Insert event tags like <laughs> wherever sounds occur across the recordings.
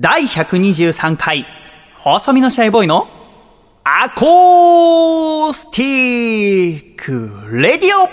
第123回、細身のシャイボーイのアコースティックレディオ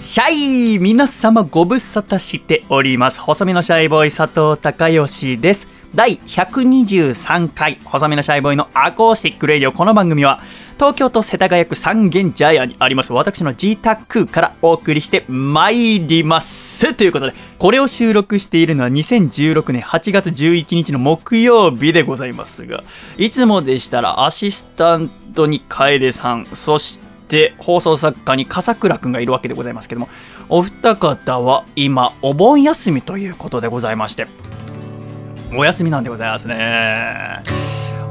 シャイ皆様ご無沙汰しております。細身のシャイボーイ佐藤孝義です。第123回、細身のシャイボーイのアコースティック radio。この番組は、東京都世田谷区三軒茶屋にあります私の G タックからお送りして参ります。ということで、これを収録しているのは2016年8月11日の木曜日でございますが、いつもでしたらアシスタントに楓さん、そして放送作家に笠倉くんがいるわけでございますけども、お二方は今お盆休みということでございまして、お休みなんでございますね。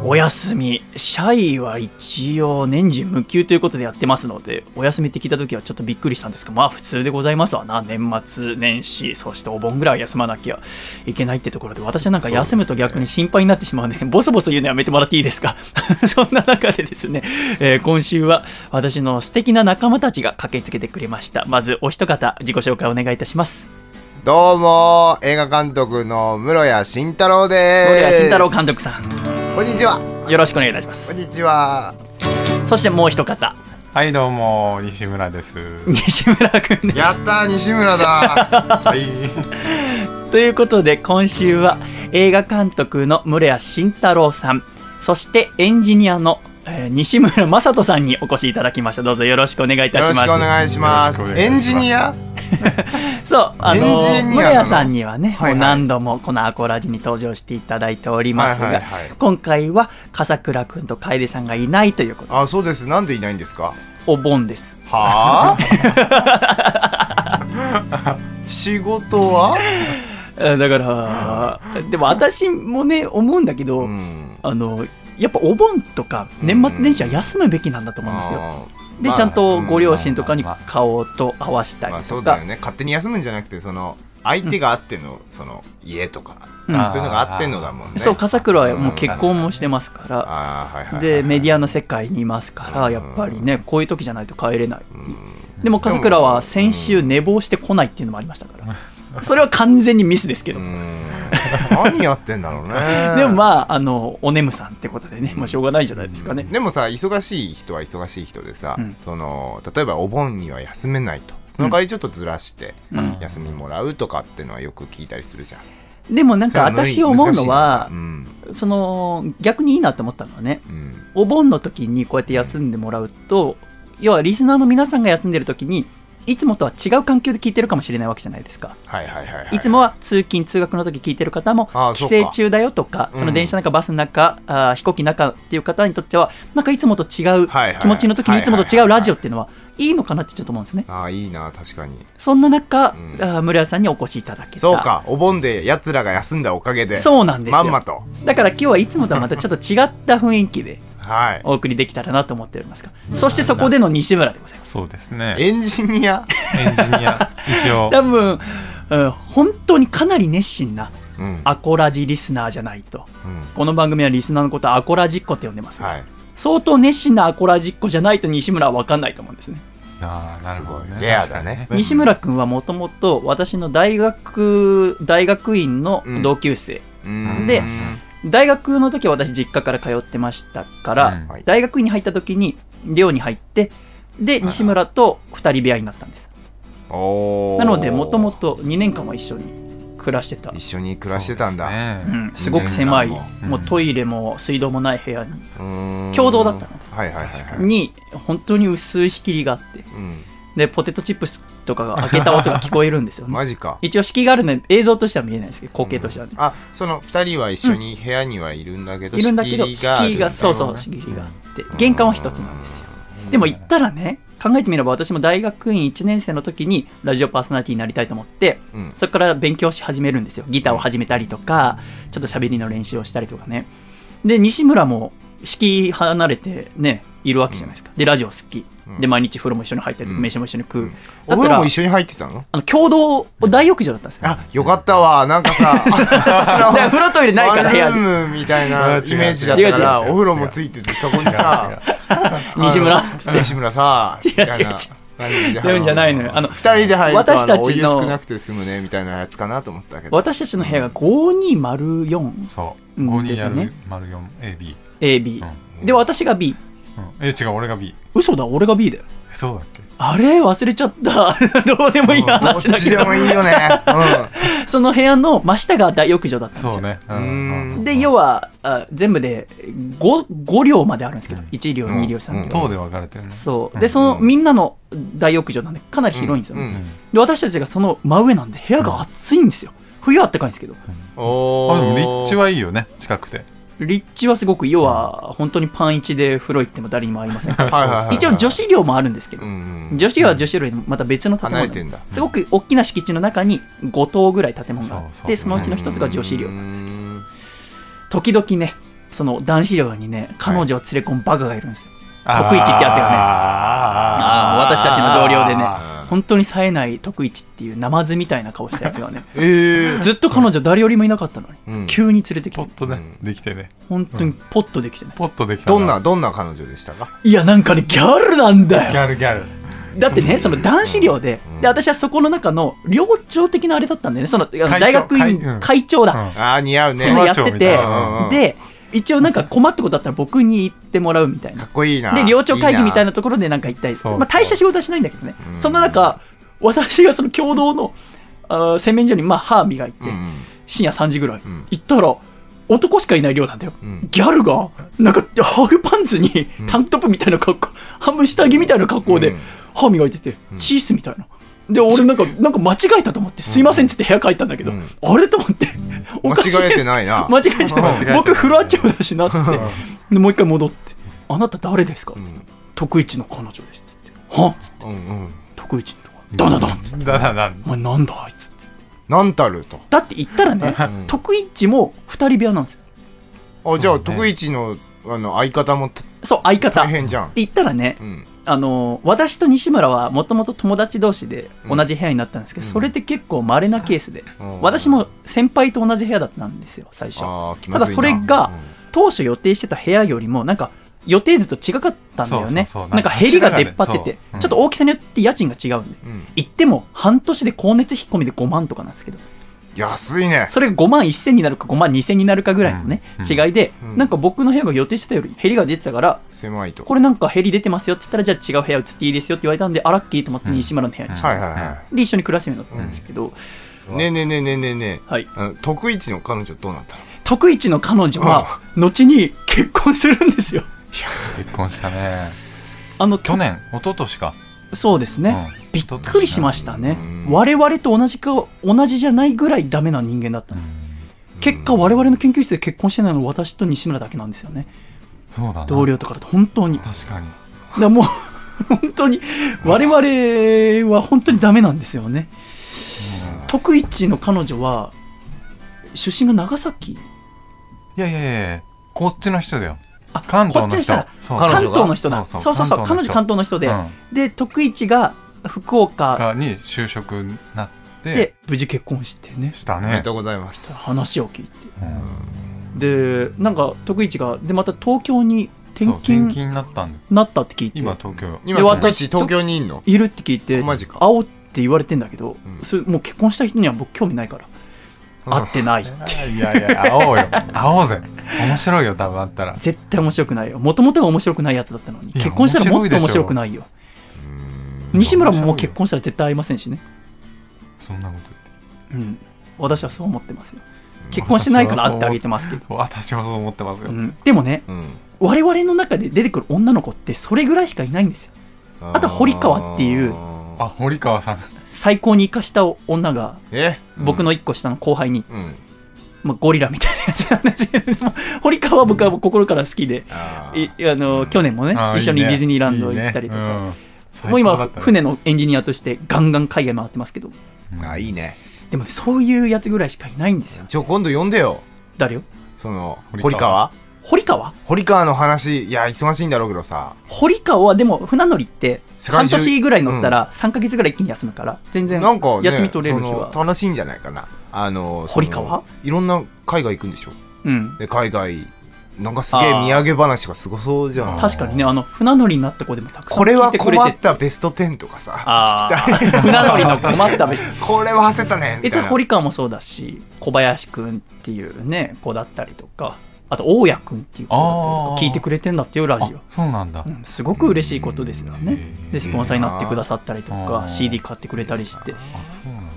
お休み。社員は一応年中無休ということでやってますので、お休みって聞いた時はちょっとびっくりしたんですが、まあ普通でございますわな。年末年始、そしてお盆ぐらい休まなきゃいけないってところで、私はなんか休むと逆に心配になってしまうんですね。ボソボソ言うのやめてもらっていいですか？<laughs> そんな中でですね、えー今週は私の素敵な仲間たちが駆けつけてくれました。まずお一方、自己紹介お願いいたします。どうも映画監督の室谷慎太郎です森谷慎太郎監督さん、こんにちはよろしくお願いいたします。こんにちはそしてもう一方、はいどうも西村です。西村くんです。やったー西村だ <laughs> はい。ということで今週は映画監督の室谷慎太郎さんそしてエンジニアの、えー西村雅人さんにお越しいただきました。どうぞよろしくお願いいたしします。くお願いします。エンよろしくお願いします。ジニア？<laughs> そうあのエンジニアなの？室谷さんにはね、はいはい。もう何度もこのアコラジに登場していただいておりますが、はいはいはい。今回は笠倉くんと楓さんがいないということで。あそうです。なんでいないんですか？お盆です。はあ？<laughs> 仕事は？えーだからでも私もね思うんだけど、うん。あのやっぱお盆とか年末年始は休むべきなんだと思うんですよ、でちゃんとご両親とかに顔と合わせたりまあそとかうだよね。勝手に休むんじゃなくてその相手があってのその家とかうん。そういうのがあってのだもんね。そう笠倉はもう結婚もしてますから、でメディアアの世界にいますから、うん。やっぱりねこういう時じゃないと帰れない、でも笠倉は先週寝坊してこないっていうのもありましたから、<laughs> それは完全にミスですけど、何やってんだろうね。<laughs> でもまああのおねむさんってことでね、まあ、しょうがないじゃないですかね、でもさ忙しい人は忙しい人でさ、うん。その例えばお盆には休めないと。その代わりちょっとずらしてうん。休みもらうとかっていうのはよく聞いたりするじゃん。でもなんか私思うのはうん。その逆にいいなって思ったのはねうん。お盆の時にこうやって休んでもらうと要はリスナーの皆さんが休んでる時にいつもとは違う環境で聞いてるかもしれないわけじゃないですか。はいはいはい、はい、い。つもは通勤・通学の時聞いてる方も帰省中だよとかうん。その電車の中バスの中あー飛行機の中っていう方にとってはなんかいつもと違う気持ちの時にいつもと違うラジオっていうのはいいのかなってちょっと思うんですね。ああいいな確かに。そんな中、ん。あー村屋さんにお越しいただけた。そうかお盆でやつらが休んだおかげでそうなんですよ。まんまと。だから今日はいつもとはまたちょっと違った雰囲気ではいお送りできたらなと思っておりますが。そしてそこでの西村でございます。そうですね。エンジニア？エンジニア。一応。<laughs> 多分、うん本当にかなり熱心なうん。アコラジリスナーじゃないと。うん。この番組はリスナーのことをアコラジっ子って呼んでますが、はい。相当熱心なアコラジっ子じゃないと西村は分かんないと思うんですね。あーなるほどね。すごいレアだね。西村君はもともと私の大学大学院の同級生、うん。で大学の時は私実家から通ってましたから、うん。はい。大学院に入った時に寮に入ってでい西村と2人部屋になったんです。なのでもともと2年間は一緒に暮らしてた。一緒に暮らしてたんだ、ね。うん、すごく狭い、二年間もうトイレも水道もない部屋に。共同だったの。はいはいはいはい、に本当に薄い仕切りがあって。うん、でポテトチップスとかが開けた音が聞こえるんですよね。<laughs> マジか。一応敷居があるので映像としては見えないですけど光景としてはね、あその2人は一緒に部屋にはいるんだけど、いるんだけど仕切りがそうそう敷居があって玄関は一つなんですよ。でも行ったらね考えてみれば私も大学院1年生の時にラジオパーソナリティになりたいと思ってうん。そこから勉強し始めるんですよ。ギターを始めたりとかちょっと喋りの練習をしたりとかね。で西村も敷居離れてねいるわけじゃないですか。で、ラジオ好き。で、毎日風呂も一緒に入ったりとか、うん飯も一緒に食う。お風呂も一緒に入ってたの？あの、共同大浴場だったんですよ。あ、よかったわ。なんかさ、<laughs> 風呂トイレないから部屋ワンルに。ームみたいなイメージだったから、お風呂もついてて、そこにさ、<laughs> 西村西村さ、違う違うみたいそういうんじゃないのよあの二人で入ると、私たちの少なくて済むね、みたいなやつかなと思ったけど。私たちの部屋が5204そう。うん5ですよね人やる、丸4、A、B。AB。うんで、私が B。うん。え、違う、俺が B。嘘だ、俺が B だよ。えそうだっけ？あれ忘れちゃった。<laughs> どうでもいいどっ話だけど。ちでもいいよね。<laughs> その部屋の真下が大浴場だったんですよ。ね。ううんん。で、要は、あ全部で 5, 5両まであるんですけど、うん1両、うん2両、3両。塔で分かれてるね。そう。うんで、そのみんなの大浴場なんで、かなり広いんですよね。うんうんで、私たちがその真上なんで、部屋が暑いんですよ。冬はあったかいんですけど、おあ、でも立地は、はいいよね、近くて。立地はすごく、要は、本当にパン1で風呂行っても誰にも会いません。<laughs> 一応女子寮もあるんですけど。う、んうん。女子寮は女子寮でまた別の建物で。すごく大きな敷地の中に5棟ぐらい建物があそうそう。って、そのうちの一つが女子寮う。ん。時々ね、その男子寮にね、彼女を連れ込むバカがいるんですよ。あー徳一ってやつがね。あー。あー私たちの同僚でね本当に冴えない徳一っていうナマズみたいな顔したやつがね、<laughs> ええ。ずっと彼女誰よりもいなかったのに、うん急に連れてきて、ポッとね、うんできてね。本当にポッとできてね。ポッとできたどんな、どんな彼女でしたか？いや、なんかね、ギャルなんだギよ。ャルギャル。だってね、その男子寮で、うんで、私はそこの中の寮長的なあれだったんだよね。その、大学院会長だ。うんああ、似合うね。やっててで、一応なんか困ったことあったら僕に言ってもらうみたいなっ。こいいな。で、寮長会議みたいな。なところでなんか一体、まあ大した仕事はしないんだけどね。うんそんな中、私がその共同のあー洗面所にまあ歯磨いて、うん深夜3時ぐらい、ん行ったら、男しかいない寮なんだよ。うんギャルが、なんか、ハーフパンツにタンクトップみたいな格好、ハム下着みたいな格好でうん、歯磨いてて、チースみたいな。で、俺なんか、なんか間違えたと思って、すいませんっつって部屋帰ったんだけど、うん。あれと思って、おかしい間違えてないな。間違えてない間違えてない。僕、フロア長だしなっつって、でもう一回戻って、あなた誰ですか？っつって、うん。徳一の彼女です。っつって、は？っつって、うんうん。徳一のとこ、ダダダン。っつって、だだだ。お前なんだあいつ？っつって。なんたると。だって言ったらね、うん。徳一も二人部屋なんですよ。あ、じゃあ、そうね。徳一の、あの、相方もたそう、相方。大変じゃん。言ったらね、うん。あの私と西村はもともと友達同士で同じ部屋になったんですけど、うん。それって結構稀なケースで、うん。私も先輩と同じ部屋だったんですよ最初。ただそれが当初予定してた部屋よりもなんか予定図と違かったんだよね。なんかへりが出っ張ってて、ちょっと大きさによって家賃が違うんで。行っても半年で光熱費込みで5万とかなんですけど安いね。それが5万1000になるか5万2000になるかぐらいのね、うん違いで、うんなんか僕の部屋が予定してたよりへりが出てたから狭いと。これなんかヘリ出てますよって言ったら、じゃあ違う部屋移っていいですよって言われたんで、あラッキーと思ってうん西村の部屋にして、はいはいはで、一緒に暮らすようになったんですけど、い。ねえねえねえねえねえねはい。え。あの徳一の彼女どうなったの？徳一の彼女は、後に結婚するんですよ。結婚したね。あの、去年、一昨年か。そうですね。うんびっくりしましたねう。ん我々と同じか、同じじゃないぐらいダメな人間だったの。結果、我々の研究室で結婚してないのは私と西村だけなんですよね。そうだな。同僚とかだと本当に。確かに。らもう、本当に、我々は本当にダメなんですよね。徳一の彼女は、出身が長崎？いやいやいやこっちの人だよ。あ関東の人関東の人だ。そそううそうそう。彼女関東の人で。うんで、徳一が福岡がに就職になって、で無事結婚してね。したねおめでと。うございます。話を聞いて。うんで、なんか徳一が、で、また東京に転そう転勤なったん。なったって聞いて、今東京。今、で徳一私東京にいんの？いるって聞いて、マジか会おうって言われてんだけど、うんそれもう結婚した人には僕興味ないから、会ってないって。<laughs> いやいや、会おうよ。会おうぜ。面白いよ、多分会ったら。絶対面白くないよ。もともとが面白くないやつだったのに、結婚したらもっと面面白くないよ。うん西村ももう結婚したら絶対会いませんしね。そんなこと言って。うん。私はそう思ってますよ。結婚してないから会ってあげてますけど。<laughs> 私もそう思ってますよ。うん、でもね、うん我々の中で出てくる女の子ってそれぐらいしかいないんですよ。あと堀川っていうあ、堀川さん。最高に生かした女が、え？僕の一個下の後輩に、うん。まあ、ゴリラみたいなやつなんですけど、堀川は僕は心から好きで、ああの去年もねあー一緒にいいね。ディズニーランド行ったりとか、いいね。うん。もう最高今だったね。船のエンジニアとしてガンガン海外回ってますけど、あいいね。でもそういうやつぐらいしかいないんですよ。ちょ今度呼んでよ。誰よ？その堀川。堀川？堀川？堀川の話いや忙しいんだろうけどさ。堀川はでも船乗りって半年ぐらい乗ったら3ヶ月ぐらい一気に休むから全然なんか、ね、休み取れる日そはの楽しいんじゃないかな。あの堀川？いろんな海外行くんでしょ？うん。で海外なんかすげえ土産話がすごそうじゃん。確かにねあの船乗りになった子でもたくさんこれは困ってたベスト10とかさあ聞きた <laughs> 船乗りの困った別に <laughs> これは焦ったねみえ堀川もそうだし小林くんっていうね子だったりとかあと大家くんっていう子だったりとか聞いてくれてんだっていうラジあオそうなんだ。うんすごく嬉しいことですよね。でスポンサーになってくださったりとあかー CD 買ってくれたりして。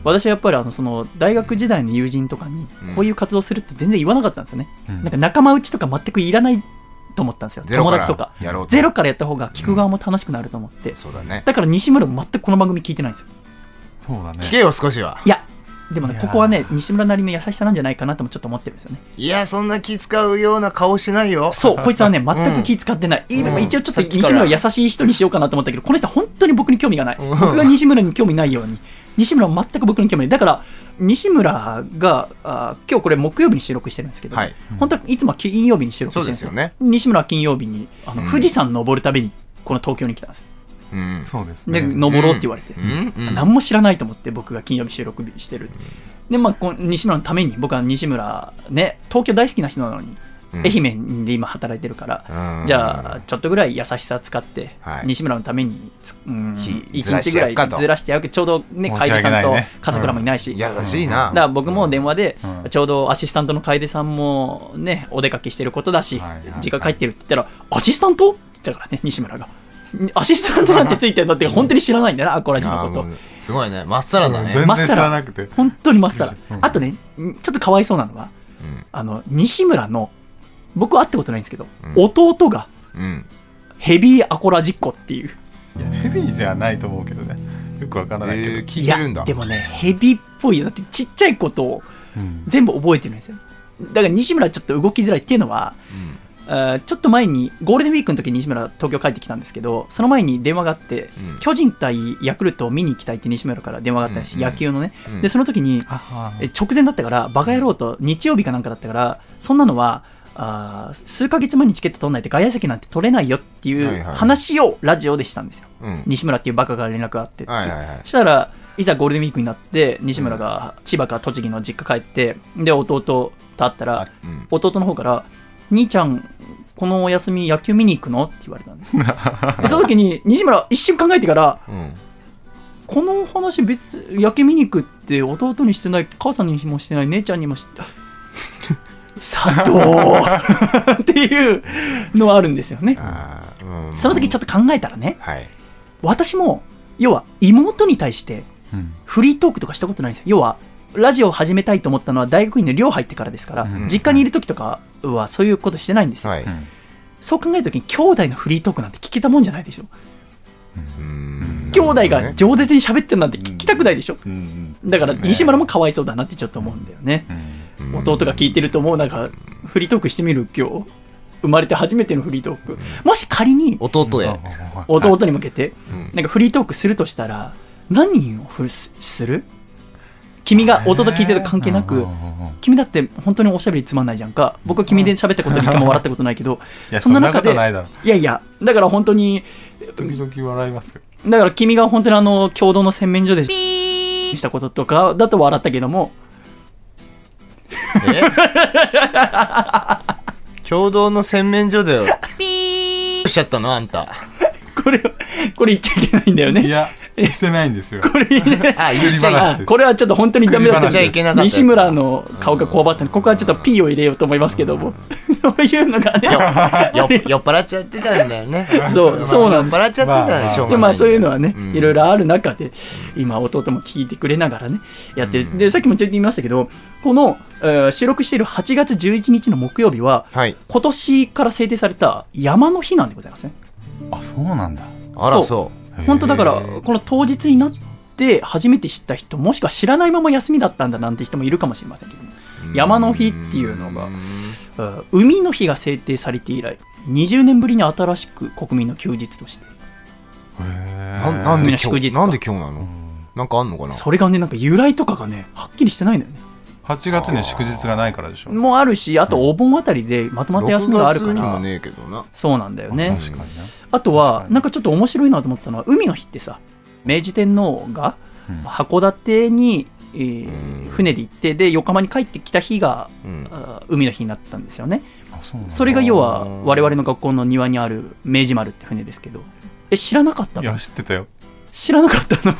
私はやっぱりあのその大学時代の友人とかにうん。こういう活動するって全然言わなかったんですよね、うん。なんか仲間内とか全くいらないと思ったんですよ。友達とか。ゼロからやった方が聞く側も楽しくなると思って、そうだね。だから西村も全くこの番組聞いてないんですよ。そうだね。聞けよ少しは。いやでもねここはね西村なりの優しさなんじゃないかなともちょっと思ってるんですよね。いやそんな気使うような顔しないよ。そうこいつはね <laughs> 全く気使ってない、いいでも一応ちょっと西村を優しい人にしようかなと思ったけどこの人は本当に僕に興味がない。うん。僕が西村に興味ないように。西村は全く僕に興味ない。だから西村があ今日これ木曜日に収録してるんですけど、はい。本当はいつもは金曜日に収録してるんですよ。ね。西村は金曜日にあのうん。富士山登るためにこの東京に来たんです。ようん。そうですで、ね登ろうって言われて、何も知らないと思って僕が金曜日収録日してる、でまあこの西村のために僕は西村ね東京大好きな人なのに、うん。愛媛で今働いてるから、うん。じゃあちょっとぐらい優しさ使って、はい。西村のためにつ、うん、日一ずらし日ぐらいずらしてやるけ。どちょうどね楓さんと訳ないね。笠倉もいないし、いやらしいな。だから僕も電話で、うん。ちょうどアシスタントの楓さんもね、お出かけしてることだし、実家帰ってるって言ったら、アシスタント？って言ったからね、西村が。アシスタントなんてついてるのって本当に知らないんだな、アコラジのこと。すごいね。まっさらだね。全然知まっさら。らなくて。本当にまっさら。うん。あとね、んちょっとかわいそうなのは、うん。あの、西村の、僕は会ったことないんですけど、うん。弟がうん。ヘビーアコラジッコっていう。いやヘビーじゃないと思うけどね。よくわからないけど、えー聞いてるんだ。や、でもね、ヘビーっぽいよ。だってちっちゃいことをうん。全部覚えてるんですよ。だから西村はちょっと動きづらいっていうのは、ちょっと前にゴールデンウィークの時に西村東京帰ってきたんですけどその前に電話があって、うん。巨人対ヤクルトを見に行きたいって西村から電話があったし、うん。うん野球のね、うん。でその時に直前だったからバカ野郎と日曜日かなんかだったからそんなのはあー数ヶ月前にチケット取んないと外野席なんて取れないよっていうはいはい。話をラジオでしたんですよ、うん。西村っていうバカが連絡があってっていう。はいはいはい。そしたらいざゴールデンウィークになって西村が千葉か栃木の実家帰ってで弟と会ったらうん。弟の方から「兄ちゃんこのお休み野球見に行くの?」って言われたんです。<laughs> でその時に西村一瞬考えてからうん「この話別野球見に行くって弟にしてない母さんにもしてない姉ちゃんにもして <laughs> 佐藤。<laughs> っていうのはあるんですよね。うん。その時ちょっと考えたらねはい。私も要は妹に対してうん。フリートークとかしたことないんですよ。要はラジオを始めたいと思ったのは大学院の寮入ってからですから、うん。実家にいる時とかはそういうことしてないんですよ、はい。うん。そう考えた時に兄弟のフリートークなんて聞けたもんじゃないでしょ。うん。兄弟が饒舌に喋ってるなんて聞きたくないでしょ。うん。だから西村もかわいそうだなってちょっと思うんだよね。うん。うん。弟が聞いてると思うなんかフリートークしてみる今日生まれて初めてのフリートーク。もし仮に弟へ弟に向けてうん。なんかフリートークするとしたら何をする？君が弟聞いてると関係なく君だって本当におしゃべりつまんないじゃんか。僕は君で喋ったことに一回も笑ったことないけどいやそんなことないやいやだから本当に時々笑いますよだから君が本当にあの共同の洗面所でしたこととかだと笑ったけども。え？<laughs> 共同の洗面所でしちゃったの？あんた。これこれ言っちゃいけないんだよね。いや <laughs> してないんですよ。これ言っちゃいこれはちょっと本当にダメだった西村の顔がこわばったのここはちょっと P を入れようと思いますけども。そういうのがね。よ <laughs> 酔っ払っちゃってたんだよね。そうそうなんです酔っ払っちゃってたらしょでまあそういうのはね、うん。いろいろある中で今弟も聞いてくれながらねやって、うん。でさっきもちょっと言いましたけどこの、えー収録している8月11日の木曜日ははい。今年から制定された山の日なんでございますねあそうなんだ。あらそ本当だからこの当日になって初めて知った人もしくは知らないまま休みだったんだなんて人もいるかもしれませんけど山の日っていうのが海の日が制定されて以来20年ぶりに新しく国民の休日として。ななんで今日な祝日かなんで今日なの？うんなんかあんのかな？それがねなんか由来とかがねはっきりしてないんだよね8月には祝日がないからでしょもあるしあとお盆あたりでまとまった休みがあるか6月にもらねえけどな。そうなんだよね。確かにね。あとはなんかちょっと面白いなと思ったのは海の日ってさ明治天皇がうん。函館に、えーうん。船で行ってで横浜に帰ってきた日がうん。海の日になったんですよね。あそれが要は我々の学校の庭にある明治丸って船ですけど。え知らなかったの？いや知ってたよ知らなかったの。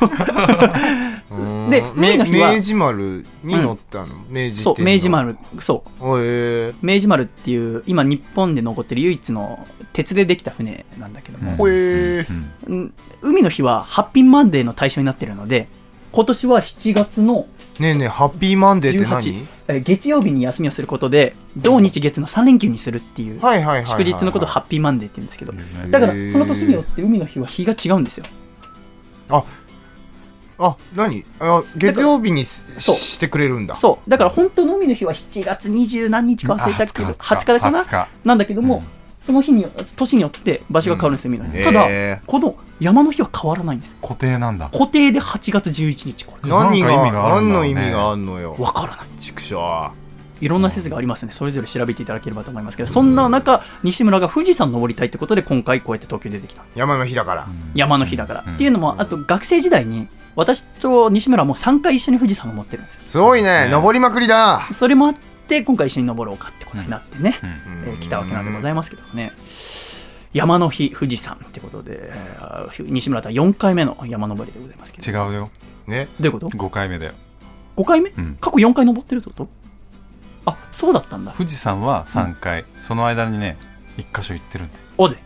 うん。で海の日は明治丸に乗ったの、明治そう明治丸そう。明治丸っていう今日本で残ってる唯一の鉄でできた船なんだけども、うん。うん。海の日はハッピーマンデーの対象になってるので今年は7月のねえねえハッピーマンデーって何？18え月曜日に休みをすることで土日月の3連休にするっていう祝日のことをハッピーマンデーって言うんですけど。ねだからその年によって海の日は日が違うんですよあ何？あ月曜日にしてくれるんだ。そう。だから本当の海の日は7月20何日か忘れたけどあ20日だかな？20日。なんだけども、うん。その日に年によって場所が変わるんですよ、海の日、うん。ただ、この山の日は変わらないんです固定なんだ。固定で8月11日これ。何が何の意味があんのよ。わからない。畜生いろんな説がありますね。それぞれ調べていただければと思いますけどそんな中西村が富士山登りたいってことで今回こうやって東京に出てきたんです山の日だから、山の日だから、うん。っていうのもあと学生時代に私と西村も3回一緒に富士山を登ってるんですよ。すごいね。ね登りまくりだ。それもあって今回一緒に登ろうかってことになってね、うん。えー来たわけなんでございますけどね。山の日富士山ってことでえー西村とは4回目の山登りでございますけど。違うよ。ね。どういうこと？5回目だよ ?5 回目、うん。過去4回登ってるってこと？あそうだったんだ。富士山は3回、その間にね1箇所行ってるんだよ。尾瀬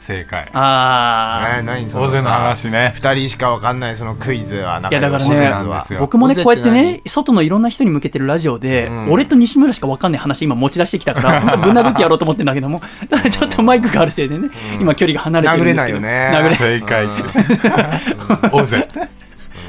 正解。あー、えー何そのの話ね。二人しかわかんないそのクイズは仲いやだからね僕もねこうやってね外のいろんな人に向けてるラジオで、うん。俺と西村しか分かんない話今持ち出してきたから <laughs> ぶん殴ってやろうと思ってんだけどもただちょっとマイクがあるせいでね、うん。今距離が離れてるんですけど。殴れないよね。殴れ。正解。って大勢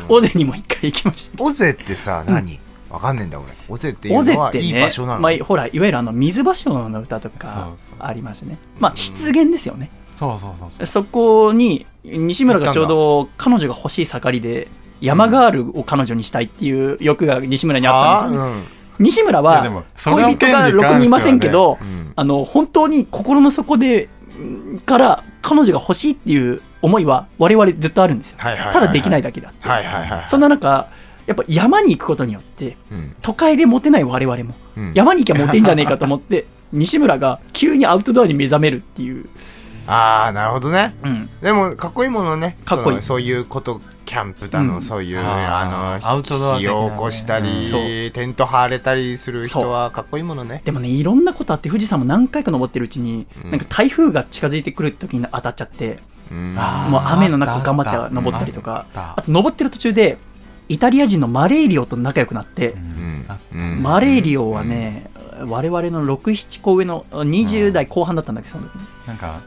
尾瀬にも一回行きました。尾瀬ってさ何？わかんねえんだ俺尾瀬ってい尾うのはいい場所なの。まあ、ほらいわゆるあの水芭蕉の歌とかありますね。まあ湿原ですよね、そうそうそうそう。そこに西村がちょうど彼女が欲しい盛りで山ガールを彼女にしたいっていう欲が西村にあったんですよね、うん。西村は恋人がろくにいませんけど、うん。あの本当に心の底でんから彼女が欲しいっていう思いは我々ずっとあるんですよ。はいはいはいはい。ただできないだけであって、はいはいはい。そんな中やっぱ山に行くことによってうん。都会でモテない我々もうん。山に行きゃモテんじゃねえかと思って <laughs> 西村が急にアウトドアに目覚めるっていう、ああなるほどね。うん、でもかっこいいものね。かっこいい。そういうことキャンプだの、うん。そういうあのアウトドア火を起こしたり、そう。テント張れたりする人はかっこいいものね。でもねいろんなことあって富士山も何回か登ってるうちに、うん。なんか台風が近づいてくる時に当たっちゃってもう雨の中あった頑張って登ったりとか。あと登ってる途中でイタリア人のマレーリオと仲良くなって、マレーリオはね、我々の67個上の20代後半だったんだけど、なんか、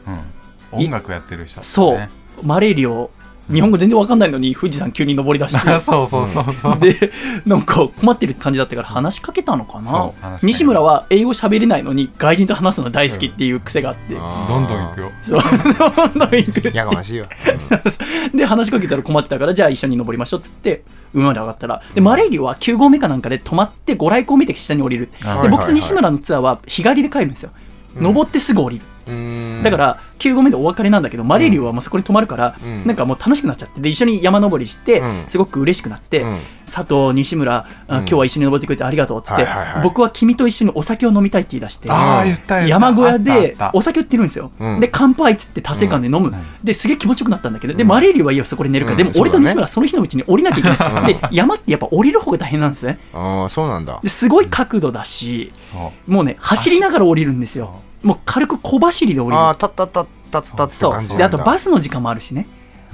うん、音楽やってる人だったそう。ね、マレーリオ、日本語全然わかんないのに富士山急に登り出して、<laughs> そうそうそうそう、で、なんか困ってる感じだったから話しかけたのかな？西村は英語喋れないのに外人と話すの大好きっていう癖があって、どんどん行くよ。そう、どんどん行く。やがましいわ。<laughs> で、話しかけたら困ってたから、じゃあ一緒に登りましょうっつって、馬まで上がったら、で、マレーリオは9合目かなんかで止まってご来光を見て下に降りる。あで、はい僕と西村のツアーは日帰りで帰るんですよ。登ってすぐ降りる。うん。だから、9合目でお別れなんだけど、マレーリオはもうそこに泊まるから、うんなんかもう楽しくなっちゃって、で、一緒に山登りして、すごく嬉しくなって、佐藤、西村、あうん今日は一緒に登ってくれてありがとうっつって、僕は君と一緒にお酒を飲みたいって言い出して、山小屋でお酒売ってるんですよ、で乾杯っつって達成感で飲む、ですげえ気持ちよくなったんだけど、でマレーリオはいいよそこで寝るから、でも俺と西村はその日のうちに降りなきゃいけないです、で山ってやっぱ降りる方が大変なんですねああそうなんだすごい角度だしもうね走りながら降りるんですよもう軽く小走りで降りる。ああたったったったったってそう感じであとバスの時間もあるしね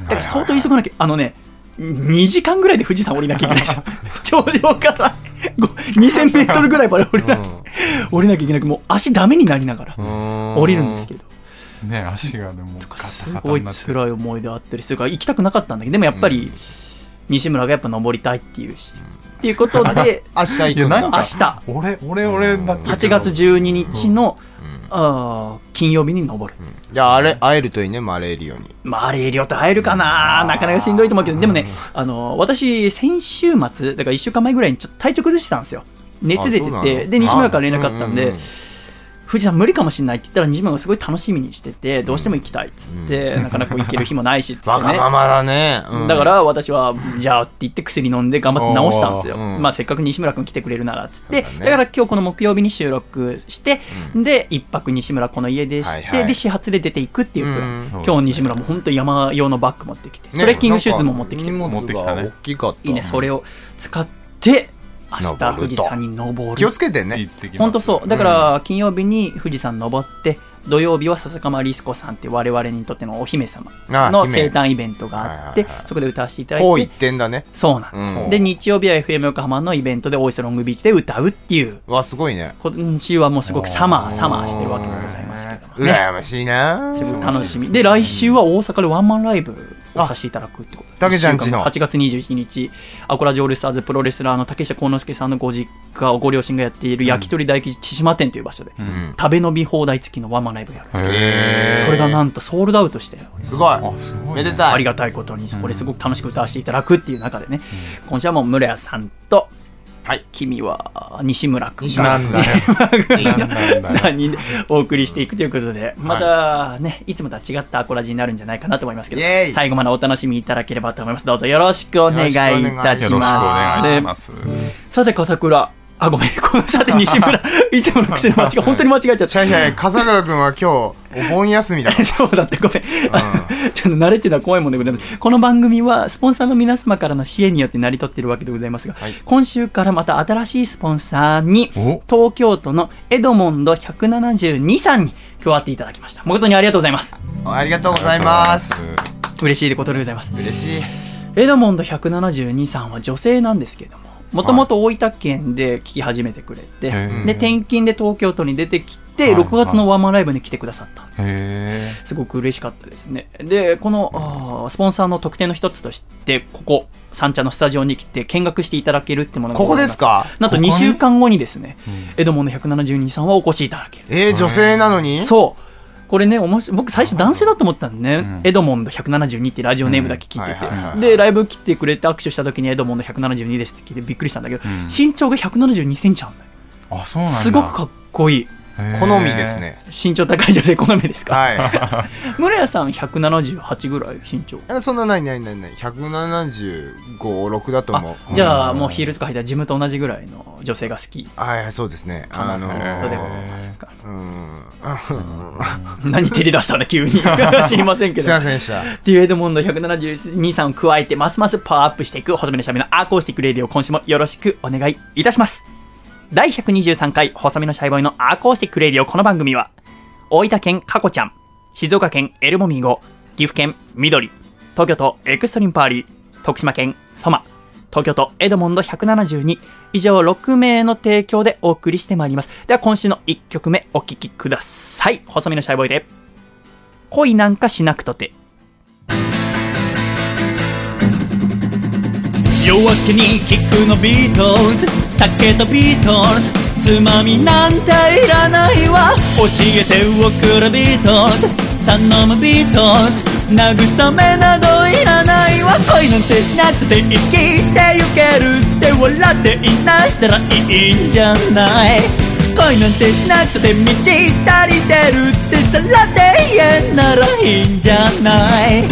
だから相当急がなきゃあのね2時間ぐらいで富士山降りなきゃいけないですよ頂上からご2000メートルぐらいまで降りなきゃ、降りなきゃいけなくもう足ダメになりながら降りるんですけどね足がでもガすタガタごい辛い思い出あったりするから行きたくなかったんだけどでもやっぱり西村がやっぱ登りたいっていうし、っていうことで明日行くんだ明日俺俺俺だって8月12日の、うんあー金曜日に登る、じゃああれ会えるといいねマレーリオに。マレーリオと会えるかな。なかなかしんどいと思うけど。でもねあの私先週末だから1週間前ぐらいにちょっと体調崩してたんですよ。熱出てて、で、西村から連絡あったんでうんうんうん、富士山無理かもしれないって言ったら西村がすごい楽しみにしてて、どうしても行きたいっつって、なかなか行ける日もないしっつってね。わがままだね。うん。だから私は、じゃあって言って薬飲んで頑張って治したんですよ。まあせっかく西村君来てくれるならっつって、だ,、そうだね。から今日この木曜日に収録して、で、一泊西村この家でして、はいはい。で、始発で出ていくっていうプラン。うん。今日西村も本当山用のバッグ持ってきて、ねトレッキングシューズも持ってきて、大きかった。いいね、それを使って、明日富士山に登る。気をつけてね。本当そう。だから、金曜日に富士山登って、土曜日は笹かまりすこさんって我々にとってのお姫様の生誕イベントがあってそこで歌わせていただいてこう一、点だね。そうなんです。うんで、日曜日は FM 横浜のイベントでオイスロングビーチで歌うっていう、わ、すごいね。今週はもうすごくサマー、サマーしてるわけでございますけどもね。羨ましいなすごく楽しみ。で、来週は大阪でワンマンライブをさせていただくってことたけちゃんちの。8月21日、アコラジオールスターズプロレスラーの竹下幸之助さんのご実家、ご両親がやっている焼き鳥大吉千島店という場所で、ん。食べ飲み放題付きのワンマンライブをやるんですよへー。それがなんとソールドアウトして、すごい。あすごいね。めでたい。ありがたいことに、これすごく楽しく歌わせていただくっていう中でね、今週はもう村屋さんと、はい。君は西村君西村君だね3人でお送りしていくということで、またね、いつもとは違ったアコラジになるんじゃないかなと思いますけど最後までお楽しみいただければと思います。どうぞよろしくお願いいたしま。ますす。さて、笠倉。あ、ごめん。<laughs> このさて、西村。<laughs> いつもの癖の間違い、本当に間違えちゃった。シャイシャイ、笠倉くんは今日、お盆休みだ。<laughs> そうだってごめん。あちょっと慣れてるのは怖いもんでございます。この番組はスポンサーの皆様からの支援によって成り立っているわけでございますが、はい今週からまた新しいスポンサーにお東京都のエドモンド172さんに加わっていただきました。誠にありがとうございます。ありがとうございます。嬉しいことでございます。嬉しい。エドモンド172さんは女性なんですけども、もともと大分県で聞き始めてくれて、へー。で、転勤で東京都に出てきて、はい。6月のワンマンライブに来てくださった。んですへすごく嬉しかったですね。で、このスポンサーの特典の一つとして、ここ、三茶のスタジオに来て見学していただけるってものがここですか？なんと2ここに？週間後にですね、エドモンド172さんはお越しいただける。えー、女性なのに？そう。これね、おもし僕最初男性だと思ったんでね、んエドモンド172ってラジオネームだけ聞いてて、うんはいはいはいで、ライブ来てくれて握手した時にエドモンド172ですって聞いてびっくりしたんだけど、ん身長が172センチあんだよ。ーあ、そうなんだ。すごくかっこいい。好みです。ね。身長高い女性好みですか、は <laughs> 村屋さん178ぐらい身長。そんなないないないない。175、6だと思う。じゃあもうヒールとか履いたら自分と同じぐらいの女性が好きはいはい、そうですね。かなということでございますか？うん。<laughs> 何照り出したんだ急に <laughs> 知りませんけすいど。ませんでした。デュエドモンド172さんを加えて、ますますパワーアップしていく細身のシャイボーイのアーコースティックレディオ、今週もよろしくお願いいたします。第123回細身のシャイボーイのアーコースティックレディオ、この番組は、大分県カコちゃん、静岡県エルモミーゴ、岐阜県緑、東京都エクストリームパーリー、徳島県ソマ、東京都エドモンド172、以上6名の提供でお送りしてまいります。では今週の1曲目お聴きください。細身のシャイボーイで、恋なんかしなくたって。夜明けに聞くのビートルズ酒とビートルズ。つまみなんていらないわ。教えておくれビートルズ。頼むビートルズ。慰めなどいらないわ。恋なんてしなくて生きてゆけるって笑っていなしたらいいんじゃない。恋なんてしなくて満ち足りてるってさらで言えならいいんじゃない。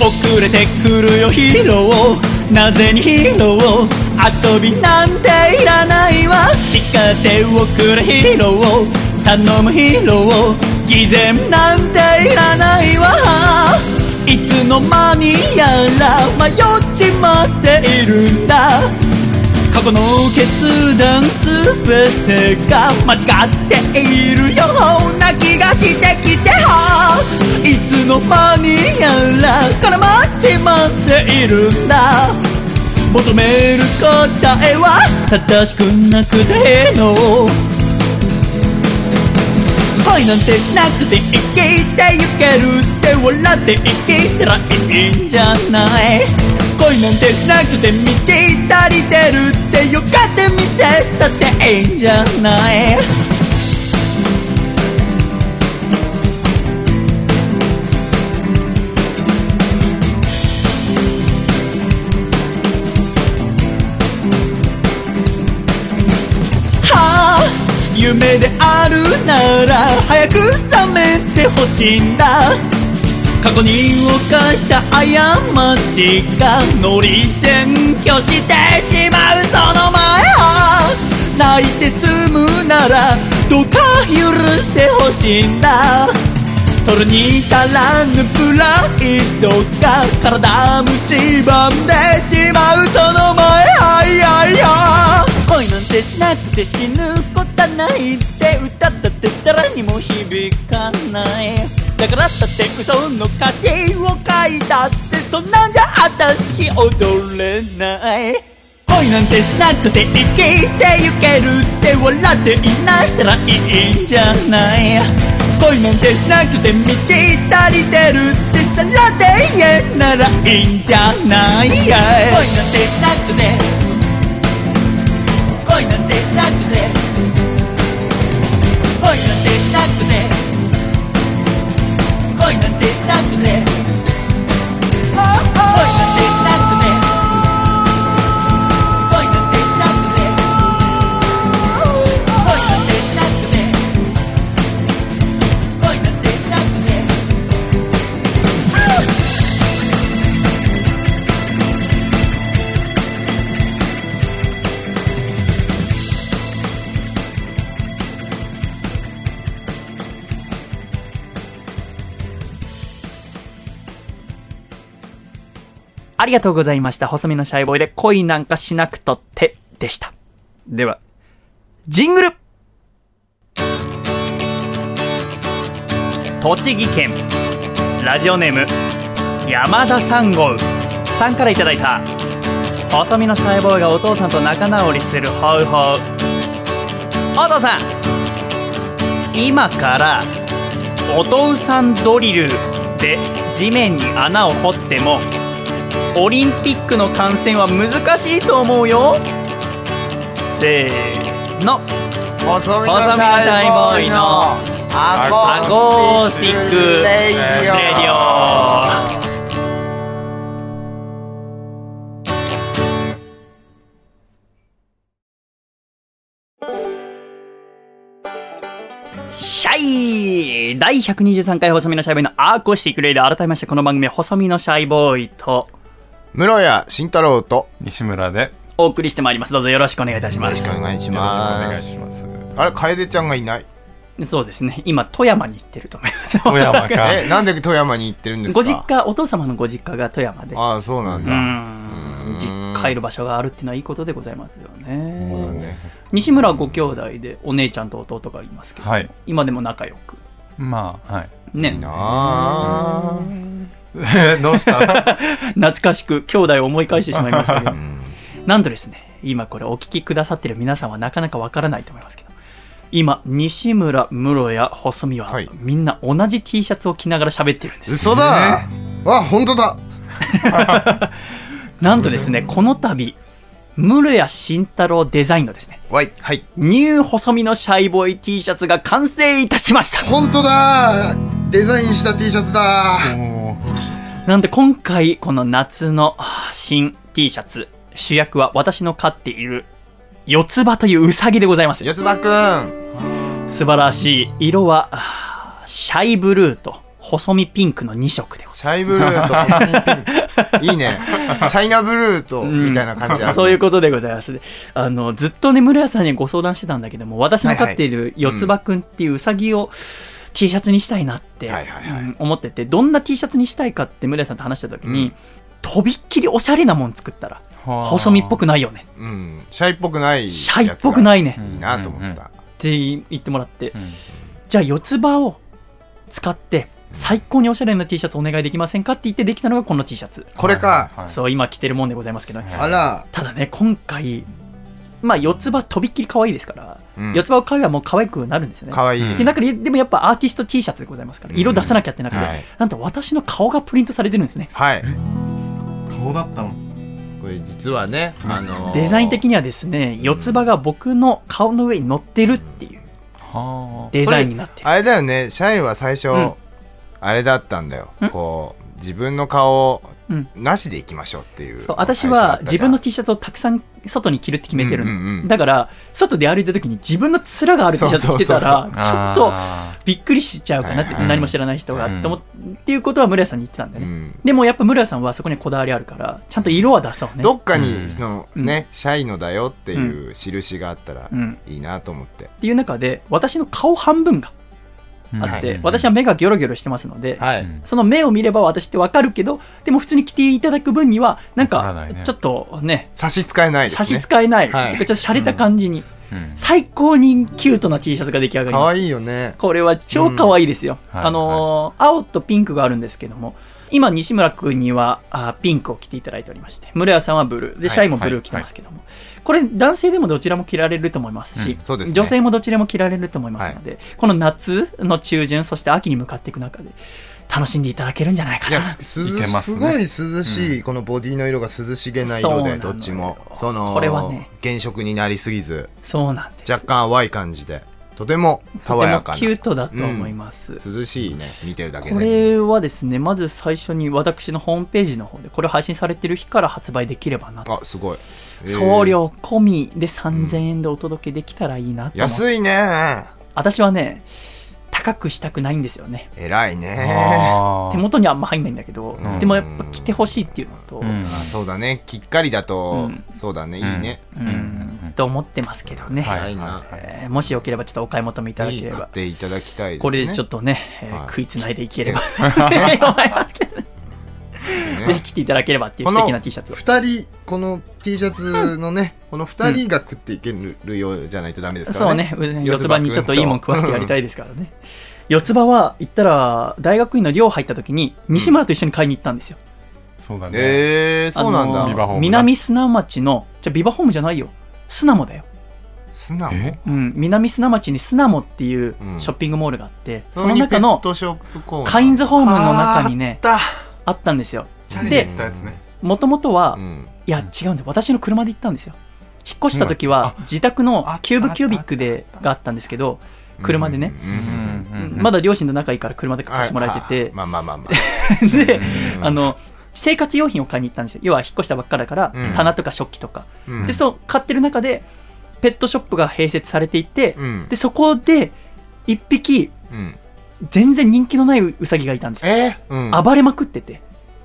遅れてくるよヒーローなぜにヒーロー遊びなんていらないわ。叱っておくれヒーロー頼むヒーロー偽善なんていらないわ。いつの間にやら迷っちまっているんだ。過去の決断すべてが間違っているような気がしてきていつの間にやら絡まっちまっているんだ。求める答えは正しくなくての。恋なんてしなくて生きてゆけるって笑って生きたらいいんじゃない。恋なんてしなくて満ち足りてるってよかって見せたっていいんじゃない。であるなら早く覚めてほしいんだ。過去に犯した過ちが乗り占拠してしまうその前は泣いて済むならどうか許してほしいんだ。取るに足らぬプライドが体むしばんでしまうその前はいやいや。恋なんてしなくて死ぬないって歌ったって誰にも響かない。だからだって嘘の歌詞を書いたってそんなんじゃあたし踊れない。恋なんてしなくて生きてゆけるって笑っていなしたらいいんじゃない。恋なんてしなくて満ち足りてるってさらで言えならいいんじゃない。恋なんてしなくて。恋なんてしなくて。ありがとうございました。細身のシャイボーイで恋なんかしなくとってでした。では、ジングル栃木県ラジオネーム山田三号さんからいただいた細身のシャイボーイがお父さんと仲直りするホウホウお父さん今からお父さんドリルで地面に穴を掘ってもオリンピックの観戦は難しいと思うよ。せーの。細身のシャイボーイのアコースティックレイディオ。シャイ！第123回細身のシャイボーイのアーコースティックレイディオ。改めましてこの番組は細身のシャイボーイと室谷慎太郎と西村で。よお送りしてまいります。どうぞよろしくお願いいたします。よろしくお願いします。願いします。あれ楓ちゃんがいない。そうですね。今富山に行ってると思います。富山か。<laughs> えなんで富山に行ってるんですか？ご実家お父様のご実家が富山で。ああそうなんうだん。実家いる場所があるっていうのはいいことでございますよね。ね。西村はご兄弟でお姉ちゃんと弟がいますけど、はい。今でも仲良く。まあはい。ねいいなあ <laughs> どうした？<laughs> 懐かしく兄弟を思い返してしまいましたけど。うん。なんとですね今これお聞きくださってる皆さんはなかなかわからないと思いますけど。今西村室谷細見は、はい。みんな同じ T シャツを着ながら喋ってるんです。嘘だ。あ本当だ。<laughs> なんとですねこの度室谷慎太郎デザインのですね。わい。はい。ニュー細身のシャイボーイ T シャツが完成いたしました。本当だ。デザインした T シャツだ。なんで今回この夏の新 T シャツ主役は私の飼っている四つ葉というウサギでございます。四つ葉くん。素晴らしい。色はシャイブルーと細身ピンクの2色でございチャイブルーと細身ピンク。いいね。<laughs> チャイナブルーとみたいな感じだ、うん。そういうことでございます。あのずっとね村屋さんにご相談してたんだけども私の飼っている四つ葉くんっていうウサギを T シャツにしたいなって思っててどんな T シャツにしたいかって村屋さんと話した時に、うん。とびっきりおしゃれなもん作ったらはあ。細身っぽくないよね。うん。シャイっぽくないシャイっぽくないいね、うんいいなと思った、って言ってもらって、うん。じゃあ四つ葉を使って最高におしゃれな T シャツお願いできませんかって言ってできたのがこの T シャツ、これか、はいはい。そう今着てるもんでございますけど、はい。あら、ただね今回まあ四つ葉とびっきり可愛いですから、うん。四つ葉を買えばもう可愛くなるんですよね。かわい。い、で中ででもやっぱアーティスト T シャツでございますから色出さなきゃってなくて、はい。なんと私の顔がプリントされてるんですね。はい。顔だったの。これ実はね、あのー。デザイン的にはですね四つ葉が僕の顔の上に乗ってるっていうはデザインになってる。あれだよね。シャイは最初、うんあれだったんだよ、ん？こう自分の顔なしで行きましょうっていうそう私は自分の T シャツをたくさん外に着るって決めてるだから外で歩いた時に自分の面がある T シャツ着てたらちょっとあびっくりしちゃうかなって、何も知らない人が、思っっていうことは村屋さんに言ってたんだよね、うん。でもやっぱ村屋さんはそこにこだわりあるからちゃんと色は出そうね。どっかにのうん。ね、シャイのだよっていう印があったらうん。いいなと思って、っていう中で私の顔半分がーあって、うん私は目がギョロギョロしてますので、はい。うん。その目を見れば私ってわかるけどでも普通に着ていただく分にはなんわかちょっとね差し支えないです差ねし支えない、はい。ちょっと洒落た感じに、うん。最高にキュートな T シャツが出来上がりましたかわいいよね。これは超可愛いですよ。うん。あのー青とピンクがあるんですけども、今、西村君にはあピンクを着ていただいておりまして、村屋さんはブルー、で、はいシャイもブルー着てますけども、これ、男性でもどちらも着られると思いますし、うんそうですね。女性もどちらも着られると思いますので、この夏の中旬、そして秋に向かっていく中で、楽しんでいただけるんじゃないかな。いやすいけますね。すごい涼しい、このボディの色が涼しげな色でそうなのどっちも。そのこれはね。原色になりすぎずそうなんです。若干淡い感じでとてもとても爽やかな。キュートだと思います。涼しいね。見てるだけでこれはですね、まず最初に私のホームページの方で、これを配信されてる日から発売できればなと。あすごい、えー。送料込みで3000円でお届けできたらいいなと思って、安いね。私はね高くしたくないんですよね。偉いね。手元にはあんま入んないんだけど、うん。でもやっぱ着てほしいっていうのと、うん。あそうだね。きっかりだと、うん。そうだね。いいね、うん。と思ってますけどね、はい。えーもしよければちょっとお買い求めいただければ。ていただきたいですね。これでちょっと、とね、えーはい。食いつないでいければ。<laughs> 思いますけどねぜひ着ていただければっていう素敵な T シャツを。二人この T シャツのね、この二人が食っていけるようじゃないとダメですからそうね。ね、四つ葉にちょっといいもん食わせてやりたいですからね。<laughs> 四つ葉は、言ったら、大学院の寮入った時に、西村と一緒に買いに行ったんですよ。そうだね。えー、そうなんだ、あのビバホームな南砂町の、じゃあビバホームじゃないよ。巣鴨だよ。素直え？うん、南砂町に巣鴨っていううん。ショッピングモールがあって、そその中のカインズホームの中にね、あっあったんですよ。でで行ったやつね。もともとは、うん。いや、違うんだよ。私の車で行ったんですよ。引っ越した時うん。は、自宅のあキューブキュービックで、があったんですけど、車でね。うんうんうんうん。まだ両親と仲いいから車で貸してもらえてて、まあまあまあまあ。<laughs> で、うん。あの、生活用品を買いに行ったんですよ。要は引っ越したばっかだから、うん。棚とか食器とか。うん。で、そう、買ってる中で、ペットショップが併設されていて、うん。で、そこで、一匹、うん全然人気のないウサギがいたんですよ。えーうん暴れまくってて、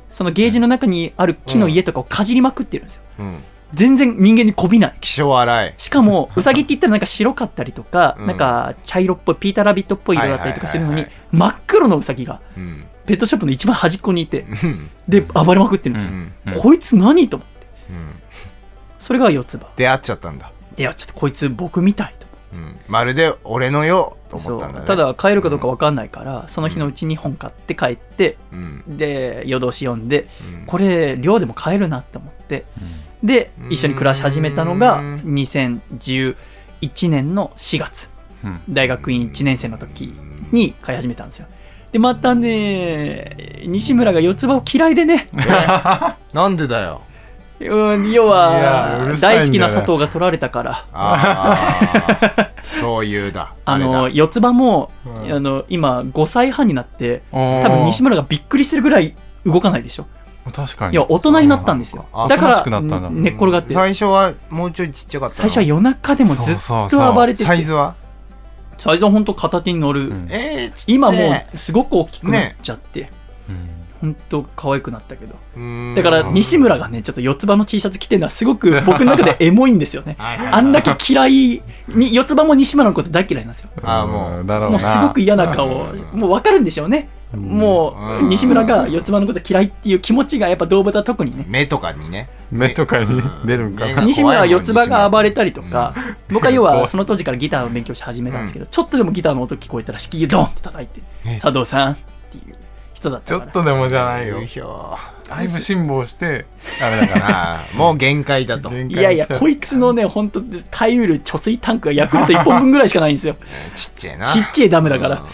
そのゲージの中にある木の家とかをかじりまくってるんですよ。うん全然人間にこびない。気性荒いしかも、ウサギって言ったらなんか白かったりとか、うんなんか茶色っぽい、ピーターラビットっぽい色だったりとかするのに真っ黒のウサギが、うんペットショップの一番端っこにいて、うんで、暴れまくってるんですよ。うんうんこいつ何と思って。うんそれが四つ葉。出会っちゃったんだで、いや、ちょっとこいつ僕みたいと。うん。まるで俺のよとそ思ったんだね。う。ただ買えるかどうか分かんないから、その日のうちに本買って帰って、うん。で夜通し読んでうん。これ寮でも買えるなって思って。でうん。一緒に暮らし始めたのがうん。2011年の4月。うん。大学院1年生の時に買い始めたんですよ。でまたね西村が四つ葉を嫌いでね。<laughs> なんでだようん要いやはうるさいんだよね。大好きな佐藤が取られたから。ああそういうだ。<laughs> あのれだ。四つ葉も、うん。あの今5歳半になって多多分西村がびっくりするぐらい動かないでしょ。確かに。いや大人になったんですよ。あだかおとなしくなったんだ。ら寝っ転がって。最初はもうちょいちっちゃかったの。最初は夜中でもずっそうそうそう。と暴れてて。サイズは？サイズは本当片手に乗る、うん。えー、ちっちゃい。今もうすごく大きくなっちゃって、うん本当可愛くなったけど。うん。だから西村がねちょっと四つ葉の T シャツ着てるのはすごく <laughs> 僕の中でエモいんですよね。あんだけ嫌いに四つ葉も西村のこと大嫌いなんですよ。あーもう。だろうな。もうすごく嫌な顔もう分かるんでしょうね。もううん。西村が四つ葉のこと嫌いっていう気持ちがやっぱ動物は特にね。目とかにね。目とかに出るんか。西村は四つ葉が暴れたりとか、僕は要怖はいその当時からギターを勉強し始めたんですけど、ちょっとでもギターの音聞こえたら敷居ドンって叩いて、え佐藤さんっていう人だっちたから。ょっとでもじゃないよ。だいぶ辛抱して、ダメだから。<laughs> もう限界だと。限いやいや、こいつのね、本当耐えうる貯水タンクがヤクルト1本分ぐらいしかないんですよ。<laughs> ちっちゃいな。ちっちゃいダメだから。うん。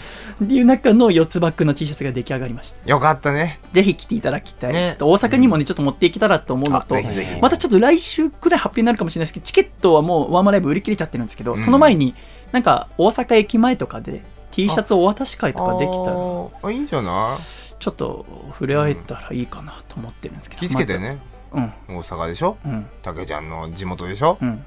っていう中の四つバックの T シャツが出来上がりました。よかったね。ぜひ着ていただきたい。ね。大阪にもね、ちょっと持っていけたらと思うのとあぜひぜひ、またちょっと来週くらい発表になるかもしれないですけど、チケットはもうワンマンライブ売り切れちゃってるん。ですけど、うんその前に、なんか大阪駅前とかで T シャツお渡し会とかできたら、あいいんじゃない？ちょっと触れ合えたらいいかなと思ってるんですけど。気付けてね、また大阪でしょ？うん。うんたけちゃんの地元でしょ、うん。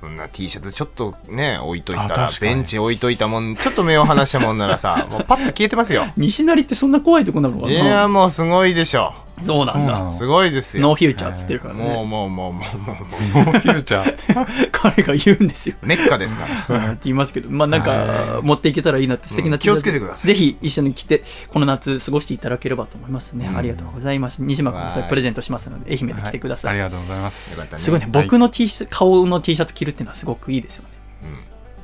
そんな T シャツちょっとね置いといたあらベンチ置いといたもん。ちょっと目を離したもんならさもうパッと消えてますよ。<laughs> 西成ってそんな怖いとこなのかいやなもうすごいでしょそうなんだ。すごいですよ。ノーフューチャーっつってるからもうね。もうもうもうもうもノーフューチャー。<laughs> 彼が言うんですよ。うメッカですか？らうんって言いますけど、まあなんかは、い。持っていけたらいいなって素敵な気をつけてください。ぜひ一緒に来て、この夏過ごしていただければと思いますね。うん。ありがとうございます。西島君もそれプレゼントしますので、愛媛で来てください。ありがとうございますすごいね、はい。僕の T シャツ、顔の T シャツ着るっていうのはすごくいいですよね。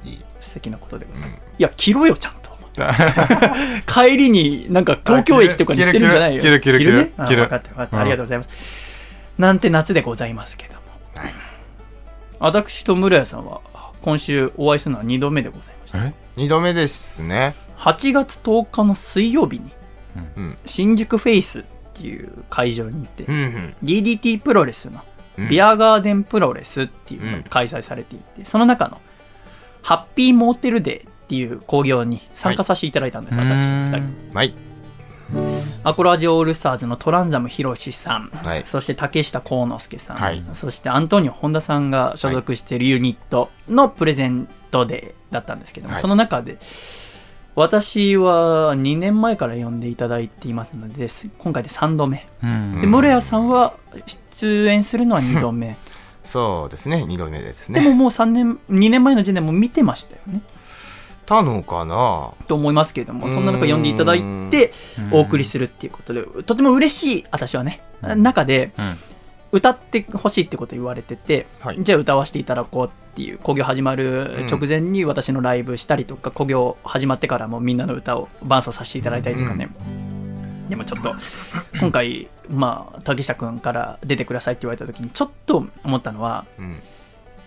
うん。いい。素敵なことでございます。うん。いや、着ろよ、ちゃんと。<laughs> 帰りになんか東京駅とかに捨てるんじゃないよ。着る着る着るねあ分かった分かった。うん。ありがとうございます。なんて夏でございますけども。はい。私と室谷さんは今週お会いするのは2度目でございました。え？二度目ですね。8月10日の水曜日にうん。新宿フェイスっていう会場に行って、うんうん。DDT プロレスのうん。ビアガーデンプロレスっていうのが開催されていて、その中のハッピーモーテルデーっていう興行に参加させていただいたんです、はい。私たち2うーん。人。はい。アコラジオールスターズのトランザムヒロシさん、はい。そして竹下幸之助さん、はい。そしてアントニオ本田さんが所属しているユニットのプレゼントデーだったんですけども、はい。その中で私は2年前から呼んでいただいていますので今回で3度目。うん。で室谷さんは出演するのは <laughs> 2度目。そうですね。二度目ですでもねもう3年2年前の時点でも見てましたよねたのかな？と思いますけれどもそんな中呼んでいただいてうん。お送りするっていうことでとても嬉しい私はね中でうん。歌ってほしいってこと言われてて、はい。じゃあ歌わせていただこうっていう興行始まる直前に私のライブしたりとか興行始まってからもみんなの歌を伴奏させていただいたりとかね、でもちょっと今回まあ竹下君から出てくださいって言われた時にちょっと思ったのはうん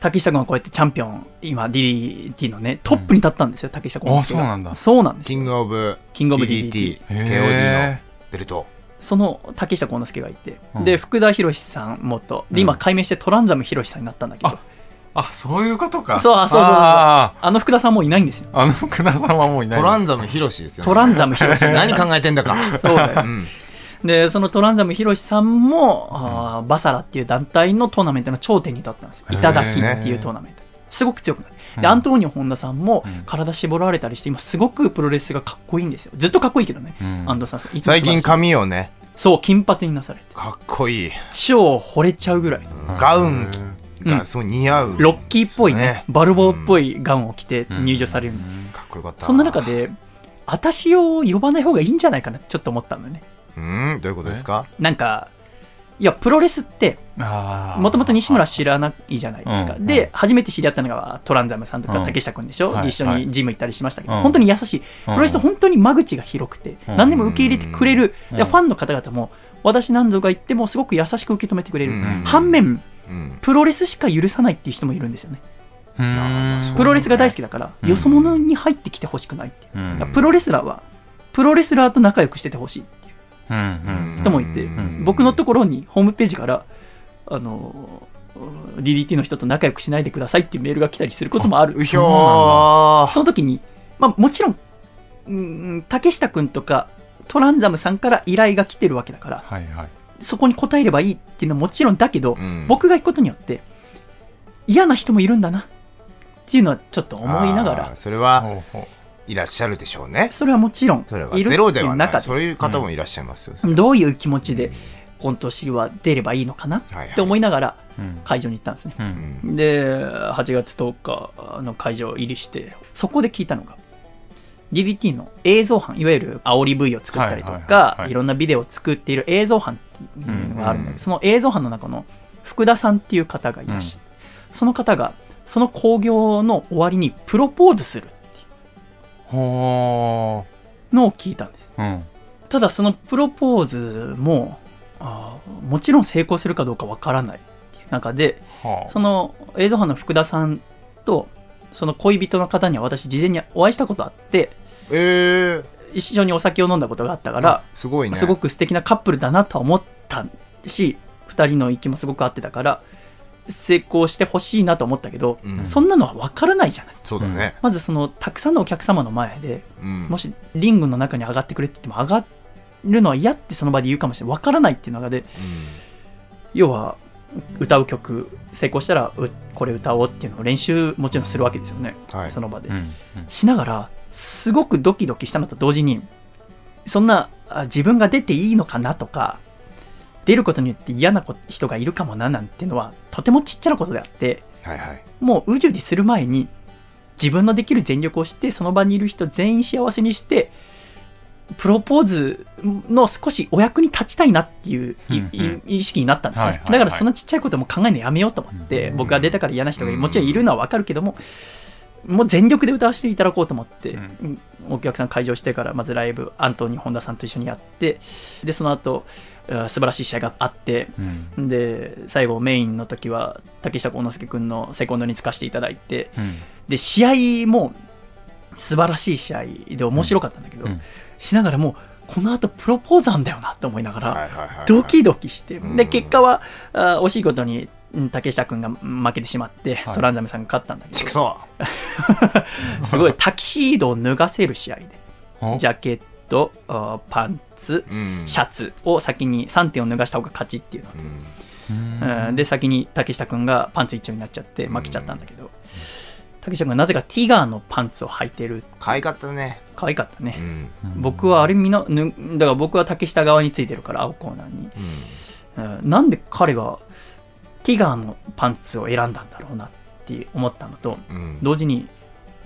竹下君はこうやってチャンピオン今 DDT のねトップに立ったんですよ、竹下君あそうなんだ。そうなんですよ。キングオブキングオブ DDT KOD へのベルト。その竹下幸之助がいて、うん。で福田博さん元。で今うん。改名してトランザム博さんになったんだけど、ああ、そういうことか。そうそうそうそう。ああの福田さんもういないんですよ。ーあの福田さんはもういない。トランザムヒロシですよね。トランザム博 <laughs> 何考えてんだか。そうだよ。うんでそのトランザム博さんも、あーバサラっていう団体のトーナメントの頂点に立ったんですよ板出しっていうトーナメント。すごく強くなる。で、うん。アントニオ本田さんもうん。体絞られたりして今すごくプロレスがかっこいいんですよ。ずっとかっこいいけどね、うん。安藤さん。最近髪をね。そう金髪になされて。かっこいい。超惚れちゃうぐらいガウン。うん。がすごい似合う。ロッキーっぽいね。ね。バルボーっぽいガウンを着て入場される、かっこよかった。そんな中で私を呼ばない方がいいんじゃないかなちょっと思ったんだよねうんどういうことですか？なんかいやプロレスってもともと西村知らないじゃないですか、うんで初めて知り合ったのがトランザムさんとかうん。竹下君でしょ、はいで一緒にジム行ったりしましたけど、うん。本当に優しい。プロレスって本当に間口が広くて、うん。何でも受け入れてくれる、うん。でファンの方々も私なんぞが言ってもすごく優しく受け止めてくれる、うん。反面うん。プロレスしか許さないっていう人もいるんですよね。プロレスが大好きだから、うん。よそ者に入ってきてほしくないってプロレスラーはプロレスラーと仲良くしててほしい人もいて、うん僕のところにホームページからあの DDT の人と仲良くしないでくださいっていうメールが来たりすることもある。うひょー。その時に、まあ、もちろんうん竹下君とかトランザムさんから依頼が来てるわけだからはいはい。そこに答えればいいっていうのはもちろんだけど、うん。僕が行くことによって嫌な人もいるんだなっていうのはちょっと思いながらそれはいらっしゃるでしょうね。それはもちろんそれはいるゼロではない。そういう方もいらっしゃいますよ。どういう気持ちで今年は出ればいいのかなって思いながらうん。会場に行ったんですね。うん。うんで、8月10日の会場入りして、そこで聞いたのが、DDT の映像班、いわゆる煽り V を作ったりとはいはいはいかは、い。いろんなビデオを作っている映像班っていうのがあるんだけうん。ど、その映像班の中の福田さんっていう方がいらっしゃって、その方が、その興行の終わりにプロポーズするのを聞いたんです。ーうん。ただそのプロポーズも、あーもちろん成功するかどうかわからないっていう中で、はあ。その映像班の福田さんとその恋人の方には私事前にお会いしたことあってえー。一緒にお酒を飲んだことがあったから、すごいね。すごく素敵なカップルだなとは思ったし2人の息もすごく合ってたから成功してほしいなと思ったけど、うん。そんなのは分からないじゃない。そうだね。まずそのたくさんのお客様の前でうん。もしリングの中に上がってくれって言っても上がるのは嫌ってその場で言うかもしれない。わからないっていうのがで、要は、歌う曲、成功したら、うこれ歌おうっていうのを練習もちろんするわけですよね。はい。その場で。うん。うん。しながら、すごくドキドキしたのと同時に、そんなあ自分が出ていいのかなとか、出ることによって嫌なこ人がいるかもななんていうのは、とてもちっちゃなことであって、はいはい。もううじうじする前に、自分のできる全力をして、その場にいる人全員幸せにして、プロポーズの少しお役に立ちたいなっていう意識になったんですね。はいはいはい。だからそんなちっちゃいことも考えるのやめようと思って、うん僕が出たから嫌な人がうんもちろんいるのはわかるけども、もう全力で歌わせていただこうと思って、お客さん会場してからまずライブ、アントニー・本田さんと一緒にやって、で、その後、あ素晴らしい試合があって、うん。で、最後メインの時は竹下幸之助君のセコンドにつかせていただいて、うん。で、試合も素晴らしい試合で面白かったんだけど、うん。しながらもう、この後プロポーズなんだよなと思いながら、ドキドキして、うん。で、結果は、あ惜しいことに、うん竹下君が負けてしまって、はい。トランザメさんが勝ったんだけど、ちくそ。<laughs> すごいタキシードを脱がせる試合で、お。ジャケット、あパンツ、うん。シャツを先に3点を脱がした方が勝ちっていうのがうん。うん。で先に竹下君がパンツ一丁になっちゃって負けちゃったんだけど、竹下君がなぜかティガーのパンツを履いてる。可愛かったね。可愛かったね、うん。僕はあれみのぬだから僕は竹下側についてるから青コーナーに、うん。なんで彼がティガーのパンツを選んだんだろうなって思ったのと同時に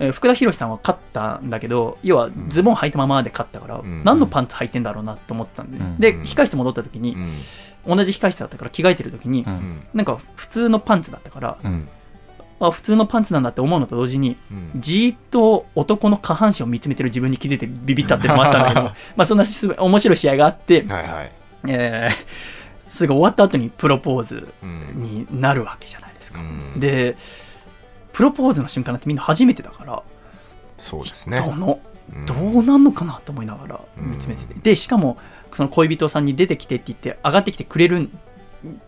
えー福田博さんは勝ったんだけど要はズボン履いたままで勝ったから、ん。何のパンツ履いてんだろうなと思ったんで、うん。でうん控室戻った時に、うん。同じ控室だったから着替えてる時に、うん。うんなんか普通のパンツだったから、うん。あ普通のパンツなんだって思うのと同時にうん。じーっと男の下半身を見つめてる自分に気づいてビビったっていうのもあったんだけど <laughs> まあそんな面白い試合があって、はいはい。えーすぐ終わった後にプロポーズうん。になるわけじゃないですか、うん。でプロポーズの瞬間なんてみんな初めてだからそうですね。どうのうん。どうなんのかなと思いながら見つめてて、でしかもその恋人さんに出てきてって言って上がってきてくれるん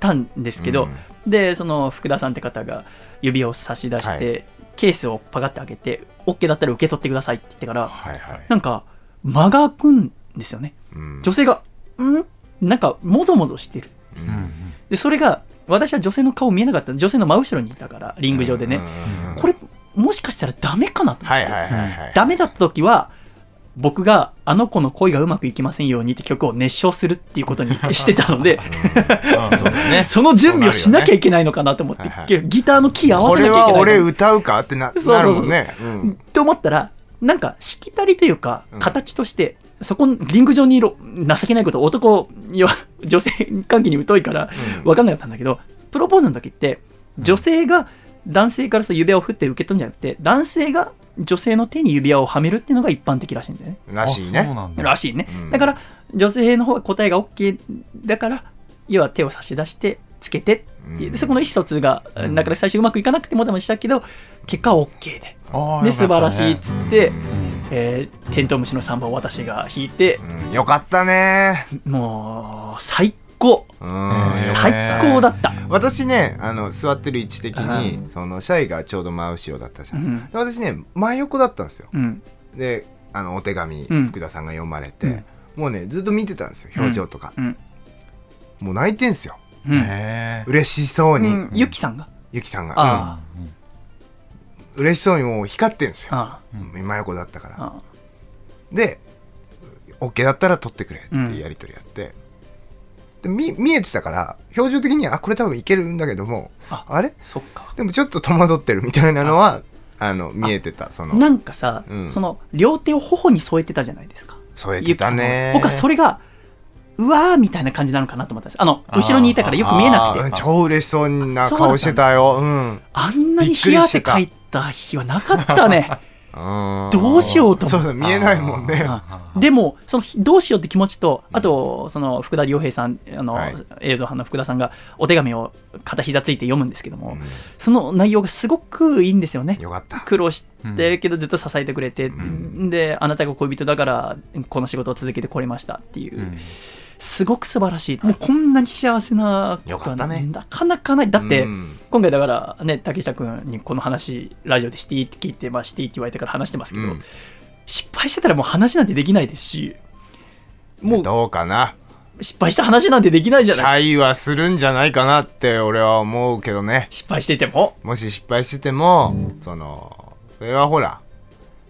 たんですけど、うん。でその福田さんって方が指輪を差し出して、はケースをパカって開けて OK だったら受け取ってくださいって言ってからはいはい。なんか間が空くんですよね。うん。女性がん？なんかもぞもぞしてる。ううんん。でそれが私は女性の顔見えなかった。女性の真後ろにいたからリング上でね、これもしかしたらダメかなと。思って、はいはいはいはい。ダメだった時は僕があの子の恋がうまくいきませんようにって曲を熱唱するっていうことに <laughs> してたのでうん <laughs> その準備をしなきゃいけないのかなと思って、はいはいギターのキー合わこれせなきゃいけないは俺な歌うかってなそうそうそうなるもんね。うん。と思ったらなんかしきたりというかうん。形として、そこリング上にいる情けないこと男には女性関係に疎いからうん。分かんなかったんだけど、プロポーズの時って女性が男性からそう指輪を振って受け取るんじゃなくて男性が女性の手に指輪をはめるっていうのが一般的らしいんだよね。らしいね。らしいね、うん。だから女性の方が答えが OK だから要は手を差し出してつけてっていう、うん。でそこの意思疎通が、うん。なかなか最初うまくいかなくてもでもしたけど結果は OK でで素晴らしいっつって、うん。えーテントウムシのサンバを私が弾いてうんよかったね。もう最高。うん最高だった、私ねあの座ってる位置的うにそのシャイがちょうど真後ろだったじゃん、うん。で私ね真横だったんですよ。うん。であのお手紙、うん。福田さんが読まれて、うん。もうねずっと見てたんですよ表情とか、うん。もう泣いてんすよ。うん。嬉しそうに、うん。ゆきさんが？ゆきさんが、あ。うん嬉しそうにもう光ってんすよ。あうん真横だったから。あで OK だったら取ってくれっていうやり取りやって、で見見えてたから表情的にはあこれ多分いけるんだけどもああれ？そっか。でもちょっと戸惑ってるみたいなのはあの見えてたその。なんかさ、うん。その両手を頬に添えてたじゃないですか。添えてたね僕はそれがうわーみたいな感じなのかなと思ったんです。あのあー。後ろにいたからよく見えなくて。超嬉しそうな顔してたよ。うん。あんなに冷や汗かいた日はなかったね。<laughs> どどうしようと思見えないもんね。あでもそのどうしようって気持ちとあとその福田良平さんあの、はい。映像班の福田さんがお手紙を片膝ついて読むんですけども、うん。その内容がすごくいいんですよね。よかった。苦労してるけどずっと支えてくれて、ん。であなたが恋人だからこの仕事を続けてこれましたっていう、うんすごく素晴らしい。もうこんなに幸せなことはよかったねなかなかない。だって、うん。今回だからね竹下君にこの話ラジオでしていいって聞いて、まあ、していいって言われてから話してますけど、うん。失敗してたらもう話なんてできないですしもうどうかな？失敗した話なんてできないじゃないですか。シャイはするんじゃないかなって俺は思うけどね。失敗してても。もし失敗しててもそのそれはほら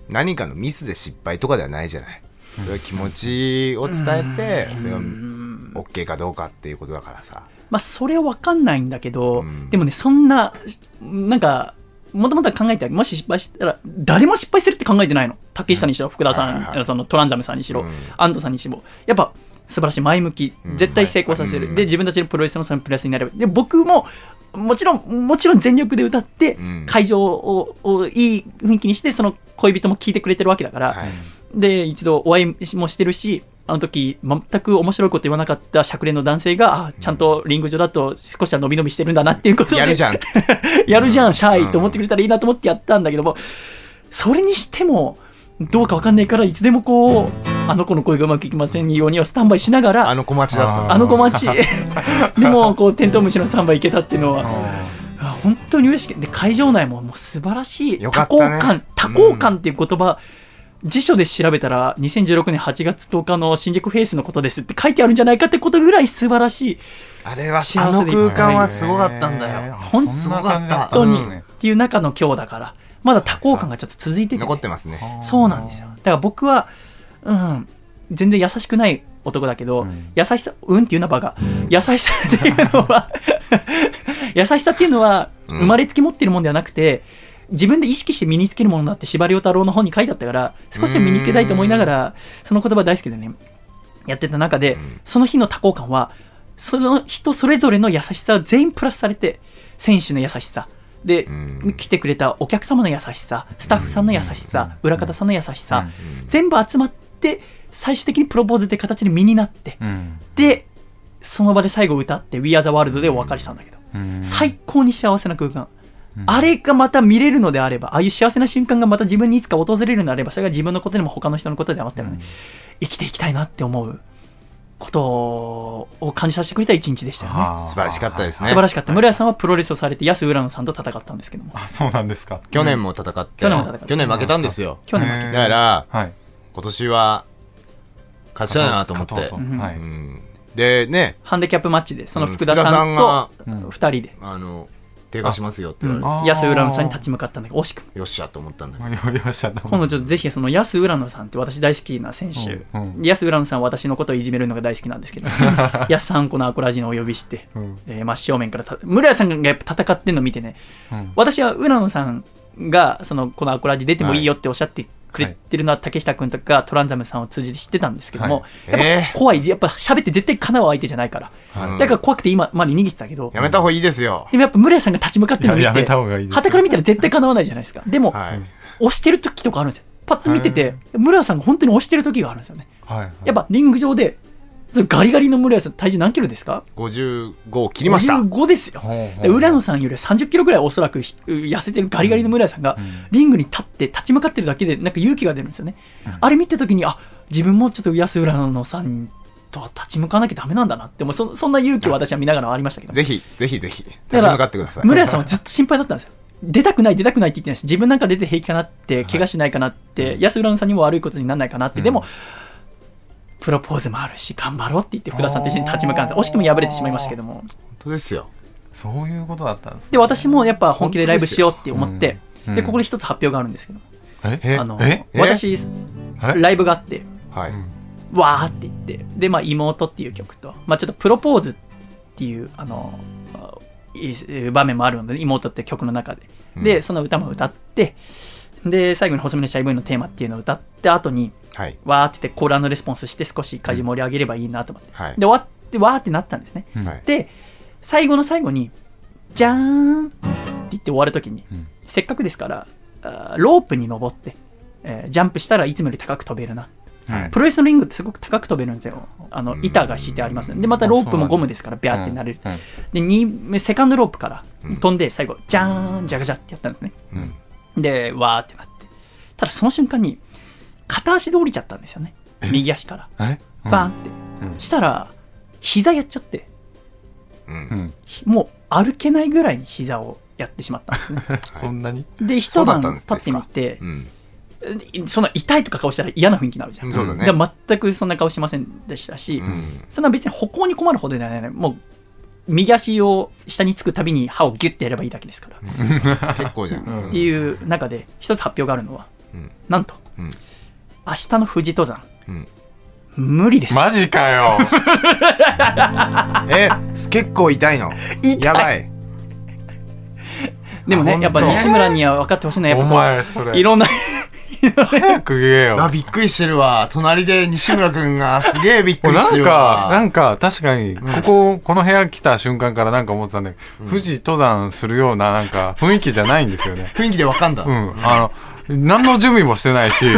何かのミスで失敗とかではないじゃないそ気持ちを伝えてそれは OK かどうかっていうことだからさ。まあ、それはわかんないんだけど、うん。でもね、そんな、なんか、もともとは考えてもし失敗したら、誰も失敗するって考えてないの。竹下にしろ、福田さん、はいそのトランザムさんにしろ、うん。安藤さんにしろ、やっぱ、素晴らしい、前向き。うん、絶対成功させる。はい。で、自分たちのプロレスのそのプレスになれば。で、僕も、もちろん、もちろん全力で歌ってうん、会場ををいい雰囲気にして、その恋人も聞いてくれてるわけだから、はいで、一度お会いもしてるし、あの時、全く面白いこと言わなかったしゃくれの男性が、あちゃんとリング上だと少しは伸び伸びしてるんだなっていうことで。やるじゃん。<laughs> やるじゃん、シャうんイと思ってくれたらいいなと思ってやったんだけども、それにしても、どうかわかんないから、いつでもこう、あの子の声がうまくいきませんようにはスタンバイしながら、あの小町だったあの子待ち、<laughs> でも、こう、テントウムシのスタンバイいけたっていうのは、あ本当に嬉しくて、で、会場内ももう素晴らしい、多幸感、多幸感っていう言葉、辞書で調べたら、2016年8月10日の新宿フェイスのことですって書いてあるんじゃないかってことぐらい素晴らしい。あれは幸あの空間はすごかったんだよ。本当に、うんっていう中の今日だから、まだ多幸感がちょっと続いてて、残ってますね。そうなんですよ。だから僕は、うん、全然優しくない男だけど、うん。優しさ、うんっていうなバカ。優しさっていうのは、<laughs> 優しさっていうのは、うん生まれつき持ってるもんではなくて、自分で意識して身につけるものだって司馬遼太郎の本に書いてあったから、少しは身につけたいと思いながら、その言葉大好きでね、やってた中で、うん。その日の多幸感は、その人それぞれの優しさが全員プラスされて、選手の優しさ、で、うん。来てくれたお客様の優しさ、スタッフさんの優しさ、裏方さんの優しさ、うん。全部集まって、最終的にプロポーズって形で身になって、うん。で、その場で最後歌って、We Are the World でお別れしたんだけど、うん。最高に幸せな空間。うん。あれがまた見れるのであれば、ああいう幸せな瞬間がまた自分にいつか訪れるのであれば、それが自分のことでも他の人のことでもあってもね、生きていきたいなって思うことを感じさせてくれた一日でしたよね。はあ素晴らしかったですね。素晴らしかった。村屋さんはプロレスをされて、安浦野さんと戦ったんですけども。あそうなんですか。去年も戦って。去年も戦って。去年負けたんですよ。去年負けだからはい。今年は勝ちたいなと思って。でね。ハンデキャップマッチで、そのうん福田さんと二人で、あの手貸しますよってうん言われあー安浦野さんに立ち向かったんだけど、惜しく。よっしゃと思ったんだけど。よよっしゃ今度ちょっとぜひその安浦野さんって私大好きな選手、うんうん。安浦野さんは私のことをいじめるのが大好きなんですけど。<laughs> 安さんこのアコラジノをお呼びして、うん。えー真正面からた村屋さんがやっぱ戦ってんの見てね。うん。私は浦野さんがそのこのアコラジ出てもいいよっておっしゃってくれてるのは竹下君とかトランザムさんを通じて知ってたんですけども、はい。やっぱ怖い。やっぱ喋って絶対叶う相手じゃないから、うんだから怖くて今まで逃げてたけど。やめた方がいいですよ。でもやっぱ村屋さんが立ち向かってるのを見てた方がいいですよ。旗から見たら絶対叶わないじゃないですか。でも、はい。押してる時とかあるんですよ。パッと見てて、村屋さんが本当に押してる時があるんですよね。はい。はい。やっぱリング上で、そのガリガリの村屋さん、体重何キロですか？55を切りました。55ですよ。ほうほう。で浦野さんより30キロぐらいおそらくひ痩せてるガリガリの村屋さんが、うん。リングに立って立ち向かってるだけでなんか勇気が出るんですよね。あれ見た時に、あ、自分もちょっと安浦野さんとは立ち向かなきゃダメなんだなって、もう。そそんな勇気を私は見ながらありましたけど。ぜひぜひぜひ立ち向かってください。村屋さんはずっと心配だったんですよ。出たくない、出たくないって言ってないし、自分なんか出て平気かなって、怪我しないかなって、安浦野さんにも悪いことにならないかなって、でも、プロポーズもあるし、頑張ろうって言って、福田さんと一緒に立ち向かって、惜しくも敗れてしまいましたけども。本当ですよ。そういうことだったんですね。で、私もやっぱ本気でライブしようって思って、うん。で、ここで一つ発表があるんですけどあのえ、私、え？ライブがあって、はい。わーって言って、で、まあ、妹っていう曲と、まあ、ちょっとプロポーズっていう、あの、場面もあるので、妹って曲の中で。で、うん。その歌も歌って、で、最後に細身のシャイボーイのテーマっていうのを歌って、後に、はいわーって言ってコールレスポンスして少し会場盛り上げればいいなと思って。はいで、終わって、わーってなったんですね。うんはいで、最後の最後に、じゃーんって言って終わるときに、うんせっかくですから、ロープに登って、えージャンプしたらいつもより高く飛べるな。はいプロレスのリングってすごく高く飛べるんですよ。あの、板が敷いてありますね。で、またロープもゴムですから、ビャーってなれる。うんうんで、にセカンドロープからうん飛んで、最後、じゃーん、じゃがじゃってやったんですね。うんで、わーってなって。ただその瞬間に、片足で降りちゃったんですよね。右足から。え？バーンって。うんしたら、膝やっちゃって、もう歩けないぐらいに膝をやってしまったんですね。<laughs> そんなに？で、一晩経ってみてう、んそんな痛いとか顔したら嫌な雰囲気になるじゃん。そうだねでも全くそんな顔しませんでしたし、うんそんな別に歩行に困るほどではない。もう、右足を下につくたびに歯をギュッてやればいいだけですから。<laughs> 結構じゃん。っていう中で、一つ発表があるのは、うん。なんと、うん。明日の富士登山、うん。無理です。マジかよ。<laughs> え、結構痛いの？痛い。やばい。でもね、あやっぱ西村には分かってほしいのは、やおっぱこ前それ。ういろんな、早く言えよあ、びっくりしてるわ。隣で西村くんがすげえびっくりしてるなんか、わ。なんか、確かに、ここ、この部屋来た瞬間からなんか思ってたんだけど、富士登山するような、なんか、雰囲気じゃないんですよね。<laughs> 雰囲気でわかんだ。うん。あの、何の準備もしてないし、<laughs>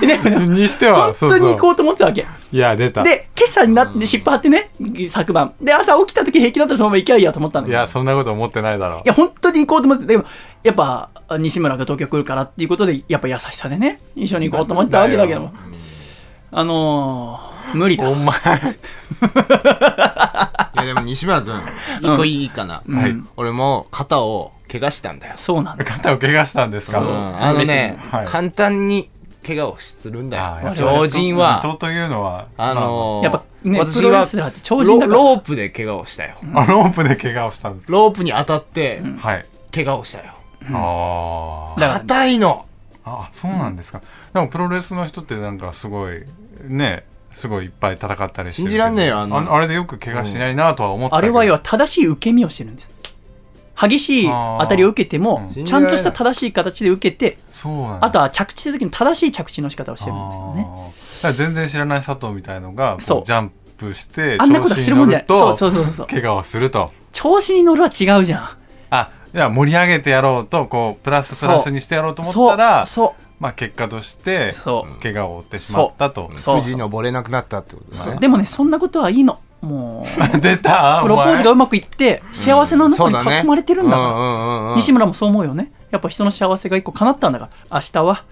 にしては、本当に行こうと思ってたわけ。いや、出た。で、今朝になって、湿布貼ってね、昨晩。で、朝起きた時平気だったらそのまま行きゃいいやと思ったんだけど。いや、そんなこと思ってないだろい。や、本当に行こうと思って、でも、やっぱ、西村が東京来るからっていうことで、やっぱ優しさでね、一緒に行こうと思ったわけだけども。あのー、無理だ。お前、<laughs> いやでも西村くん、一個いいかな。はい俺も肩を怪我したんだよ。そうなんだ。肩を怪我したんですか？うんあのね、はい簡単に怪我をするんだよ。超人は、人というのは、あのーやっぱね、私は超人だから。ロロープで怪我をしたよ。あロープで怪我をしたんです。ロープに当たって、はい。怪我をしたよ。あだから硬いの。あ。あ、そうなんですか。でもプロレスの人ってなんかすごい、ね、すごいいっぱい戦ったりして信じらんねえよあのああれでよく怪我しないなとは思ってたけど。あれは要は正しい受け身をしてるんです。激しい当たりを受けてもちゃんとした正しい形で受けて、そうなんだあとは着地するときに正しい着地の仕方をしてるんですよね。だから全然知らない佐藤みたいのがこうそうジャンプしてあんなことするもんじゃない。そう調子に乗るとそうそうそう。怪我をすると調子に乗るは違うじゃん。あいや盛り上げてやろうとこうプラスプラスにしてやろうと思そうったらそまあ結果としてう。そう。怪我を負ってしまったとそう富士登れなくなったってことだね。でもね、そんなことはいいの。もう、<laughs> 出たプロポーズがおうまくいって、幸せの中に囲まれてるんだから。うんうんうんうん西村もそう思うよね。やっぱ人の幸せが一個叶ったんだから、明日は。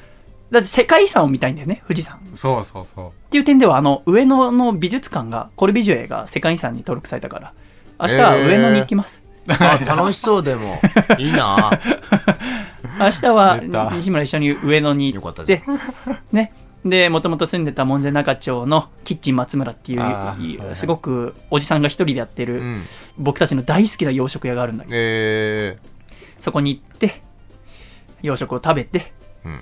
だって世界遺産を見たいんだよね、富士山。っ前そうそうそていう点では、あの、上野の美術館が、コルビジュエが世界遺産に登録されたから、明日は上野に行きます。あ <laughs> 楽しそうでも。いいな <laughs> 明日は西村一緒に上野に行って、ね。で、もともと住んでた門前仲町のキッチン松村っていうはいはいすごくおじさんが一人でやってる、うん。僕たちの大好きな洋食屋があるんだけど、えそこに行って、洋食を食べて、うん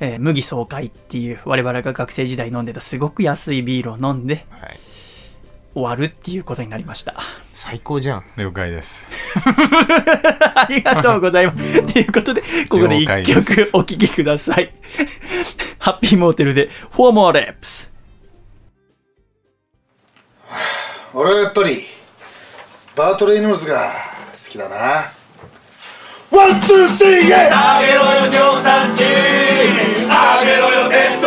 えー麦爽快っていう我々が学生時代飲んでたすごく安いビールを飲んでー、はい。終わるっていうことになりました。最高じゃん。う了解です <laughs> ありがとうございます。ということで、ここで一了解です曲お聴きください。ハッピーモーテルで、 Four More Reps。俺はやっぱりバート・レイノルズが好きだな One two three yeah あげろよ尿酸値あげろよデ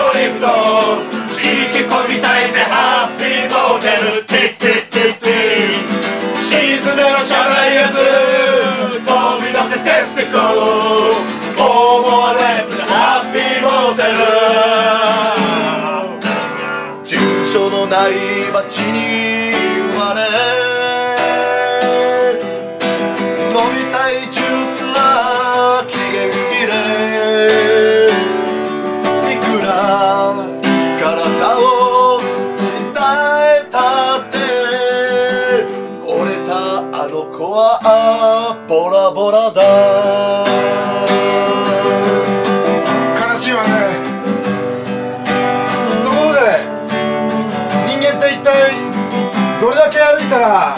ボラボラだ。悲しいわね。ところで？人間って一体どれだけ歩いたら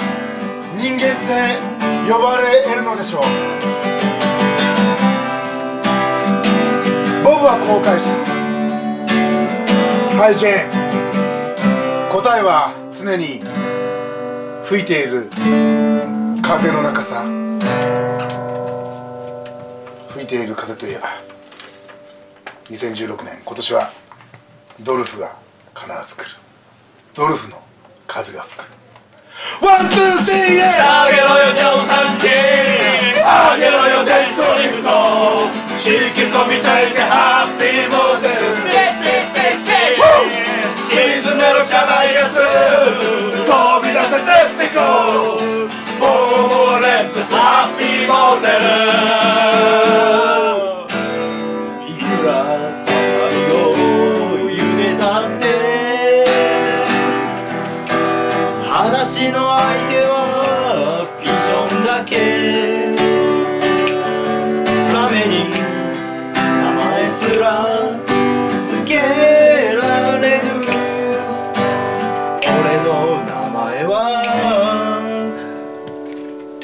人間って呼ばれるのでしょう？ボブはこう返したはいジェーン。答えは常に吹いている。風の中さ。吹いている風といえば2016年今年はドルフが必ず来る。ドルフの風が吹く。 One two three yeah あげろよ尿酸値あげろよデッドリフト。引き込みたいぜハッピーモーテル沈めろしゃない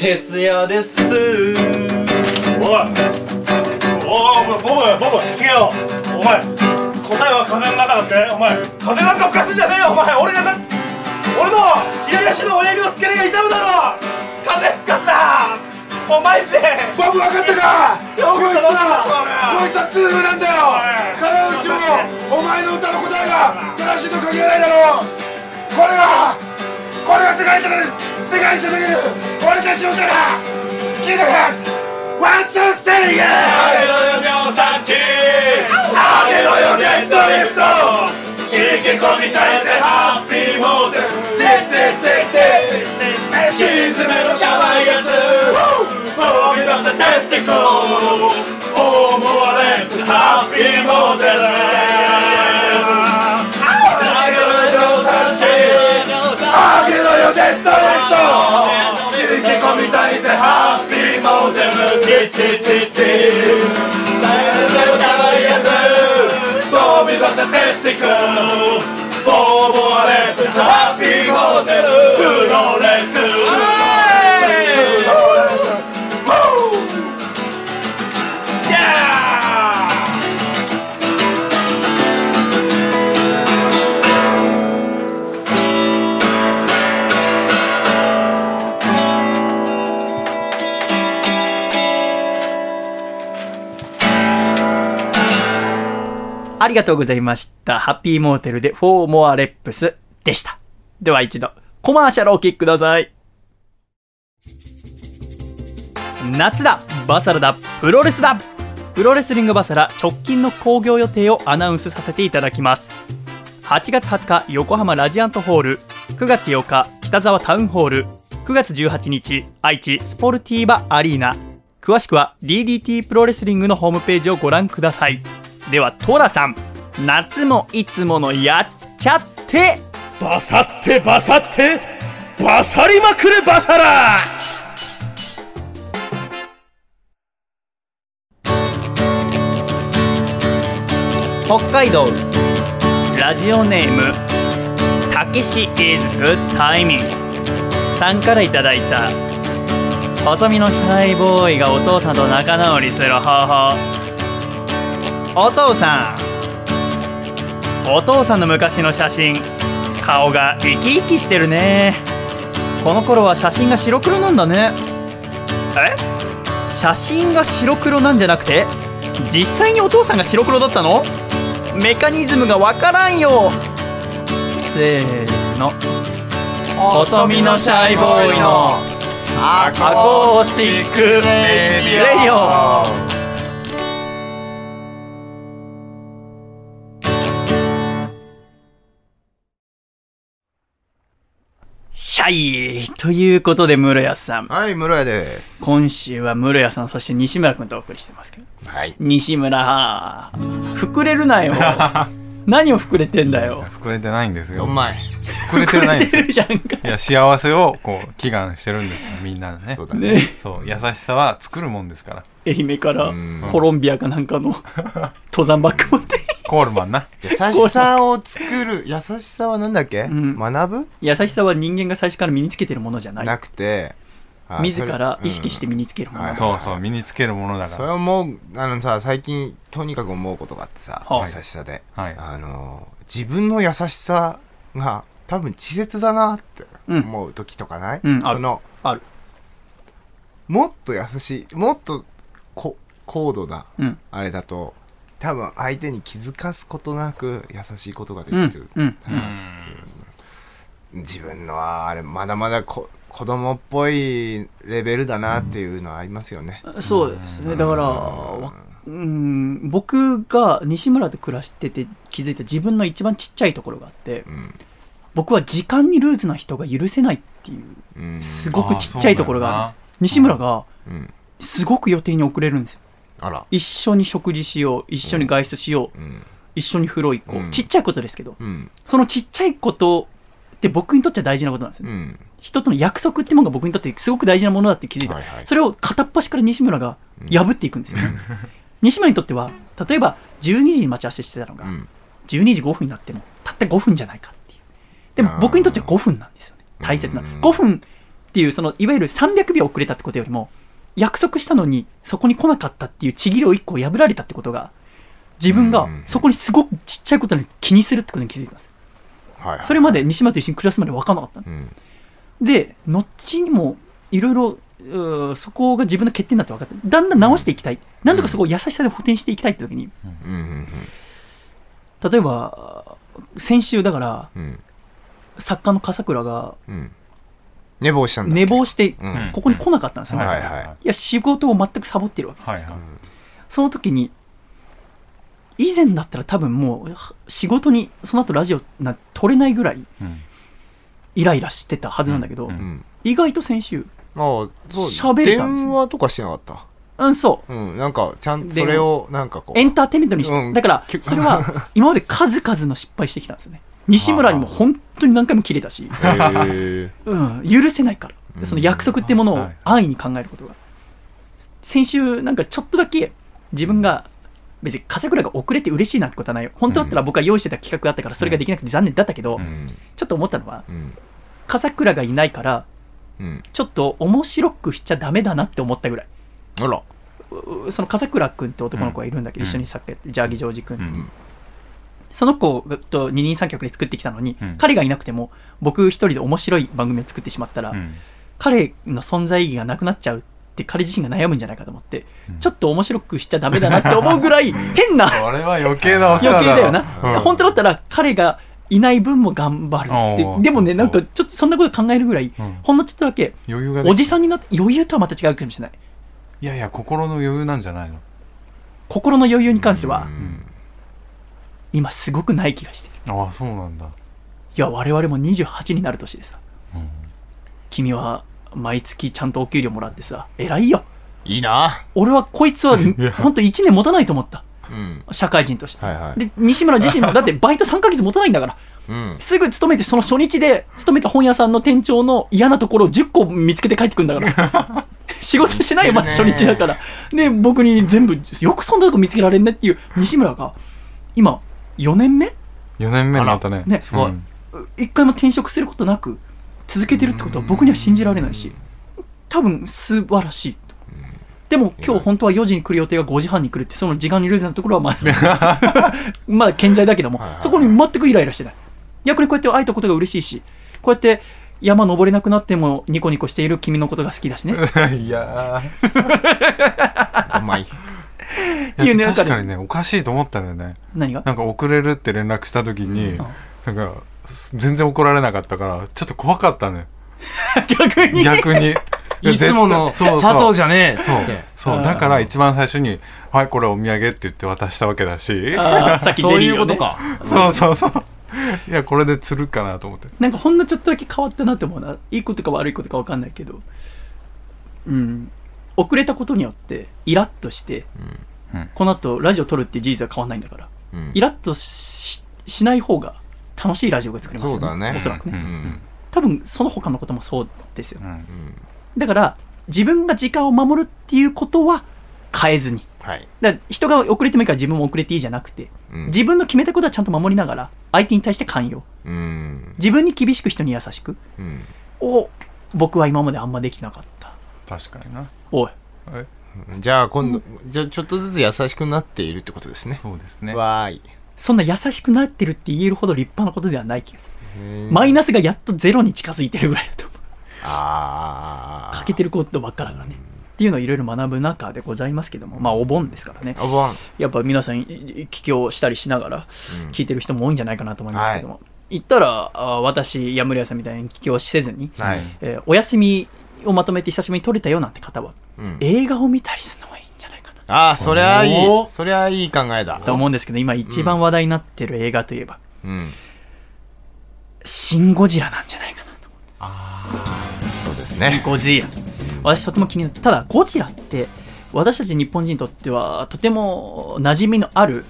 哲也です。おい。おいボブボブ聞けよ。お前答えは風の中だって。お前風なんか吹かすんじゃねえよ。お前俺がな俺の左足の親指の付け根が痛むだろ。風吹かすな。お前んちボブ分かったか？こいつはこいつは痛風なんだよ。金内もお前。の歌の答えが正しいと限らないだろう。これがこれが世界に届け世界に届ける俺たちの歌だ聞いてくれワンツーステリングあげろよ尿酸値あげろよネットリフト刺激込みたいぜハッピーモーデルデスデスデスデス沈めのシャワイやつ飛び出せテスティコフォームはレッツハッピーモーデルモーりがとうございました。ハッピーモーテルでフォーモアレップスでした。では一度、コマーシャルをお聞きください。夏だバサラだプロレスだプロレスリングバサラ直近の興行予定をアナウンスさせていただきます。8月20日横浜ラジアントホール9月8日北沢タウンホール9月18日愛知スポルティーバアリーナ詳しくは DDT プロレスリングのホームページをご覧くださいではトラさん夏もいつものやっちゃって。バサってバサってバサりまくれバサラ。北海道ラジオネームたけし is good timing さんからいただいた細身のシャイボーイがお父さんと仲直りする方法お父さん。お父さんの昔の写真。顔が生き生きしてるね。この頃は写真が白黒なんだね。え？写真が白黒なんじゃなくて実際にお父さんが白黒だったの？メカニズムがわからんよ。せーの。細身のシャイボーイの。アコースティックレディオシャイということで室谷さんはい、室谷です。今週は室谷さんそして西村君とお送りしてますけどはい。西村膨れるなよ <laughs> 何を膨れてんだよ。膨れてないんですよ。お前。膨れてないんですよ。るじゃんか。いや幸せをこう祈願してるんですよみんなでね。そうだね。ね。そう優しさは作るもんですから。愛媛からん。コロンビアかなんかの <laughs> 登山バッグ持って。コールマンな。優しさを作る、優しさはなんだっけ、ん。学ぶ？優しさは人間が最初から身につけてるものじゃない。なくて、あ自ら意識それして身につけるもの、はいそうそう身につけるものだそれからはもう、あのさ、最近、とにかく思うことがあってさ、はい。優しさで。はい。あの、自分の優しさが多分稚拙だなってうん。思う時とかない、うんある。そのある。もっと優しい、もっとこ高度な、うん。あれだと、多分相手に気づかすことなく優しいことがでうん。きる。うん。自分のは、あれ、まだまだこ子供っぽいレベルだなっていうのはありますよね。そうですねだからわうん僕が西村で暮らしてて気づいた自分の一番ちっちゃいところがあってうん。僕は時間にルーズな人が許せないっていううん。すごくちっちゃいところがあるんですあ西村がうん。すごく予定に遅れるんですよあら。一緒に食事しよう一緒に外出しよう、うん。一緒に風呂行こう、うんちっちゃいことですけどうん。そのちっちゃいことって僕にとっては大事なことなんですよね、うん。人との約束ってものが僕にとってすごく大事なものだって気づいた、はいはい。それを片っ端から西村が破っていくんですよ、<laughs> 西村にとっては例えば12時に待ち合わせしてたのが、うん。12時5分になってもたった5分じゃないかっていう。でも僕にとっては5分なんですよね。大切な。うん5分っていう、その、いわゆる300秒遅れたってことよりも、約束したのに、そこに来なかったっていうちぎりを1個破られたってことが、自分がそこにすごくちっちゃいことに気にするってことに気づいたんです。はいはい。それまで西村と一緒に暮らすまで分からなかったの。うん。で、後にもいろいろ、そこが自分の欠点だって分かって、だんだん直していきたい。なんとかそこを優しさで補填していきたいって時に、うんうん例えば、先週だから、うん。作家の笠倉がうん。寝坊したんだ寝坊してうん、ここに来なかったんですよ。はいはいい。や、仕事を全くサボってるわけ。はいはい。その時に、以前だったら多分もう、仕事に、その後ラジオな撮れないぐらいうん。イライラしてたはずなんだけど、うん。うん。意外と先週、ああそう。喋れたんですね電話とかしてなかった？うん、そう。うんなんかちゃんとそれをなんかこう。エンターテインメントにして、うん。だからき、それは、<laughs> 今まで数々の失敗してきたんですよね。西村にも本当に何回も切れたし、うん、許せないから。うん。その約束ってものをはい。安易に考えることが。先週、なんかちょっとだけ、自分が、別に笠倉が遅れて嬉しいなんてことはない。よ。本当だったら僕は用意してた企画があったから、それができなくて残念だったけど、うん。ちょっと思ったのは、うん。笠倉がいないから、うん。ちょっと面白くしちゃダメだなって思ったぐらい。あら。うその笠倉君って男の子がいるんだけど、うん。一緒に作家やって、ジャーギジョージ君。うん。その子と二人三脚で作ってきたのに、うん。彼がいなくても、僕一人で面白い番組を作ってしまったら、うん。彼の存在意義がなくなっちゃうって彼自身が悩むんじゃないかと思って、ちょっと面白くしちゃダメだなって思うぐらい、変な <laughs> これは余計なお世話余計だよな。うん。本当だったら彼がいない分も頑張るって。でもね、そうなんかちょっとそんなこと考えるぐらい、うん。ほんのちょっとだけ、余裕ができおじさんになって余裕とはまた違うかもしれない。いやいや心の余裕なんじゃないの？心の余裕に関しては、うん。今すごくない気がしてる。ああそうなんだ。いや、我々も28になる年でさ、うん。君は毎月ちゃんとお給料もらってさ、偉いよ。いいな俺はこいつは、ほんと1年持たないと思った。うん社会人として。はいはいで、西村自身も、<laughs> だってバイト3ヶ月持たないんだから。うんすぐ勤めて、その初日で、勤めた本屋さんの店長の嫌なところを10個見つけて帰ってくるんだから。<laughs> 仕事しないよ、まだ初日だから。で、僕に全部、よくそんなとこ見つけられんねっていう西村が、今、4年目？4年目になったねねすごい一回も転職することなく続けてるってことは僕には信じられないし多分素晴らしいと。でも今日本当は4時に来る予定が5時半に来るってその時間にルーズなところはまだ <laughs> <laughs> まだ健在だけどもそこに全くイライラしてない。逆にこうやって会えたことが嬉しいしこうやって山登れなくなってもニコニコしている君のことが好きだしね。<laughs> いやうまいい。うねー確かにねおかしいと思ったんだよね。何が？なんか遅れるって連絡した時に、なんか全然怒られなかったからちょっと怖かったね。<laughs> 逆に？逆に。<laughs> いつもの佐藤じゃねえっつそう。ってそうだから一番最初に「はいこれお土産」って言って渡したわけだし。さっきゼそういうことか。そうそうそう。いやこれで釣るかなと思って。なんかほんのちょっとだけ変わったなと思うな。いいことか悪いことか分かんないけど。うん。遅れたことによって、イラッとして、うん。この後ラジオ撮るっていう事実は変わんないんだから、うん。イラッとししない方が楽しいラジオが作れますよそうだねおそらくね。うん多分その他のこともそうですよう。んうんだから、自分が時間を守るっていうことは変えずに。はいだ人が遅れてもいいから自分も遅れていいじゃなくて、うん自分の決めたことはちゃんと守りながら、相手に対して寛容。うん自分に厳しく人に優しく。うんを僕は今まであんまできなかった。確かになおい。え？じゃあ今度じゃあちょっとずつ優しくなっているってことですねそうですねわーいそんな優しくなってるって言えるほど立派なことではない気がする。マイナスがやっとゼロに近づいてるぐらいだと思う。ああ欠けてることばっかだからね。っていうのをいろいろ学ぶ中でございますけども、まあお盆ですからね。お盆やっぱ皆さん、いい帰郷したりしながらうん聞いてる人も多いんじゃないかなと思いますけども。言ったら、あ私、やむりやさんみたいに帰郷せずに、はいえーお休みをまとめて久しぶりに取れたよなんて方は、うん映画を見たりするのああそりゃいいそりゃいい考えだと思うんですけど、今一番話題になってる映画といえば、うんシン・ゴジラなんじゃないかなと。そうですねゴジラ。私とても気になった。ただ、ゴジラって、私たち日本人にとっては、とても馴染みのある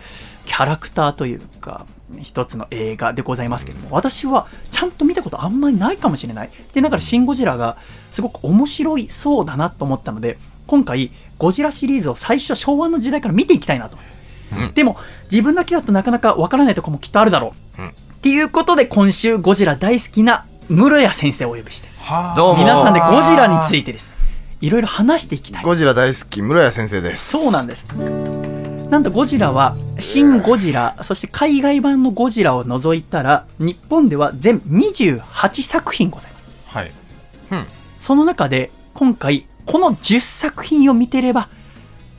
キャラクターというか、一つの映画でございますけども、私はちゃんと見たことあんまりないかもしれない。で、だからシン・ゴジラがすごく面白いそうだなと思ったので、今回、ゴジラシリーズを最初昭和の時代から見ていきたいなと。でも、自分だけだとなかなかわからないところもきっとあるだろう。うん。っていうことで今週ゴジラ大好きな室谷先生をお呼びして。どうも。皆さんでゴジラについてです。ねいろいろ話していきたい。ゴジラ大好き室谷先生です。そうなんです。なんとゴジラは「シン・ゴジラ」そして海外版のゴジラを除いたら日本では全28作品ございます。はい。その中で今回この10作品を見てれば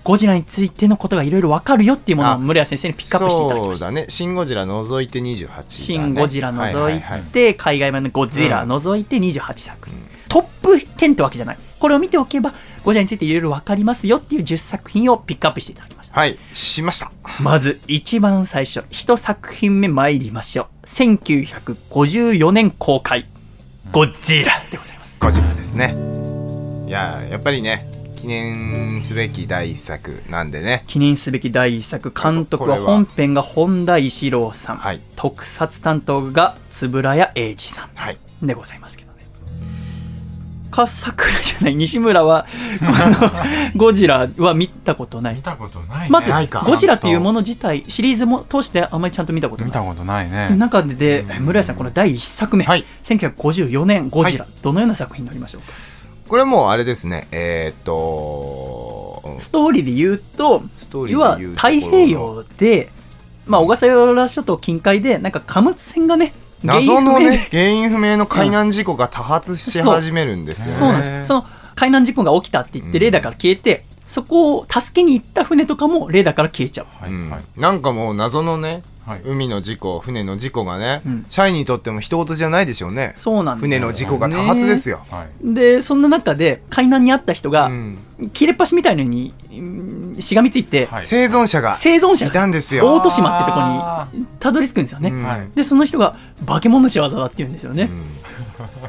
ゴジラについてのことがいろいろわかるよっていうものをあ室谷先生にピックアップしていただきました。そうだね「シン・ゴジラ」除いて28だ、ね、シン・ゴジラ除いて、海外版のゴジラ除いて28作品、トップ10ってわけじゃない。これを見ておけばゴジラについていろいろわかりますよっていう10作品をピックアップしていただきました。はい。しました。まず一番最初一作品目参りましょう。1954年公開。ゴジラでございます。ゴジラですねいややっぱりね記念すべき第一作なんでね。記念すべき第一作監督は本編が本田一郎さん、はい。特撮担当が円谷英二さん。はい。でございますけどね。か桜じゃない西村は <laughs> ゴジラは見たことない。見たことないね。まずゴジラというもの自体シリーズも通してあんまりちゃんと見たことない。見たことないね。中で村井さんこの第一作目、はい。1954年ゴジラ、どのような作品になりましょうか？これもうあれですね。えーっとストーリーで言うとストーリ要は太平洋で、まあ、小笠原諸島近海でなんか貨物船がね謎の原因不明。でね原因不明の海難事故が多発し始めるんですよね。そう。なんです。その海難事故が起きたって言って、うん。レーダーから消えて、そこを助けに行った船とかもレーダーから消えちゃう。うん。はいはいなんかもう謎のね、はい。海の事故船の事故がね、うん。社員にとっても人事じゃないでしょうね。そうなんです船の事故が多発ですよ、はい。で、そんな中で海難にあった人が、うん。切れっ端みたいのにうんしがみついて、はい。生存者が生存者。いたんですよ。大戸島ってとこあにたどり着くんですよね。で、その人が化け物の仕業だって言うんですよね。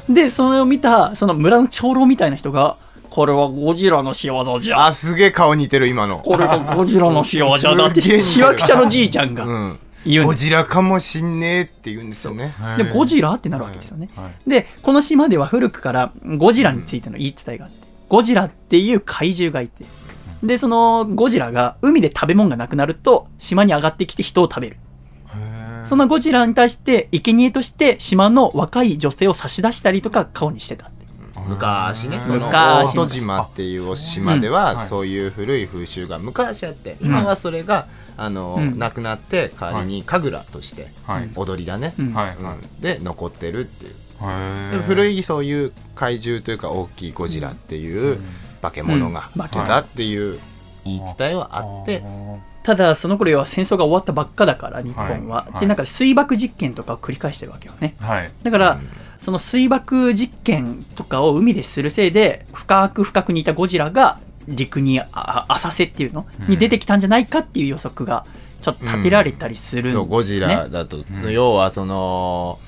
う。ん。<laughs> で、それを見た、その村の長老みたいな人が、これはゴジラの仕業じゃ。あすげえ顔似てる今の。これがゴジラの仕業じゃだって、しわくちゃのじいちゃんが。うん言う。ゴジラかもしんねえって言うんですよね。で、ゴジラってなるわけですよね。はい。で、この島では古くからゴジラについての言い伝えがあって、ゴジラっていう怪獣がいて、で、そのゴジラが海で食べ物がなくなると、島に上がってきて人を食べる。そのゴジラに対して、生贄として島の若い女性を差し出したりとか顔にしてたって。昔ね。うんその昔大戸島っていうお島でうんははい。そういう古い風習が昔あってうん。今はそれがあのうん。なくなって代わりに神楽としてはい。踊りだね。うん。はいはい。うんで残ってるっていう。古いそういう怪獣というか大きいゴジラっていう化け物がうん。化けたっていう言い伝えはあって。ただ、その頃要は戦争が終わったばっかだから、日本は。はい。で、なんか水爆実験とかを繰り返してるわけよね。はい。だから、うん。その水爆実験とかを海でするせいで、深く深くにいたゴジラが陸にああ浅瀬っていうの？うん。に出てきたんじゃないかっていう予測がちょっと立てられたりするんですうゴジラだと、ん。要はその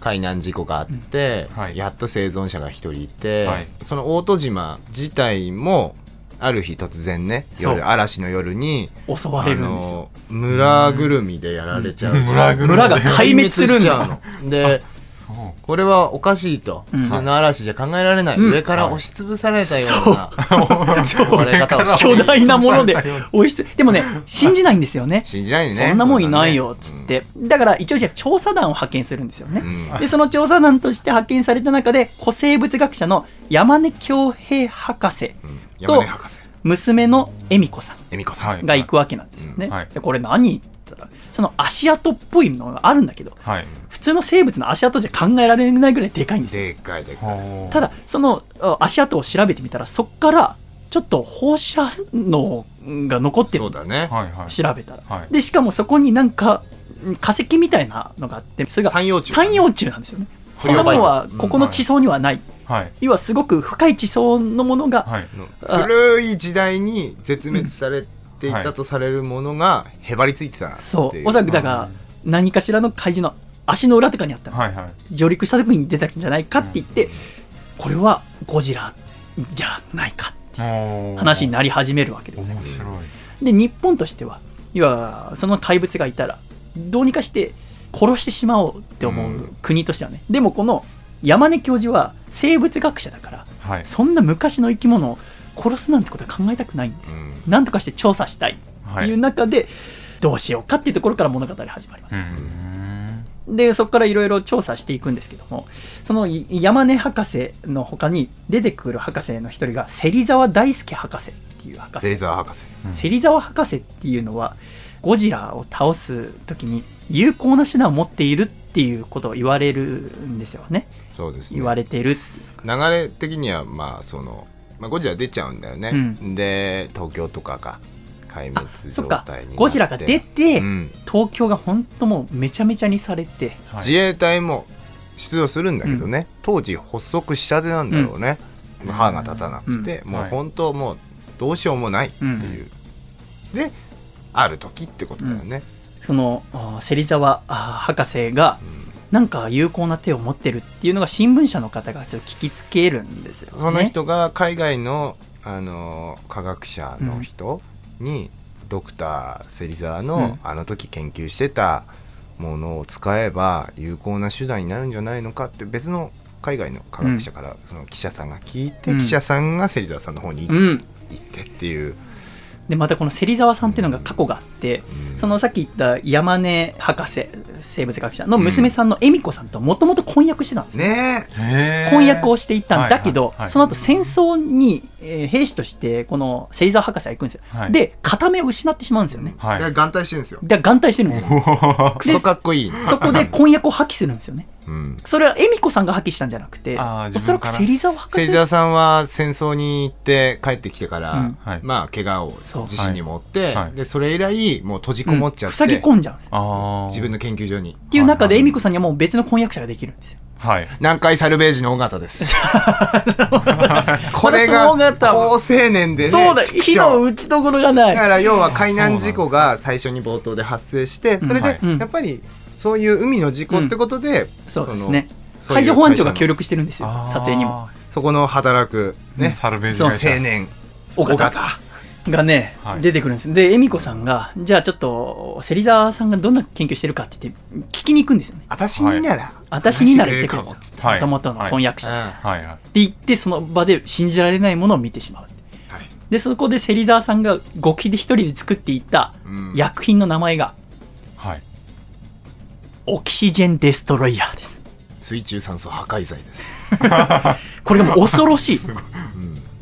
海難事故があって、うん。はい。やっと生存者が一人いて、はい。その大戸島自体もある日突然ね夜嵐の夜に襲われるんですよ。村ぐるみでやられちゃう、うん。村が壊滅するんだ。<laughs> の。で <laughs> これはおかしいと、うん。普通の嵐じゃ考えられない、うん。上から押しつぶされたような。追われ方をして巨大なもので追い出でもね、信じないんですよね。信じないね。そんなもんいないよ、つって。だから一応じゃあ調査団を派遣するんですよね。うん。で、その調査団として派遣された中で、古生物学者の山根恭平博士うん。山根博士。娘の恵美子さん恵美子さん、はいが行くわけなんですよね。うんはい。でこれ何その足跡っぽいのがあるんだけど、はい。普通の生物の足跡じゃ考えられないぐらいでかいんですよ。でっかいでっかい。ただ、そのあ足跡を調べてみたら、そっからちょっと放射能が残ってるんですそうだね、はいはい。調べたら、はい。でしかもそこになんかうん化石みたいなのがあってそれが三葉虫三葉虫なんですよね。そんなものはうんここの地層にはない、はい。要はすごく深い地層のものが、はい。古い時代に絶滅されていたとされるものがへばりついてたいう。そう。おそらくだが何かしらの怪獣の足の裏とかにあった。の、はいはい。上陸した時に出たんじゃないかって言って、これはゴジラじゃないかっていう話になり始めるわけでございます面白い。で日本としては要はその怪物がいたらどうにかして殺してしまおうって思う国としてはね、でもこの山根教授は生物学者だからはい。そんな昔の生き物を殺すなんてことは考えたくないんですよ、うん。なんとかして調査したい。ってはいいう中でどうしようかっていうところから物語始まります、うん。で、そこからいろいろ調査していくんですけども、そのい山根博士の他に出てくる博士の一人が、芹沢大輔博士っていう博士。芹沢博士。芹沢博士っていうのは、ゴジラを倒す時に有効な手段を持っているっていうことを言われるんですよね。そうですね。言われてるっていう。流れ的にはまあその、まあ、ゴジラ出ちゃうんだよね、うん。で東京とかが壊滅そっか状態になって、ゴジラが出て、うん。東京が本当もうめちゃめちゃにされて、はい。自衛隊も出動するんだけどね、当時発足したてなんだろうね、歯が立たなくて、もう本当もうどうしようもないっていう、である時ってことだよね、その芹沢博士がなんか有効な手を持ってるっていうのが新聞社の方がちょっと聞きつけるんですよ、ね。その人が海外の、あの科学者の人に、ドクター芹沢の、うん。あの時研究してたものを使えば有効な手段になるんじゃないのかって別の海外の科学者からその記者さんが聞いて、うん。記者さんが芹沢さんの方にうん、行ってっていう、でまたこの芹沢さんっていうのが過去があって、うん。そのさっき言った山根博士生物学者の娘さんの恵美子さんともともと婚約してたんですよ。ね婚約をしていたんだけど、はいはいはい。その後戦争に、えー兵士としてこの芹沢博士は行くんですよ、はい。で片目を失ってしまうんですよね、はい。で眼帯してるんですよ。で眼帯してるんですよ。クソかっこいい、そこで婚約を破棄するんですよね。うん、それは恵美子さんが破棄したんじゃなくておそらく芹沢博士。芹沢さんは戦争に行って帰ってきてから、うん。はい。まあ怪我をそう。自身に持って、はい。はい。でそれ以来もう閉じこもっちゃって、塞ぎ込んじゃうんですよ。自分の研究所に。っていう中ではい恵美子さんにはもう別の婚約者ができるんですよ。はい。南海サルベージの尾形です。<laughs> これそがの尾形。高青年でねそうだ火の打ちどころがない。だから要は海難事故が最初に冒頭で発生してそれでうん。やっぱりそういう海の事故ってことで、そうですね。海上保安庁が協力してるんですよ撮影にも。そこの働くねサルベージそう会社青年。尾形尾形がね、はい。出てくるんです。で恵美子さんがじゃあちょっと芹沢さんがどんな研究してるかって言って聞きに行くんですよね。私になら。私になら言ってくるはい。もともとの婚約者、うん。はいはい。って言ってその場で信じられないものを見てしまう。はい。でそこで芹沢さんが極秘で一人で作っていたうん。薬品の名前がはい。オキシジェンデストロイヤーです。水中酸素破壊剤です。<laughs> これがもう恐ろしい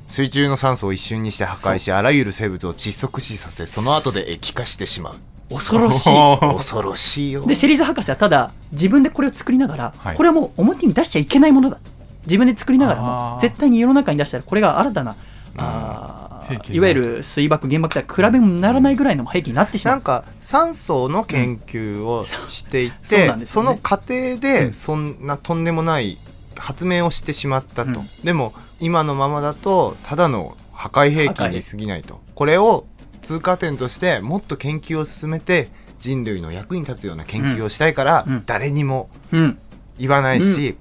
水中の酸素を一瞬にして破壊しあらゆる生物を窒息死させその後で液化してしまう。恐ろしい。恐ろしいよ。で芹沢博士はただ自分でこれを作りながら、はい。これはもう表に出しちゃいけないものだ。自分で作りながらあもー。絶対に世の中に出したらこれが新たなあいわゆる水爆原爆とは比べもならないぐらいの兵器になってしまう。んなか酸素の研究をしていそう。て、なんですよね。その過程うん。でそんなとんでもない発明をしてしまったと、うん。でも今のままだとただの破壊兵器に過ぎないと。これを通過点としてもっと研究を進めて人類の役に立つような研究をしたいから、誰にもうん。言わないし、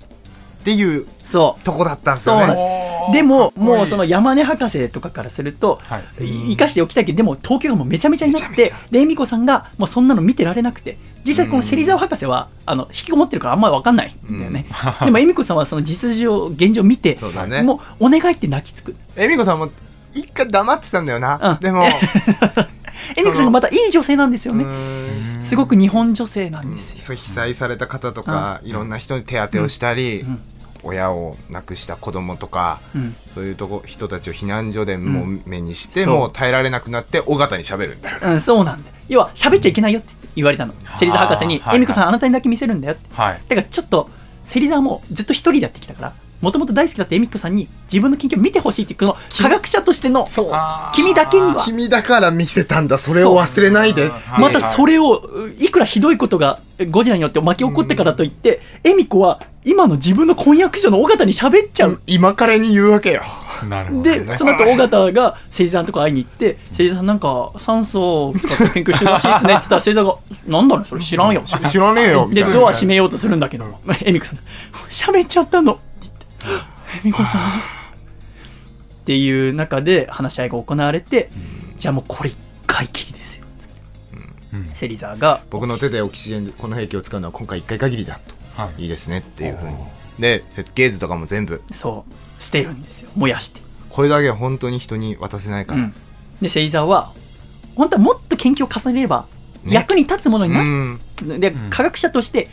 っていうそとこだったんですよね。でも、もうその山根博士とかからすると、はい。生かしておきたいけど、でも東京がもうめちゃめちゃになってで、恵美子さんがもうそんなの見てられなくて、実際この芹沢博士は、あの、引きこもってるからあんまりわかんないんだよね。でも恵美子さんはその実情、現状を見て、もうお願いって泣きつく。恵美子さんも一回黙ってたんだよな、うん。でも <laughs> 恵美子さんがまたいい女性なんですよね。すごく日本女性なんですよ。そう被災された方とか、いろんな人に手当てをしたり、うん親を亡くした子供とか、うん。そういうとこ人たちを避難所でもう目にして、そう。もう耐えられなくなって尾形に喋るんだよ。うん、そうなんだよ。要は、喋っちゃいけないよって言われたの。芹沢博士に、はい。恵美子さんあなたにだけ見せるんだよって。はい。だからちょっと、芹沢もずっと一人でやってきたから、もともと大好きだった恵美子さんに自分の研究を見てほしいっていう、この科学者としての、そう。君だけには、君だから見せたんだそれを忘れないで。またそれを、いくらひどいことがゴジラによって巻き起こってからといって、恵美子は今の自分の婚約者の尾形に喋っちゃう。今彼に言うわけよ。なるほどね。で、その後、尾形が芹沢のとこ会いに行って、芹沢さんなんか酸素を使って研究してるらしいっすねって言ったら、芹沢が、なんだろう、それ知らんよ。知らねえよで、ドア閉めようとするんだけど、恵美子さん。が、喋っちゃったの美子さん。っていう中で話し合いが行われて、じゃあもうこれ一回きりですよ。つって芹沢が、僕の手でオキシジェンこの兵器を使うのは今回一回限りだと、はいいいですねっていうふうにで設計図とかも全部そう、捨てるんですよ。燃やして。これだけは本当に人に渡せないから、うん。で、芹沢は、本当はもっと研究を重ねれば、ね役に立つものになうる。んで、科学者として、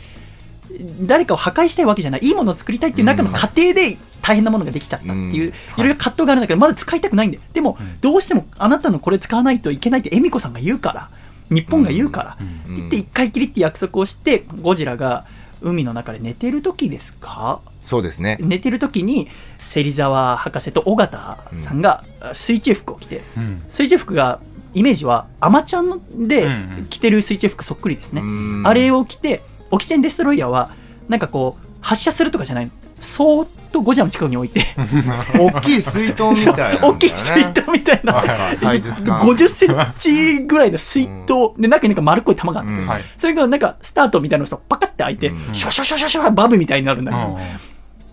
誰かを破壊したいわけじゃない。いいものを作りたいっていう中の過程で大変なものができちゃったっていう、い。ろいろ葛藤があるんだけどまだ使いたくないんだよ。でも、どうしてもあなたのこれ使わないといけないって恵美子さんが言うから日本が言うから、って言って一回きりって約束をしてゴジラが海の中で寝てる時ですか？そうですね。寝てる時に芹沢博士と尾形さんが水中服を着て、うん。水中服がイメージはアマちゃんので着てる水中服そっくりですね、うん。あれを着てオキシジェンデストロイヤーはなんかこう発射するとかじゃない。のそーっとゴジラの近くに置いて。<laughs> 大きい水筒みたいなね。大きい水筒みたいな。はいはい。サイズ感50センチぐらいの水筒。で中になんか丸っこい玉があって、うん。はい。それがなんかスタートみたいなのとパカって開いて、うん。シュワシュワシュワシュワシュワバブみたいになるんだけど、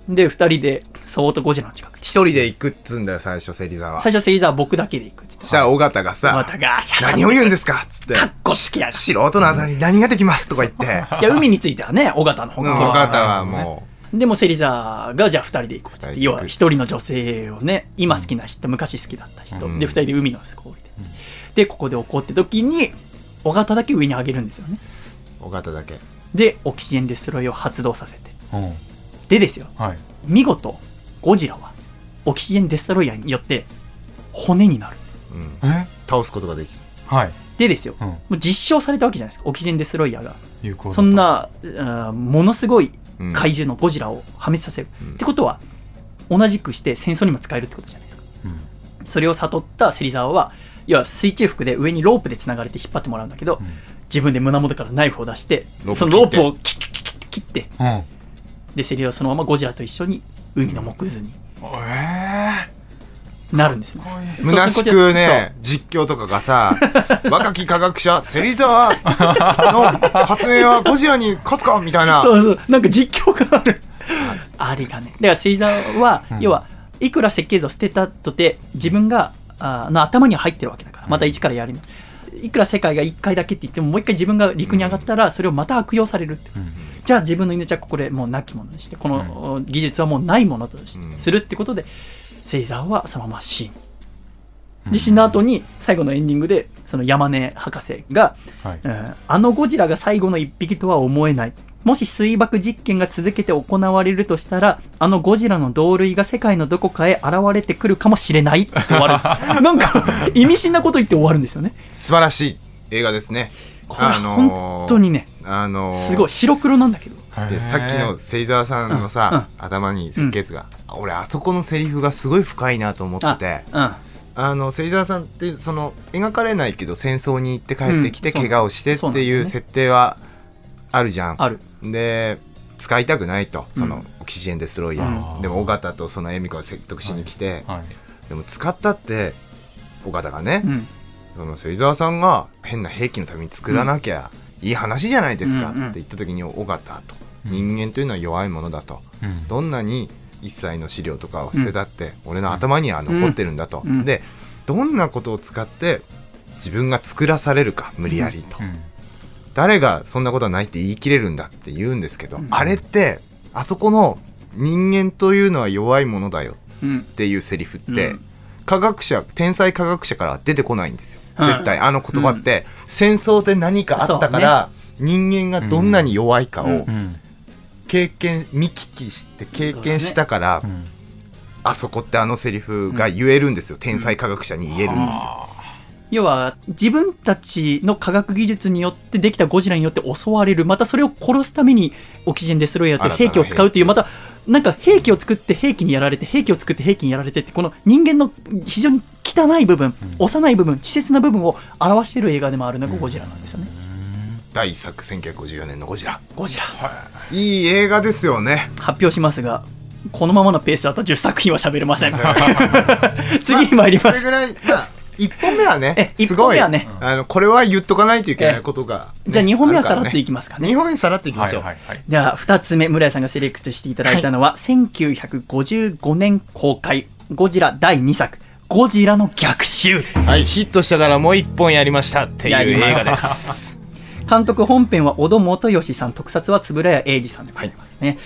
で二人でそーっとゴジラの近くに一人で行くっつうんだよ最初芹沢。最初芹沢は僕だけで行くっつって。したら尾形がまさたがシャシャ何を言うんですかっつってかっこつけやが素人のあなたに何ができますとか言っていや海についてはね尾形の方うんが尾形はもでも芹沢がじゃあ二人で行こうっつって要は一人の女性をね今好きな人、昔好きだった人、うんで二人で海のそこ降りて、でここで怒って時に尾形だけ上に上げるんですよねう尾形だけでオキシジェンデストロイを発動させてうんでですよはい見事ゴジラはオキシジェンデストロイヤーによって骨になる。んですうん。え？倒すことができる。はい。でですよ、うん。もう実証されたわけじゃないですか。オキシジェンデストロイヤーがそんなあーものすごいうん。怪獣のゴジラを破滅させる、うん。ってことは同じくして戦争にも使えるってことじゃないですか。うん。それを悟った芹沢は要は水中服で上にロープでつながれて引っ張ってもらうんだけど、自分で胸元からナイフを出してそのロープをキッキッキッキッ切って。うん。で芹沢はそのままゴジラと一緒に海の木図にえなるんですね。えそう虚しくね実況とかがさ <laughs> 若き科学者芹沢 <laughs> の発明はゴジラに勝つかみたいな。そうそう。なんか実況がある。あれがね。だから芹沢は、要はいくら設計図を捨てたとて自分があの頭には入ってるわけだからまた一からやりの、いくら世界が1回だけって言ってももう一回自分が陸に上がったらそれをまた悪用されるって、じゃあ自分の命はここでもうなきものにしてこの技術はもうないものとしうん。するってことで芹沢はそのまま死ぬで死んだ後に最後のエンディングでその山根博士がはい。うんあのゴジラが最後の一匹とは思えない。もし水爆実験が続けて行われるとしたら、あのゴジラの同類が世界のどこかへ現れてくるかもしれないって終わる。<laughs> なんか、意味深なこと言って終わるんですよね。素晴らしい映画ですねこれ本当にね、あのーすごい、白黒なんだけど。でさっきの芹沢さんのさ、頭に設計図が、俺あそこのセリフがすごい深いなと思っててうん。あの芹沢さんってその描かれないけど戦争に行って帰ってきて怪我をしてっていう設定はあるじゃん。ある。で使いたくないとそのうんオキシジェンデストロイヤー、うん。でも尾形とその恵美子が説得しに来て、はい。でも使ったって尾形がね、うん。その芹沢さんが変な兵器のために作らなきゃいい話じゃないですかってうん。うん言った時に尾形と。人間というのは弱いものだと。うん。どんなに一切の資料とかを捨てたって、俺の頭には残ってるんだと、うん。でどんなことを使って自分が作らされるか無理やりと、うん誰がそんなことはないって言い切れるんだって言うんですけど、あれってあそこの人間というのは弱いものだようん。っていうセリフって、うん。科学者天才科学者からは出てこないんですよ。うん。絶対あの言葉って、戦争で何かあったから、人間がどんなに弱いかをうん。うん。経験見聞きして経験したから、うん。あそこってあのセリフが言えるんですよ、天才科学者に言えるんですよ、要は、自分たちの科学技術によってできたゴジラによって襲われる、またそれを殺すためにオキシジェンデストロイヤーという兵器を使うっていう、また、なんか兵器を作って兵器にやられて、兵器を作って兵器にやられてって、この人間の非常に汚い部分、幼い部分、稚拙な部分を表している映画でもあるのがゴジラなんですよね。第1作1954年のゴジラゴジラ。いい映画ですよね発表しますが、このままのペースだと10作品は喋れません。<laughs> 次に参ります。それぐらい、まあ、1本目はねすごい本目はね。あのこれは言っとかないといけないことが、ねじゃあ2本目はさらっていきますかね。2本目さらっていきまはいしょう、はいはいでは2つ目村井さんがセレクトしていただいたのは、1955年公開ゴジラ第2作ゴジラの逆襲。はい、ヒットしたからもう1本やりましたっていうやりました。映画です。<laughs> 監督本編は小戸元義さん特撮は円谷英二さんでございますね、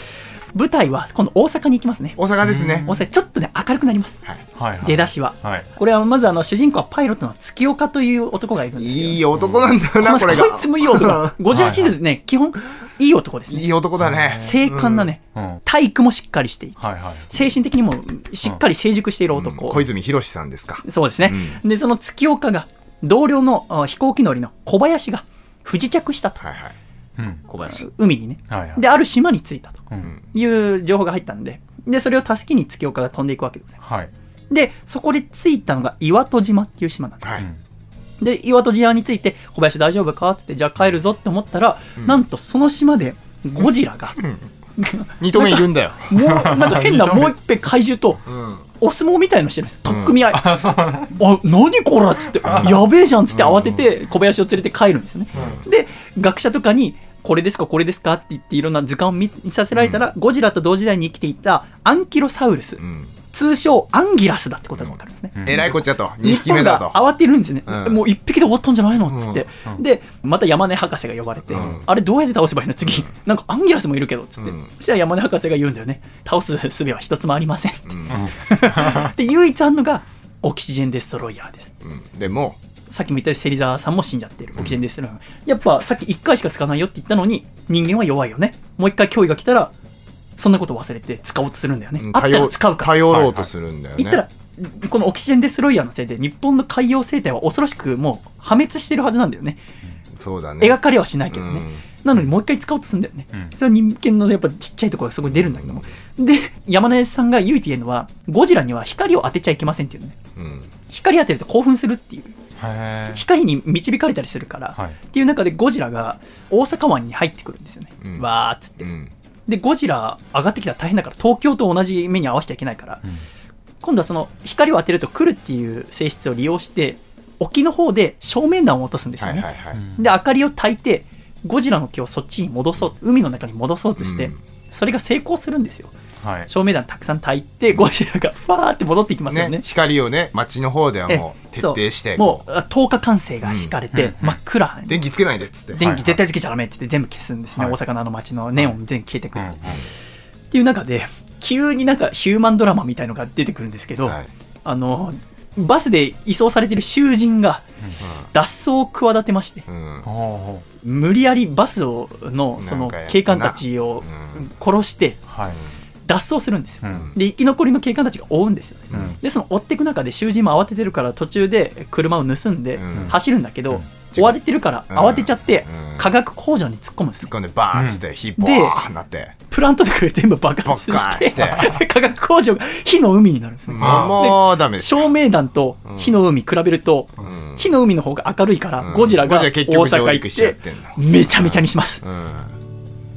舞台は今度大阪に行きますね。大阪ですね。大阪ちょっとね明るくなります。はい。出だしは。はい。これはまずあの主人公はパイロットの月岡という男がいるんですよ。いい男なんだよなここれが。いつもいい男。ゴジラシリーズね基本いい男ですね。いい男だね。精悍なねうん。はい体育もしっかりしていてはい精神的にもしっかり成熟している男、小泉博さんですか。そうですね、でその月岡が同僚のあ飛行機乗りの小林が不時着したと。はいはい。うん小林。海にね。はいはい。である島に着いたとうん。いう情報が入ったんででそれを助けに月岡が飛んでいくわけですよ。はい。でそこで着いたのが岩戸島っていう島なんです。はい。で岩戸島について小林大丈夫かっつってじゃあ帰るぞって思ったら、なんとその島でゴジラが、二頭目いるんだよ。<laughs> もうなんか変なもう一遍怪獣とうんお相撲みたいのしてるんです取っ組み合。い、あそうあ、何こらっつって、やべえじゃんっつって慌てて小林を連れて帰るんですよね。で、学者とかに、これですか、これですかって言っていろんな図鑑を見見させられたら、ゴジラと同時代に生きていたアンキロサウルス、うん通称アンギラスだってことがわかるんですね。えらいこっちゃと。二日本匹目だと。が慌てるんですよね、うん。もう一匹で終わったんじゃないのっつって、でまた山根博士が呼ばれて、ん。あれどうやって倒せばいいの？次、なんかアンギラスもいるけどっつって、うん。そしたら山根博士が言うんだよね。倒す術は一つもありませんうん。<laughs> で唯一あるのがオキシジェンデストロイヤーですうん。でもさっきも言ったように芹沢さんも死んじゃってるオキシジェンデストロイヤー、やっぱさっき1回しか使わないよって言ったのに人間は弱いよね。もう一回脅威が来たらそんなこと忘れて使おうとするんだよね、あったら使うから頼ろうとするんだよね言ったら、このオキシジェンデストロイヤーのせいで、日本の海洋生態は恐ろしくもう破滅してるはずなんだよね。そうだね描かれはしないけどね。うんなのにもう一回使おうとするんだよね。うんそれは人間のやっぱちっちゃいところがすごい出るんだけども。で、山根さんが唯一言えるのは、ゴジラには光を当てちゃいけませんっていうのね。うん光当てると興奮するっていう。へ光に導かれたりするから、はいっていう中でゴジラが大阪湾に入ってくるんですよね。うんわーっつって。うんで、ゴジラ上がってきたら大変だから、東京と同じ目に合わせちゃいけないから、今度はその光を当てると来るっていう性質を利用して、沖の方で照明弾を落とすんですよね。はいはいはいで、明かりを焚いて、ゴジラの木をそっちに戻そう、海の中に戻そうとして、うんそれが成功するんですよ。はい。照明弾たくさん焚いて、ゴジラがファーって戻っていきますよね。ね光をね街の方ではえもう徹底してもう、あ10日完成が敷かれて、真っ暗。電気つけないでっつって。電気絶対つけちゃダメって言って全部消すんですね、はい。大阪のあの街のネオン全部消えてくる、うんうんっていう中で急になんかヒューマンドラマみたいのが出てくるんですけど、はい。あのバスで移送されてる囚人が脱走を企てましてうん。無理やりバスをのその警官たちをうん。殺してうはい脱走するんですよ、うん。で生き残りの警官たちが追うんですよね、うん。でその追っていく中で囚人も慌ててるから途中で車を盗んでうん。走るんだけど、うん。追われてるから慌てちゃってうん。化学工場に突っ込むんですね突っ込んでバーンっつって火ボでーンなって。プラントとかが全部爆発しして。て化学工場が火の海になるんですね、もうもうダメです。照明弾と火の海比べると、ん。火の海の方が明るいから、うん。ゴジラが大阪行っってめちゃめちゃにします、うん。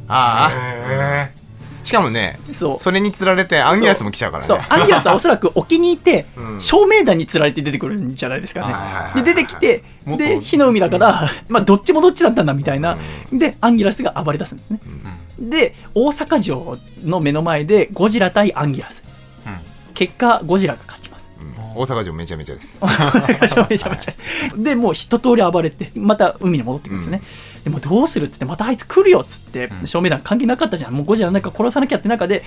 ああへしかもねそう。それに釣られてアンギラスも来ちゃうからそう。ねアンギラスはおそらく沖にいて、うん。照明弾に釣られて出てくるんじゃないですかはいはいはいねで出てきてもっとで火の海だから、まあどっちもどっちだったんだみたいな、でアンギラスが暴れ出すんですね、で大阪城の目の前でゴジラ対アンギラス、結果ゴジラが勝ちます。うん。大阪城めちゃめちゃです。<laughs> めちゃめちゃめちゃ。で、もう一通り暴れて、また海に戻ってくるんですね。でもうどうするって言って、またあいつ来るよっつって、照明弾関係なかったじゃん。もうゴジラなんか殺さなきゃって中で、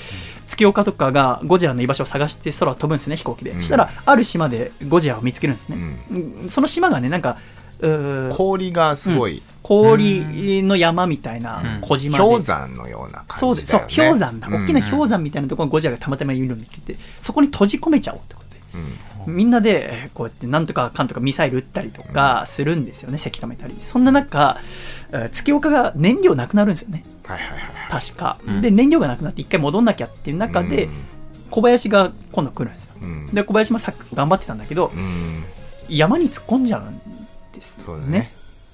月岡とかがゴジラの居場所を探して空を飛ぶんですね、飛行機で。うんしたら、ある島でゴジラを見つけるんですね。ううんその島がね、なんか、氷がすごい氷の山みたいな小島で。氷山のようなそうです。そう感じだよ、ね氷山だ。大きな氷山みたいなところにゴジラがたまたまいるのを見てて、そこに閉じ込めちゃおうってことで。うんみんなでえーこうやってなんとかかんとかミサイル撃ったりとかするんですよね、せき止めたり。そんな中、えー月岡が燃料なくなるんですよね、はいはいはい確か。で、燃料がなくなって一回戻んなきゃっていう中で、うん。小林が今度来るんですよ。うん。で、小林もさっき頑張ってたんだけど、うん。山に突っ込んじゃうんですよね。そうだね。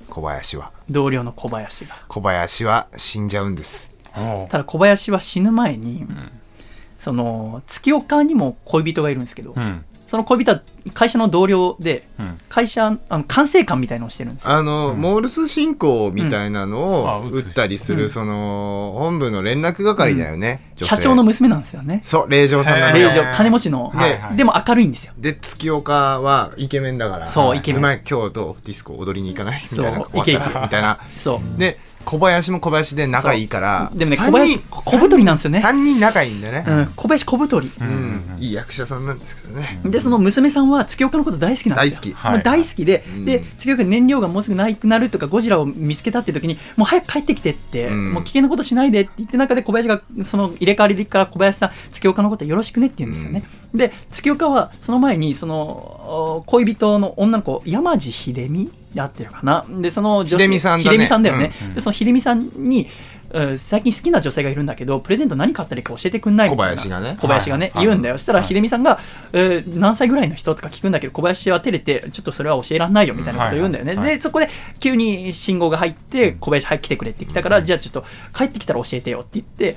小林は。同僚の小林が。小林は死んじゃうんです。ほただ小林は死ぬ前に、その月岡にも恋人がいるんですけど、ううんその恋人は会社の同僚で、うん。会社あの管制官みたいのをしてるんですよ。あの、モールス信号みたいなのを撃つ撃ったりする、その本部の連絡係だよね、社長の娘なんですよね。そう令嬢さんなのよ。令嬢、金持ちの、でも明るいんですよ。で月岡はイケメンだからそうイケメン。お前今日どうディスコ踊りに行かない？みたいなイケイケ。らみたいな。そう。で小林も小林で仲いいからでもね、三小林、人小太りなんですよね。3人仲いいんだよね。うん、小林小太り。うん。いい役者さんなんですけどね。で、その娘さんは月岡のこと大好きなんですよ。大好き。大好きで、うん。で、月岡燃料がもうすぐなくなるとか、ゴジラを見つけたって時に、もう早く帰ってきてって、うん。もう危険なことしないでって言って中で小林が、その入れ替わりから小林さん、月岡のことよろしくねって言うんですよね。で、月岡はその前に、その、お恋人の女の子、山地秀美であってるかな。で、その秀美さんだね秀美さんだよね。うんで、その秀美さんに、うん最近好きな女性がいるんだけど、プレゼント何買ったらいいか教えてくんないみたいな。小林がね。小林がね、はい。言うんだよ。そしたら、秀美さんが、えー何歳ぐらいの人とか聞くんだけど、小林は照れて、ちょっとそれは教えらんないよみたいなこと言うんだよね。で、そこで、急に信号が入って、小林、はい、来てくれって来たから、じゃあちょっと、帰ってきたら教えてよって言って、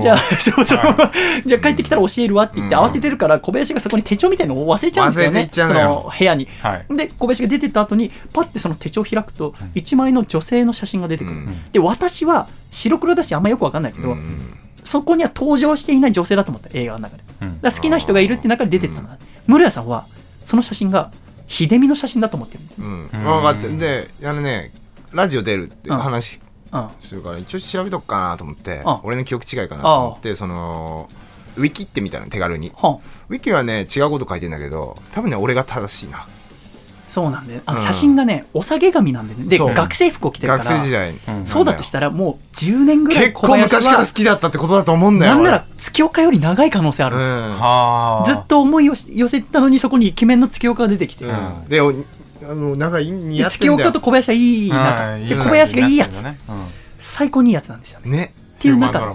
じゃあ、<laughs> そうそう、<laughs> じゃあ帰ってきたら教えるわって言って、慌ててるから、小林がそこに手帳みたいなのを忘れちゃうんですよね。その部屋に。はい。で、小林が出てった後に、パッてその手帳を開くと、一枚の女性の写真が出てくる。うん。で、私は、白黒だし、あんまよくわかんないけど、うんそこには登場していない女性だと思った、映画の中で。うん。だ好きな人がいるって中で出てったん。だ。室谷さんは、その写真が、秀美の写真だと思ってるんですよ。うん。分かってであのねラジオ出るって話うん。するから一応調べとくかなと思ってあ俺の記憶違いかなと思ってそのウィキってみたの手軽に。はウィキはね違うこと書いてんだけど多分ね俺が正しいなそうなんで、あのうん。写真がね、お下げ髪なんでね。で、学生服を着てるから。学生時代。うん。そうだとしたら、もう10年ぐらい結構昔から好きだったってことだと思うんだよなんなら月岡より長い可能性あるんですよ。ずっと思いを寄せたのに、そこにイケメンの月岡が出てきて。うん。でおあのなんかいい似ってんだよ。月岡と小林はいい仲。はい。で、小林がいいやつ。ね。うん。最高にいいやつなんですよね。ね。っていう中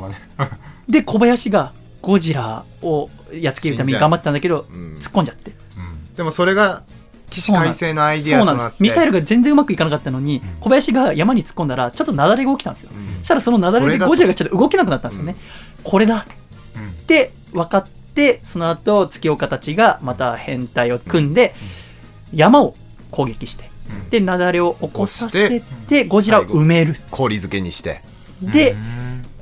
で。小林がゴジラをやっつけるために頑張ってたんだけど、うん。突っ込んじゃって。うん。でもそれが起死回生のアイディアとなって。ミサイルが全然うまくいかなかったのに、小林が山に突っ込んだら、ちょっと雪崩が起きたんですよ。うん。そしたらその雪崩でゴジラがちょっと動けなくなったんですよね。これだ。うん。って分かって、その後、月岡たちがまた編隊を組んで、山を攻撃して、うん。で、雪崩を起こさせ起て、ゴジラを埋める。氷漬けにして。でう、ん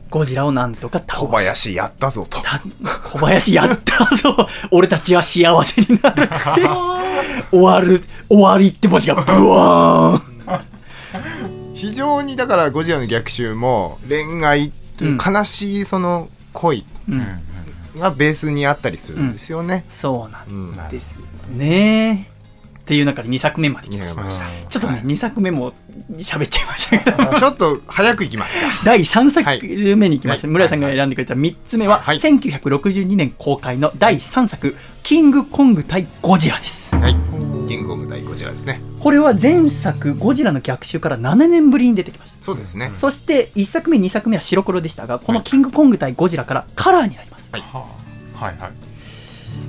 ゴジラをなんとか倒す。小林やったぞと。た小林やったぞ。<laughs> 俺たちは幸せになるって終わる終わりって文字がブワーン。非常にだからゴジラの逆襲も恋愛といううん。悲しいその恋うん。がベースにあったりするんですよね。そうなうんんですよねっていう中で2作目まで来ました。見ました。ちょっとね、2作目も喋っちゃいましたけど。<laughs> ちょっと早くいきますか。<laughs> 第3作目に行きます、はい。村井さんが選んでくれた3つ目は、はい。1962年公開の第3作「キングコング対ゴジラ」です。はい。キングコング対ゴジラですね。これは前作ゴジラの逆襲から7年ぶりに出てきました。そうですね。そして1作目2作目は白黒でしたがこのキングコング対ゴジラからカラーになります。はあ。はいはい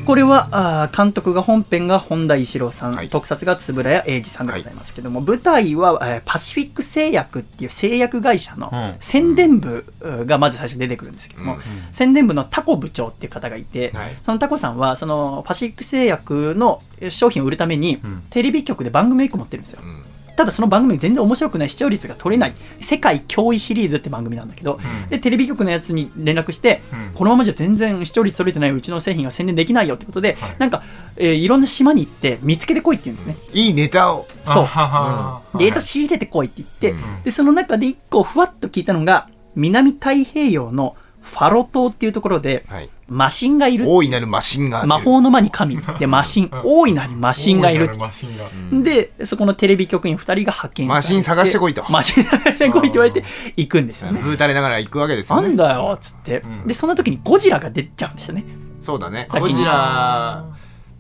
これはあー監督が本編が本田一郎さん、はい。特撮が円谷英二さんでございますけども、舞台は、えーパシフィック製薬っていう製薬会社のうん。宣伝部うがまず最初に出てくるんですけども、うん。宣伝部のタコ部長っていう方がいて、はい。そのタコさんはそのパシフィック製薬の商品を売るために、ん。テレビ局で番組を1個持ってるんですよ、うんただその番組全然面白くない視聴率が取れない世界驚異シリーズって番組なんだけど、うん。でテレビ局のやつに連絡して、うん。このままじゃ全然視聴率取れてないうちの製品が宣伝できないよってことで、はい。なんか、えーいろんな島に行って見つけてこいって言うんですね、いいネタを。そう。あはは。データ仕入れてこいって言って、うん。でその中で一個ふわっと聞いたのが南太平洋のファロ島っていうところで、はい。マシンがいる大いなるマシンが。魔法の間に神で <laughs> マシン大いなるマシンがいる大なマシンがで、そこのテレビ局員2人が派遣されてマシン探してこいとマシン探してこいって言われて行くんですよね。ブータれながら行くわけですよね。なんだよっつって、んで、そんな時にゴジラが出ちゃうんですよね。そうだね。ゴジラ、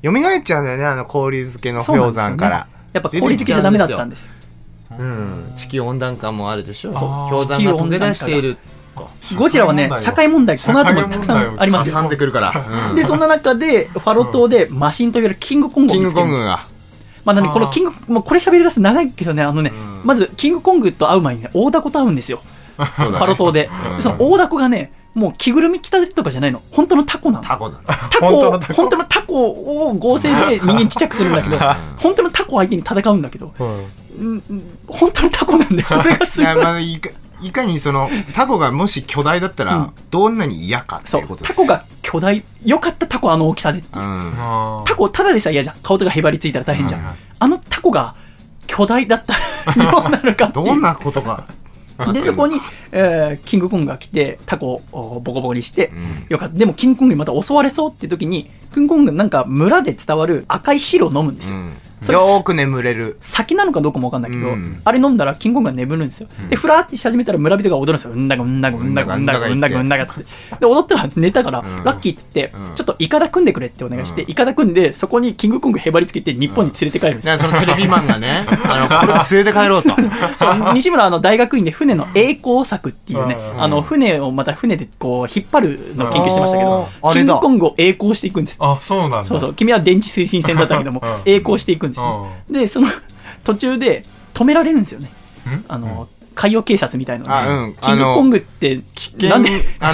蘇っちゃうんだよね、あの氷漬けの氷山から。やっぱ氷漬けじゃダメだったんですよ。うん、地球温暖化もあるでしょそう氷山が溶け出しているゴジラはね、社会問題、この後もたくさんありますよ。挟んでくるから。うんで、そんな中で、ファロ島でマシンといわれるキングコングをキング見つけるんですよ。コングが。まあ、このキング、もうこれ喋り出すと長いけどね、あのね、んまず、キングコングと会う前にね、大ダコと会うんですよ。<laughs> ねファロ島で。うんでその大ダコがね、もう着ぐるみ着たりとかじゃないの。本当のタコなの。タコ本当のタコ？本当のタコを合成で <laughs> 人間ちっちゃくするんだけど、本当のタコ相手に戦うんだけど、うんうん本当のタコなんだよ。それがすいや、ごい。まあ、いかにその、タコがもし巨大だったらうん、どんなに嫌かってそいううことですよ。タコが巨大。よかったタコあの大きさでっていううん。タコただでさえ嫌じゃん。顔とかへばりついたら大変じゃん。うんあのタコが巨大だったらどうなるかっていう。<laughs> どんなことが？で、そこに、えーキングコングが来て、タコをボコボコにして、んよかった。でも、キングコングにまた襲われそうって時に、キングコングがなんか村で伝わる赤い汁を飲むんですよ。うんよーく眠れる。先なのかどうかもわかんないけど、うんあれ飲んだらキングコングが眠るんですよ。で、ふらーってし始めたら村人が踊るんですよ。うんだがうんだがうんだがうんだがうんだがうんだがって。で、踊ったら寝たから、んラッキーっつって、うんちょっとイカダ組んでくれってお願いして、イカダ組んで、そこにキングコングへばりつけて日本に連れて帰るんですよ。ねそのテレビマンがね、<laughs> あの、これ連れて帰ろうと。そう西村はあの大学院で船の栄光作っていうね、うんあの船をまた船でこう引っ張るのを研究してましたけど、キングコングを栄光していくんです。あ、そうなんだ。そうそう、君は電池推進船だったけどもうん、栄光していくんですね。で、その <laughs> 途中で止められるんですよね。ん？あの、海洋警察みたいなのあうんキングコングって、なんで、あ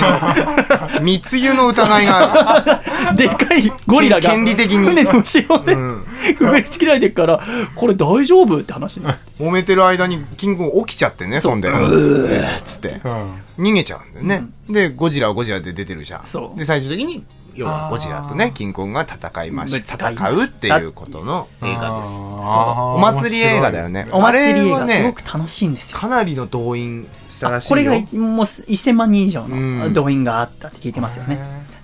の、<laughs> 密輸の疑いがある。<laughs> でかいゴリラが権利的に船の後ろでうんくぐりつけられてるから、これ大丈夫？って話になって。揉めてる間にキングコング起きちゃってね、そんで。うーっつって。うん。逃げちゃうんだよね。で、ゴジラはゴジラで出てるじゃん。そうで、最終的に、要はゴジラとね、キングコングが戦いまし戦うっていうことの映画です。お祭り映画だよね。お祭り映画すごね、く楽しいんですよ。かなりの動員したらしいよ。これが一もう1000万人以上うんの動員があったって聞いてますよね。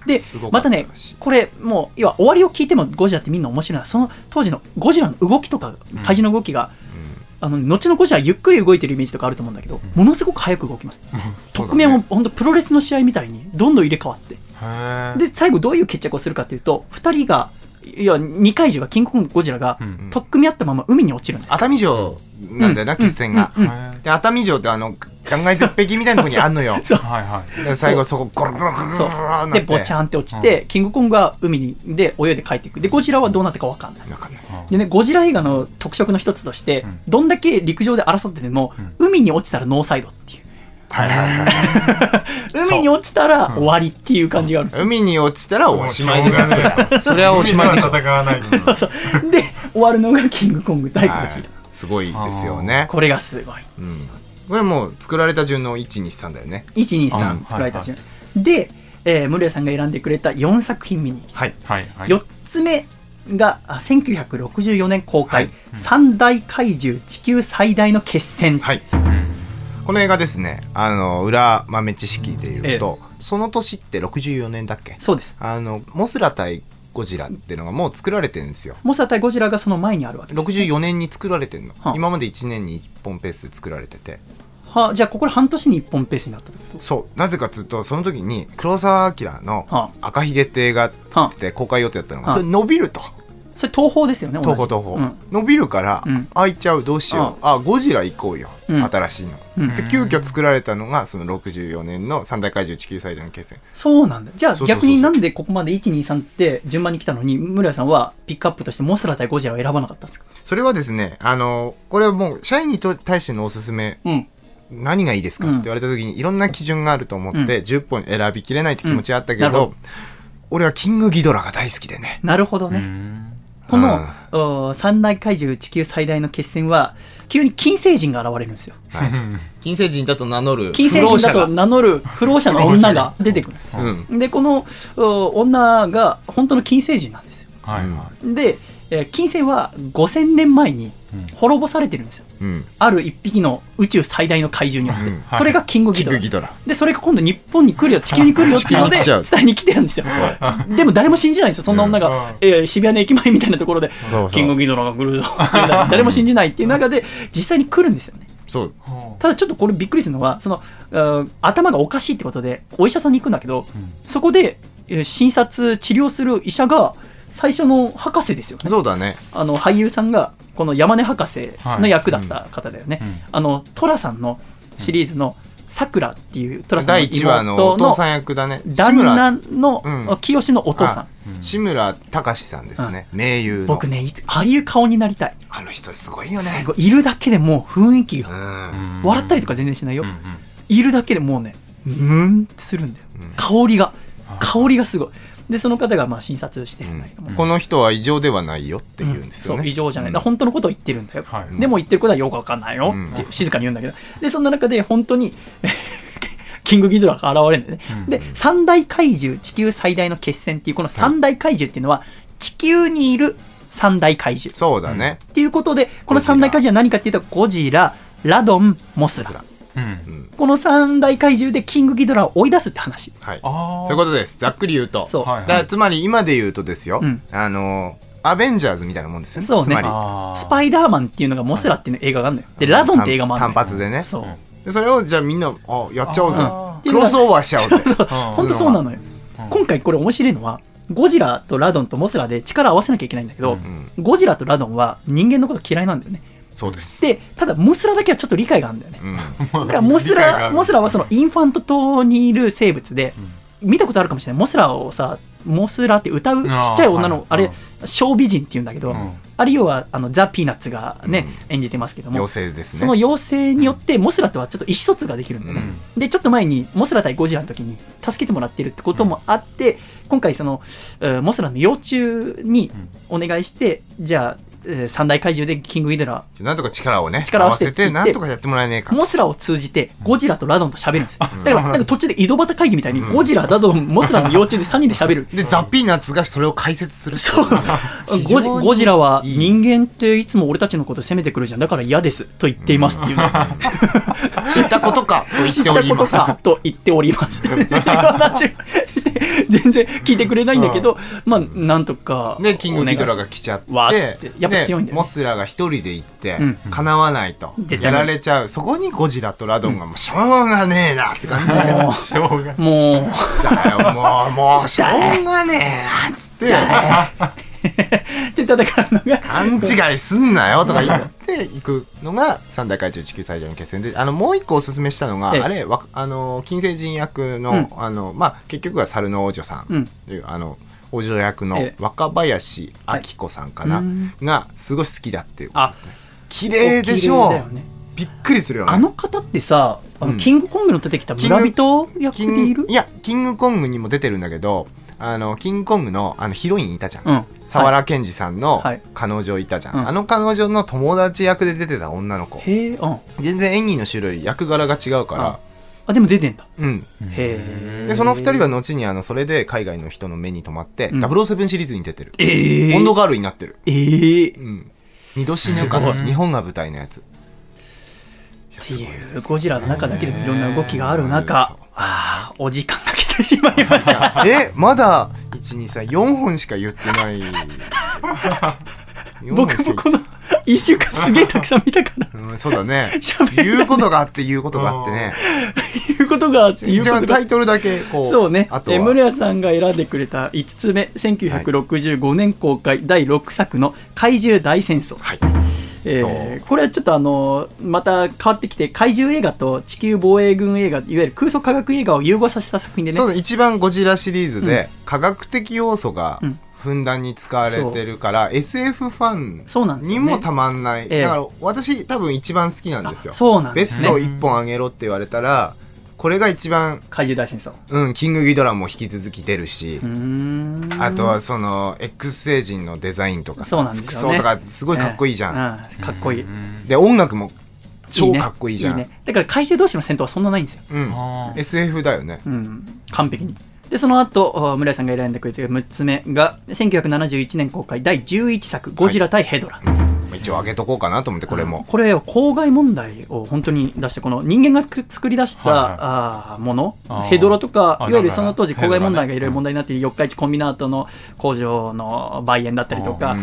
でまたね、これもう、要は終わりを聞いてもゴジラってみんな面白いのは、その当時のゴジラの動きとか、怪獣の動きが、あの後のゴジラゆっくり動いてるイメージとかあると思うんだけど、ものすごく早く動きます。特命も本当プロレスの試合みたいにどんどん入れ替わって。で、最後どういう決着をするかっていうと、2人が、いや、2怪獣が、キングコングとゴジラが、ん取っ組み合ったまま海に落ちるんですよ。熱海城なんだよな、決戦が。うんうんへーで、熱海城ってあの、断崖絶壁みたいなとこにあんのよ。<laughs> そうはいはい。で最後そこゴロゴロゴロゴロ。で、ボチャンって落ちて、キングコングは海にで泳いで帰っていく。で、ゴジラはどうなったか分かんない。わかんないでね、ゴジラ映画の特色の一つとして、んどんだけ陸上で争ってても、海に落ちたらノーサイド。はいはいはい。<laughs> 海に落ちたら終わりっていう感じがあるんですよ。海に落ちたらおしまいでし <laughs> それはおしまいでしょ。戦わない。そうそうで、終わるのがキングコング対ゴはいジラ。すごいですよね。これがすごい。うんこれもう作られた順の1、2、3だよね。1、2、う3ん作られた順。で、えー、ムレさんが選んでくれた4作品見に行きはい。はいはい。4つ目があ1964年公開、はい三大怪獣地球最大の決戦、はい。この映画ですね、あの、裏豆知識で言うと、その年って64年だっけ？そうですあの、モスラ対ゴジラっていうのがもう作られてるんですよ。モスラ対ゴジラがその前にあるわけです64年に作られてるのは。あ今まで1年に1本ペースで作られてて。はじゃあここで半年に1本ペースになったってこと？そう。なぜかというと、その時に黒澤明のは赤ひげって映画作ってて公開予定だったのが、はあそれ伸びると。それ東宝ですよね東宝東宝、うん。伸びるから、うん。開いちゃうどうしよう、あゴジラ行こうよ、うん。新しいの、うん。で急遽作られたのがその64年の三大怪獣地球最大の決戦。そうなんだ。じゃあそうそうそうそう。逆になんでここまで123って順番に来たのに村屋さんはピックアップとしてモスラ対ゴジラを選ばなかったんですか？それはですねあのこれはもう社員にと対してのおすすめ。うん。何がいいですか、うん。って言われた時にいろんな基準があると思って、10本選びきれないって気持ちはあったけど俺はキングギドラが大好きでね。なるほどね、この、お三大怪獣地球最大の決戦は急に金星人が現れるんですよ。<laughs> 金星人だと名乗る金星人だと名乗る不老者の女が出てくるんですよ。うん。でこのお女が本当の金星人なんですよ。はい。はで、えー金星は5000年前に滅ぼされてるんですよ。うん。ある一匹の宇宙最大の怪獣によって、うん。それがキングギドラ。ギドラ。でそれが今度日本に来るよ地球に来るよってい。うので伝えに来てるんですよ。でも誰も信じないんですよ。そんな女が、うん。えー渋谷の駅前みたいなところでそうそう。キングギドラが来るぞっていう誰も信じないっていう中で実際に来るんですよね。そう。ただちょっとこれびっくりするのはそのうん頭がおかしいってことでお医者さんに行くんだけど、そこでえー診察治療する医者が最初の博士ですよね。そうだね。あの俳優さんがこの山根博士の役だった方だよね、うん。うん。あの寅さんのシリーズのさくらっていう寅さんの第1話のお妹の父さん役だね。旦那のうん。清のお父さん、あ志村隆さんですね、名優の。僕ねああいう顔になりたい。あの人すごいよね。すごい。いるだけでもう雰囲気うが、ん。笑ったりとか全然しないよ、うんうん。いるだけでもうねうんってするんだよ、香りが。香りがすごいでその方がまあ診察してるん。だけども、この人は異常ではないよって言うんですよね、そう異常じゃない、本当のことを言ってるんだよ、はい。でも言ってることはよくわかんないよ。って静かに言うんだけど、でそんな中で本当に <laughs> キングギドラが現れるんだよね、で三大怪獣地球最大の決戦っていうこの三大怪獣っていうのは地球にいる三大怪獣。そうだね、っていうことでこの三大怪獣は何かっていうとゴジララドンモス。ラうん。この三大怪獣でキングギドラを追い出すって話。はい。あそういうことです。ざっくり言うと。そうはいだからつまり今で言うとですよ、うんあの、アベンジャーズみたいなもんですよね。そうねつまり、あースパイダーマンっていうのがモスラっていう映画があるのよ。で、ラドンって映画もあるのよ。単発でね。そう。でそれをじゃあみんな、あ、やっちゃおうぜあ。クロスオーバーしちゃおうぜ。本当そうなのよ。今回これ面白いのは、ゴジラとラドンとモスラで力を合わせなきゃいけないんだけど、ゴジラとラドンは人間のこと嫌いなんだよね。そうです。で、ただモスラだけはちょっと理解があるんだよね。うん。だから <laughs> モスラ、モスラはそのインファント島にいる生物で、見たことあるかもしれない。モスラをさ、モスラって歌うちっちゃい女のはい、あれうん、小美人って言うんだけどん、あるいはあのザ・ピーナッツがね、演じてますけども、妖精ですね。その妖精によってモスラとはちょっと意思疎通ができるんだよね。で、ちょっと前にモスラ対ゴジラの時に助けてもらってるってこともあって、今回その、えーモスラの幼虫にお願いして、じゃあ、えー三大怪獣でキングギドラ、なんとか力をね、力を合わせてなんとかやってもらえねえか。モスラを通じてゴジラとラドンと喋るんですよ。だから、なんか途中で井戸端会議みたいに、ゴジラ、ラドン、<laughs> モスラの幼虫で3人で喋る。で、ザ・ピーナッツがそれを解説する。そうゴジゴジラは人間っていつも俺たちのこと責めてくるじゃんだから嫌ですと言っていますっていうね <laughs> 知ったことかと言っ知ってたことおります。かと言っております。<laughs> 全然聞いてくれないんだけど、まあ、なんとか。で、キングギドラが来ちゃって、わーっつってでモスラが一人で行ってうん、叶わないと。やられちゃう。そこにゴジラとラドンがもうしょうがねえなって感じで。もしょうもう、もう、しょうがねえなっつって、う、で戦うのが、勘違いすんなよとか言って行くのが三大会長地球最大の決戦で、あの、もう一個おすすめしたのが、ええ。あれ、わあの、金星人役の、うん。あの、まあ、結局は猿の王女さんという、あの、王女役のええ。若林明子さんかな、が、すごい好きだっていうことあですね。綺麗でしょ？お綺麗だよね。びっくりするよね。あの方ってさ、あのうん。キングコングの出てきた村人役でいる？グいや、キングコングにも出てるんだけど、あの、キングコングのあのヒロインいたじゃん。うん。沢良健二さんのはい。彼女いたじゃん、うん。あの彼女の友達役で出てた女の子。うん。全然演技の種類役柄が違うからあ、でも出てんだ。うん。へえ。でその二人は後にあのそれで海外の人の目に留まって、うん。007シリーズに出てる、ええ。ボンドガールになってる。ええ。っうん。二度死ぬかな。日本が舞台のやつ。いやていいう、ゴジラの中だけでもいろんな動きがある中、ああ、お時間が来てしまいました。<laughs> えまだ123本しか言ってない僕もこの一週間すげえたくさん見たから、うん、そうだね。言うことがあって言うことがあってね。<laughs> いうことがあって、いう一ことが番タイトルだけこうそうね。あ。とは。えさんが選んでくれた5つ目、1965年公開第6作の怪獣大戦争。はい。えーこれはちょっとあのまた変わってきて怪獣映画と地球防衛軍映画いわゆる空想科学映画を融合させた作品でね。そうだ一番ゴジラシリーズで科学的要素がうんふんだんに使われてるから、SF ファンにもたまんない、ええ。だから私多分一番好きなんですよ。あそうなんですね。ベスト1本あげろって言われたらこれが一番怪獣大戦争。うんキングギドラも引き続き出るしあとはその X 星人のデザインとかさそうなんですよね。服装とかすごいかっこいいじゃん、ええ。うんかっこいい。で音楽も超かっこいいじゃん。ね。だから怪獣同士の戦闘はそんなないんですよ、うん。SF だよね。うん、完璧にでその後村井さんが選んでくれてる6つ目が1971年公開第11作「ゴジラ対ヘドラ」一応あげとこうかなと思ってこれも、これ公害問題を本当に出してこの人間がく作り出した、はあーものヘドロとかあいわゆるその当時公害問題がいろいろ問題になって四日市コンビナートの工場の売煙だったりとか、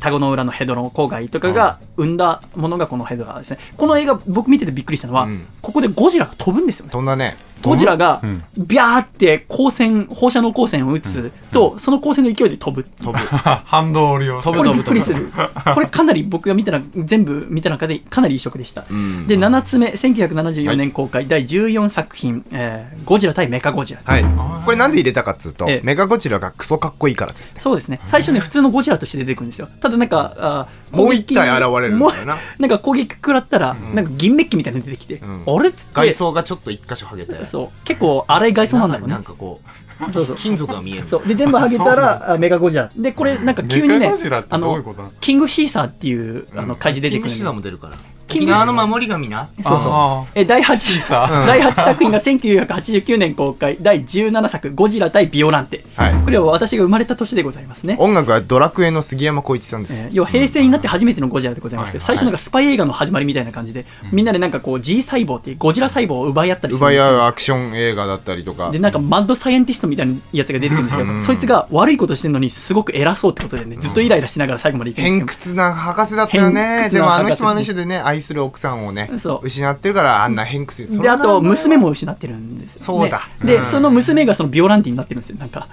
田子の裏のヘドロ公害とかが生んだものがこのヘドラですね。この映画僕見ててびっくりしたのは、うん。ここでゴジラが飛ぶんですよね。飛んだね。ゴジラがうん。ビャーって光線放射能光線を打つと、その光線の勢いで飛ぶ。飛ぶ。<laughs> 反動を利用して。これびっくりする。<laughs> これかなり僕が見たら、全部見た中でかなり異色でした。んで、7つ目、1974年公開、第14作品、えーゴジラ対メカゴジラ。はい。これなんで入れたかっつうと、ええメガゴジラがクソかっこいいからですね。そうですね。最初ね、普通のゴジラとして出てくるんですよ。ただなんか、あーもう一体現れるんだよななんか攻撃食らったら、なんか銀メッキみたいなの出てきて、んあれっつって、外装がちょっと一箇所剥げて。そう、結構荒い外装なんだろうねなん。かこう、そうそう。金属が見える。そう。で、全部剥げたら、あメガゴジラ。で、これなんか急にねあのキングシーサーっていう、あの、怪獣出てくるキングシーサーも出るから。キング沖縄の守り神な？そうそう。あえ第8さ。<laughs> 第8作品が1989年公開。第17作「ゴジラ対ビオランテ」はい。これは私が生まれた年でございますね、音楽はドラクエの杉山浩一さんです、えー要は平成になって初めてのゴジラでございますけど、はい最初なんかスパイ映画の始まりみたいな感じで、みんなでなんかこう G 細胞っていうゴジラ細胞を奪い合ったりするん奪いですよ。合うアクション映画だったりとかでなんかマッドサイエンティストみたいなやつが出てくるんですけど、そいつが悪いことしてるのにすごく偉そうってことでねずっとイライラしながら最後までいくんです偏よ屈な博士だったよね。でもあな博士の人もあの人でね愛する奥さんをね失ってるからあんな偏屈であと娘も失ってるんですよ、ね、そうだ。で、うん。その娘がそのビオランテになってるんですよなんか。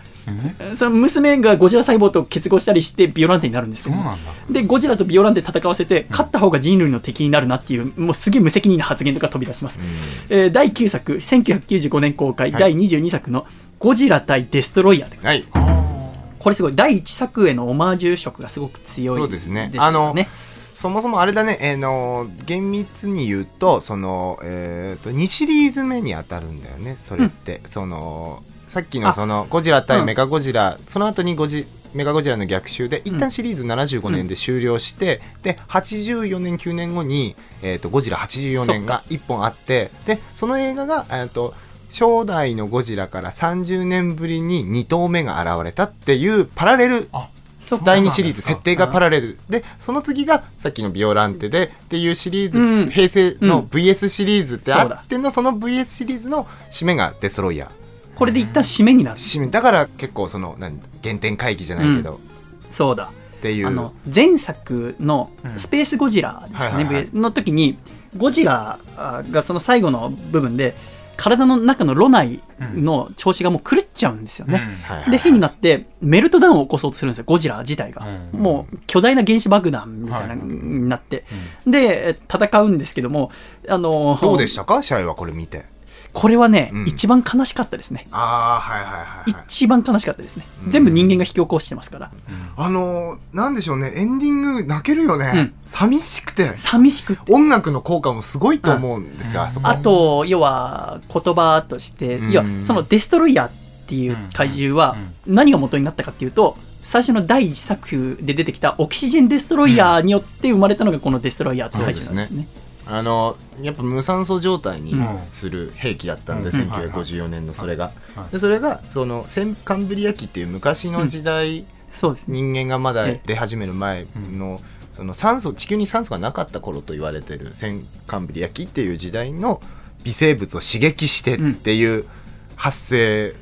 その娘がゴジラ細胞と結合したりしてビオランテになるんですよ。そうなんだ。でゴジラとビオランテ戦わせて勝った方が人類の敵になるなっていうもうすげえ無責任な発言とか飛び出します、えー第9作1995年公開、第22作の「ゴジラ対デストロイヤーで」はい。これすごい。第1作へのオマージュ色がすごく強いそうですね。よあのそもそもあれだね、えーの厳密に言うとその、えー、と2シリーズ目に当たるんだよねそれって、そのさっきのあそのゴジラ対うん。メカゴジラ、その後にゴジメガゴジラの逆襲で一旦シリーズ75年で終了して、で84年9年後に、えー、とゴジラ84年が1本あってでその映画が、えー、と初代のゴジラから30年ぶりに2頭目が現れたっていうパラレル第2シリーズ設定がパラレル。でその次がさっきの「ビオランテで」っていうシリーズ、うん。平成のうん。VS シリーズってあってのその VS シリーズの締めがデストロイヤー。これで一旦締めになる。締め。だから結構その何原点回帰じゃないけど、そうだ。っていう。あの前作のうん。スペースゴジラですかね、の時にゴジラあがその最後の部分で体の中の炉内の調子がもう狂っちゃうんですよね、で変になってメルトダウンを起こそうとするんですよゴジラ自体が、うん。もう巨大な原子爆弾みたいな、はいになって、で戦うんですけどもあのどうでしたか？試合はこれ見てこれはね、うん。一番悲しかったですね。ああはいはいはい、はい、一番悲しかったですね、うん。全部人間が引き起こしてますから、あのー、なんでしょうね。エンディング泣けるよね、うん。寂しくて。寂しくて。音楽の効果もすごいと思うんですよ、あそこ。あと、要は言葉として、うん。要はそのデストロイヤーっていう怪獣は何が元になったかっていうと、最初の第一作で出てきたオキシジェンデストロイヤーによって生まれたのがこのデストロイヤーっていう怪獣なんですね。あのやっぱ無酸素状態にうん。する兵器だったんで、うん。1954年のそれが、はいでそれがその先カンブリア紀っていう昔の時代、そうですね。人間がまだええ。出始める前の,、その酸素地球に酸素がなかった頃と言われてる先カンブリア紀っていう時代の微生物を刺激してっていう発生。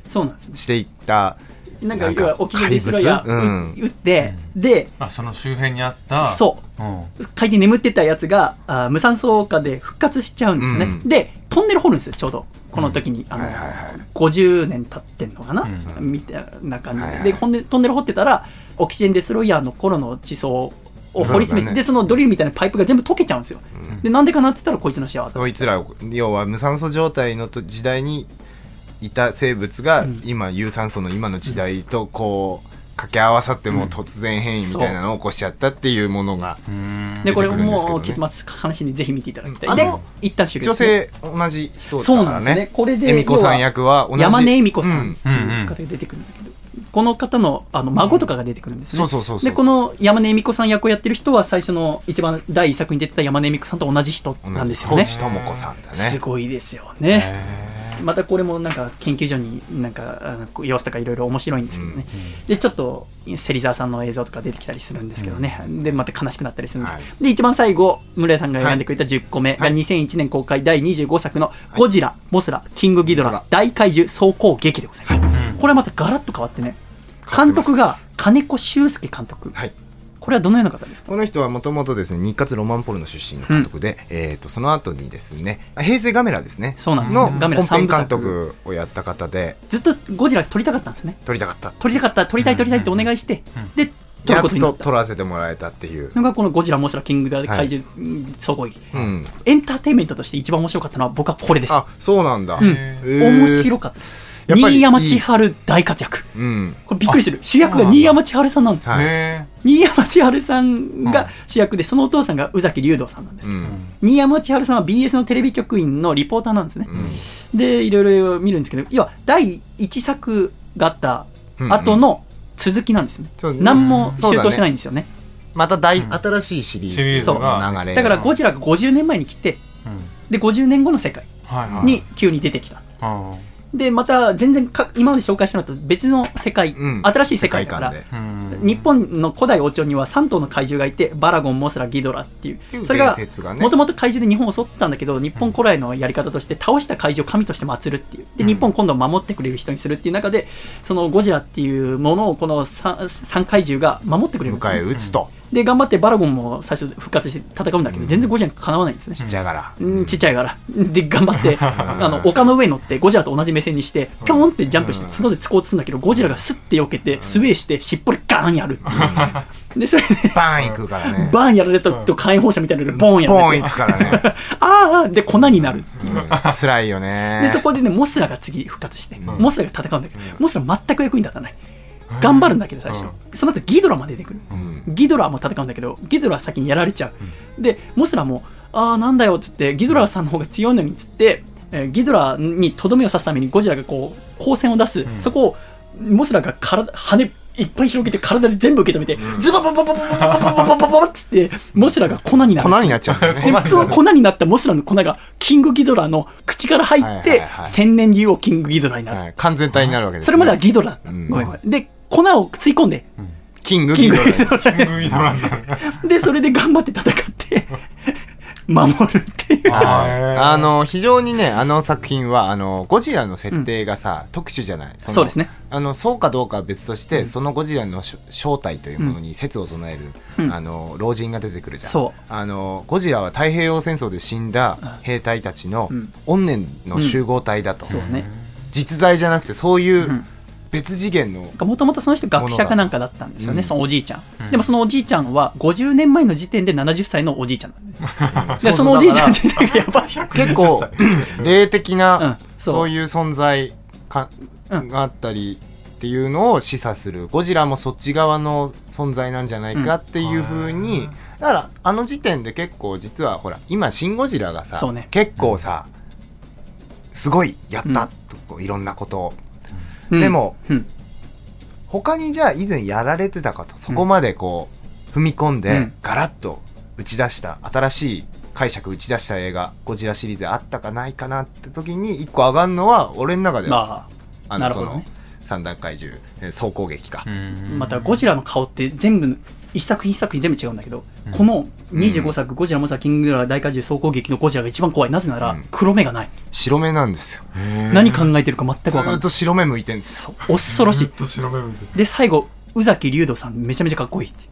していった、なんか、要はオキシジェンデストロイヤー怪物撃って、で、あその周辺にあったそう。うん。海底に眠ってたやつがあー無酸素化で復活しちゃうんですね、うん。でトンネル掘るんですよちょうど。この時に、あのはいはいはい。50年経ってんのかな、うん。みたいな感じで,、はいはいでほんでトンネル掘ってたらオキシジェンデストロイヤーの頃の地層を掘り進めて、ねでそのドリルみたいなパイプが全部溶けちゃうんですよ、でなんでかなって言ったらこいつの幸せそいつらを要は無酸素状態のと時代にいた生物が、うん。今有酸素の今の時代とこう掛け合わさってもう突然変異みたいなのを起こしちゃったっていうものが、うん。でこれ出てくるんですけどね。もう結末話にぜひ見ていただきたい。であの一旦終了女性同じ人だそうからね。なんですね。これで、恵美子さん役は同じ。山根恵美子さんうん。っていう方が出てくるんだけど、この方のあの孫とかが出てくるんですね。そうそうそうそう。で、この山根恵美子さん役をやってる人は最初の一番第一作に出てた山根恵美子さんと同じ人なんですよね。高知智子さんだすねごいですよね。へまたこれもなんか研究所になんか様子とかいろいろ面白いんですけどね、でちょっと芹沢さんの映像とか出てきたりするんですけどね、でまた悲しくなったりするんです、はい。で一番最後村井さんが選んでくれた10個目。が2001年公開第25作の「ゴジラ、モスラキングギドラ大怪獣総攻撃」でございます、これはまたガラッと変わってね。監督が金子修介監督。はいこれはどのような方ですか？この人はもともとですね日活ロマンポルノ出身の監督で、えー、とその後にですね平成ガメラですね。そうなんですのねガメラ本編監督をやった方で。ずっとゴジラ撮りたかったんですね。撮りたかった。撮りたかった撮りたい撮りたいってお願いして、で撮やっることになった。と撮らせてもらえたっていう、のがこのゴジラ、モスラ、キングダ怪獣、うん総攻撃。うん、エンターテインメントとして一番面白かったのは僕はこれです。あそうなんだ、面白かった。です。新山千春大活躍。うん。これびっくりする。主役が新山千春さんなんですよ。はい。へ新山千春さんがうん。主役で、そのお父さんが宇崎竜童さんなんですよ。うん。新山千春さんは BS のテレビ局員のリポーターなんですね。うん。で、いろいろ見るんですけど、要は第一作があった後の続きなんですね。そう何もそうだね。周到してないんですよね。また大新しいシリーズ。シリーズがの流れだからゴジラが50年前に来て、で、50年後の世界はいはい。に急に出てきた。あで、また全然か今まで紹介したのと別の世界、うん新しい世界だから日本の古代王朝には3頭の怪獣がいて、バラゴン、モスラ、ギドラっていうてい。うそれがもともと怪獣で日本を襲ったんだけど、日本古来のやり方として倒した怪獣を神として祀るっていう。で、日本今度は守ってくれる人にするっていう中で、そのゴジラっていうものをこの 3, 怪獣が守ってくれるんです迎えね。撃つと、で、頑張ってバラゴンも最初復活して戦うんだけど、全然ゴジラにかなわないんですね。ちっちゃいから、うん、ちっちゃいから。で、頑張って、<laughs> あの、丘の上に乗って、ゴジラと同じ目線にして、ぴょんってジャンプして、角で突こうとするんだけど、ゴジラがスッて避けて、スウェーして、しっぽりガーンやるっていう。で、それで、バーン行くからね。バーンやられたと火炎放射みたいなので、ボーンやボーンられて、行くからね。<laughs> ああ、で、粉になるっていう。辛いよね。で、そこでね、モスラが次復活して、モスラが戦うんだけど、モスラ全く役に立たない。頑張るんだけど、最初。その後、ギドラまで出てくる。ギドラも戦うんだけど、ギドラは先にやられちゃう。で、モスラも、ああ、なんだよっつって、ギドラさんの方が強いのにっつって、えーギドラにとどめを刺すためにゴジラがこう、光線を出す。そこを、モスラが体、羽いっぱい広げて体で全部受け止めて、ズババババババババババババっつって、モスラが粉になる。粉になっちゃうねでその粉になったモスラの粉がキングギドラの口から入って千年竜王キングギドラになる、はい、完全体になるわけです、それまではギドラだった、うんごめんごめんで粉を吸い込んで、キングギドラ。キングギドラでそれで頑張って戦って <laughs> 守るっていう。ああの非常にねあの作品はあのゴジラの設定がさ、特殊じゃない？のそうですね。あのそうかどうかは別として、そのゴジラのし正体というものに説を唱える、うん。あの老人が出てくるじゃん。そう。あのゴジラは太平洋戦争で死んだ兵隊たちのうん。怨念の集合体だと、そうね。実在じゃなくてそういううん別次元の、もともとその人学者かなんかだったんですよね、うんそのおじいちゃん、でもそのおじいちゃんは50年前の時点で70歳のおじいちゃんなんででそのおじいちゃん自体がやばい。結構霊的うん。な、そういう存在か、うん。があったりっていうのを示唆する。ゴジラもそっち側の存在なんじゃないかっていうふうに、だからあの時点で結構実はほら今「シン・ゴジラ」がさ、ね。結構さ、すごいやったといろんなことを、うん。でもうん。他にじゃあ以前やられてたかとそこまでこう踏み込んでうん。ガラッと打ち出した新しい解釈打ち出した映画ゴジラシリーズあったかないかなって時に一個上がるのは俺の中では、まあのそのなるほどね三段階獣えー総攻撃か、あまたゴジラの顔って全部一作品一作品全部違うんだけど、この25作、ゴジラモサキングラ大怪獣総攻撃のゴジラが一番怖い。なぜなら、うん。黒目がない。白目なんですよ。何考えてるか全く分かんない。と白目向いてんですよ。恐ろしいと白目向いてで最後宇崎竜斗さんめちゃめちゃかっこいいって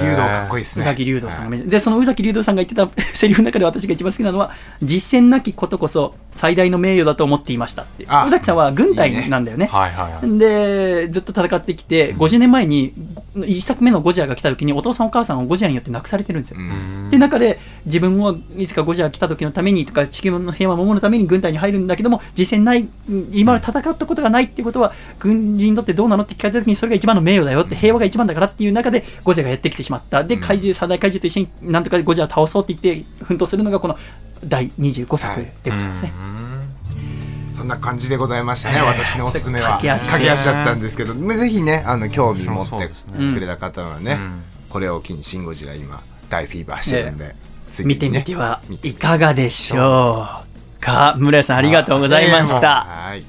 竜道かっこいいですね。宇崎さんがでその宇崎竜斗さんが言ってた <laughs> セリフの中で私が一番好きなのは実践なきことこそ最大の名誉だと思っていましたってあ宇崎さんは軍隊なんだよね。はいはいはい。でずっと戦ってきて50年前に1作目のゴジラが来た時にお父さんお母さんをゴジラによって亡くされてるんですよ、うん。で中で自分はいつかゴジラが来た時のためにとか地球の平和を守るために軍隊に入るんだけども実践ない今まで戦ったことがないっていうことは軍人にとってどうなのって聞かれた時にそれが一番の名誉だよって平和が一番だからっていう中でゴジラがやってきてしまった。で怪獣三大怪獣と一緒になんとかゴジラを倒そうって言って奮闘するのがこの第25作でござい。ますね、そんな感じでございましたね、私のおすすめは。駆け足だったんですけどぜひねあの興味持ってくれた方はね、うん。これを機に「シン・ゴジラ」今大フィーバーしてるんで、次見てみてはいかがでしょうか。村井さんありがとうございました、はい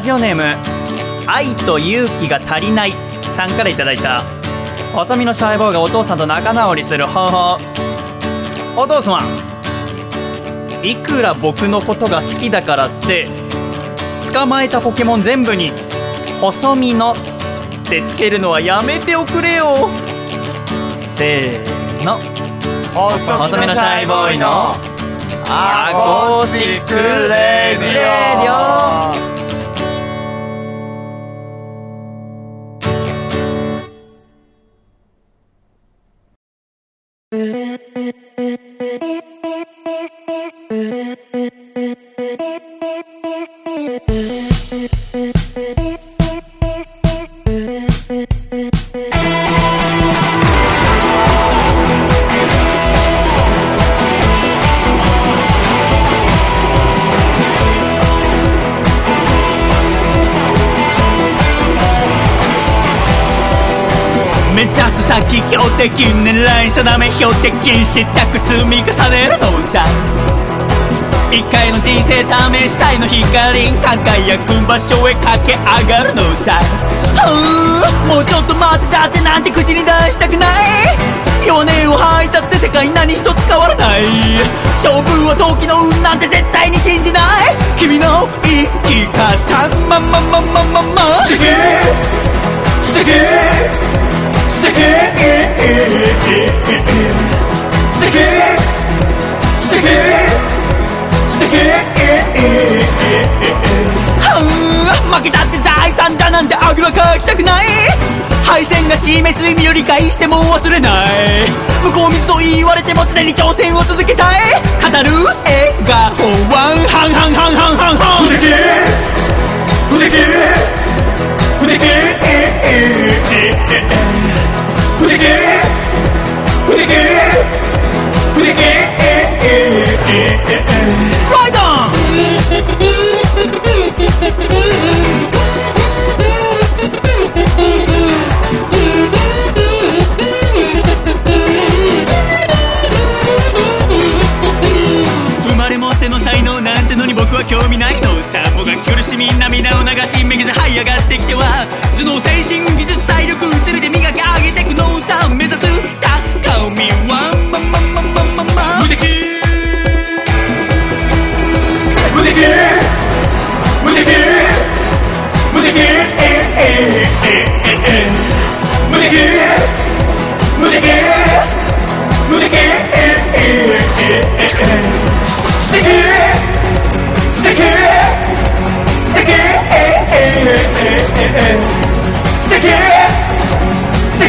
ラジオネーム愛と勇気が足りないさんからいただいた細身のシャイボーイがお父さんと仲直りする方法。お父さんいくら僕のことが好きだからって捕まえたポケモン全部に「細身の」ってつけるのはやめておくれよ。せーの。細身のシャイボーイのアコースティックレディオの光輝く場所へ駆け上がるのさ。はあもうちょっと待ってだってなんて口に出したくない。弱音を吐いたって世界何一つ変わらない。勝負は時の運なんて絶対なんてあぐらかきたくない敗戦が示す意味を理解しても忘れない向こう水と言われても常に挑戦を続けたい語る笑顔は半々半々半々不敵不敵不敵不敵不敵不敵しめげず這い上がってきては頭脳精神技術体力全て磨き上げてくのさ目指す高み。はまままままま無敵。無敵。無敵。無敵。無敵。無敵。無敵。素敵素敵素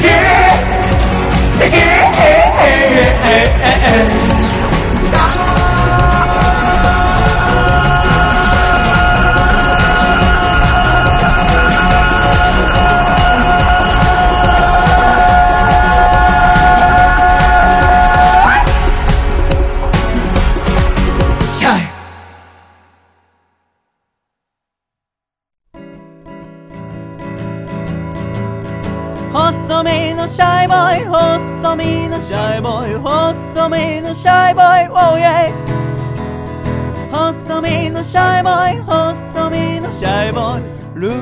のシャイボーイ Oh yeah 細身のシャイボーイ細身のシャイボーイ。ルー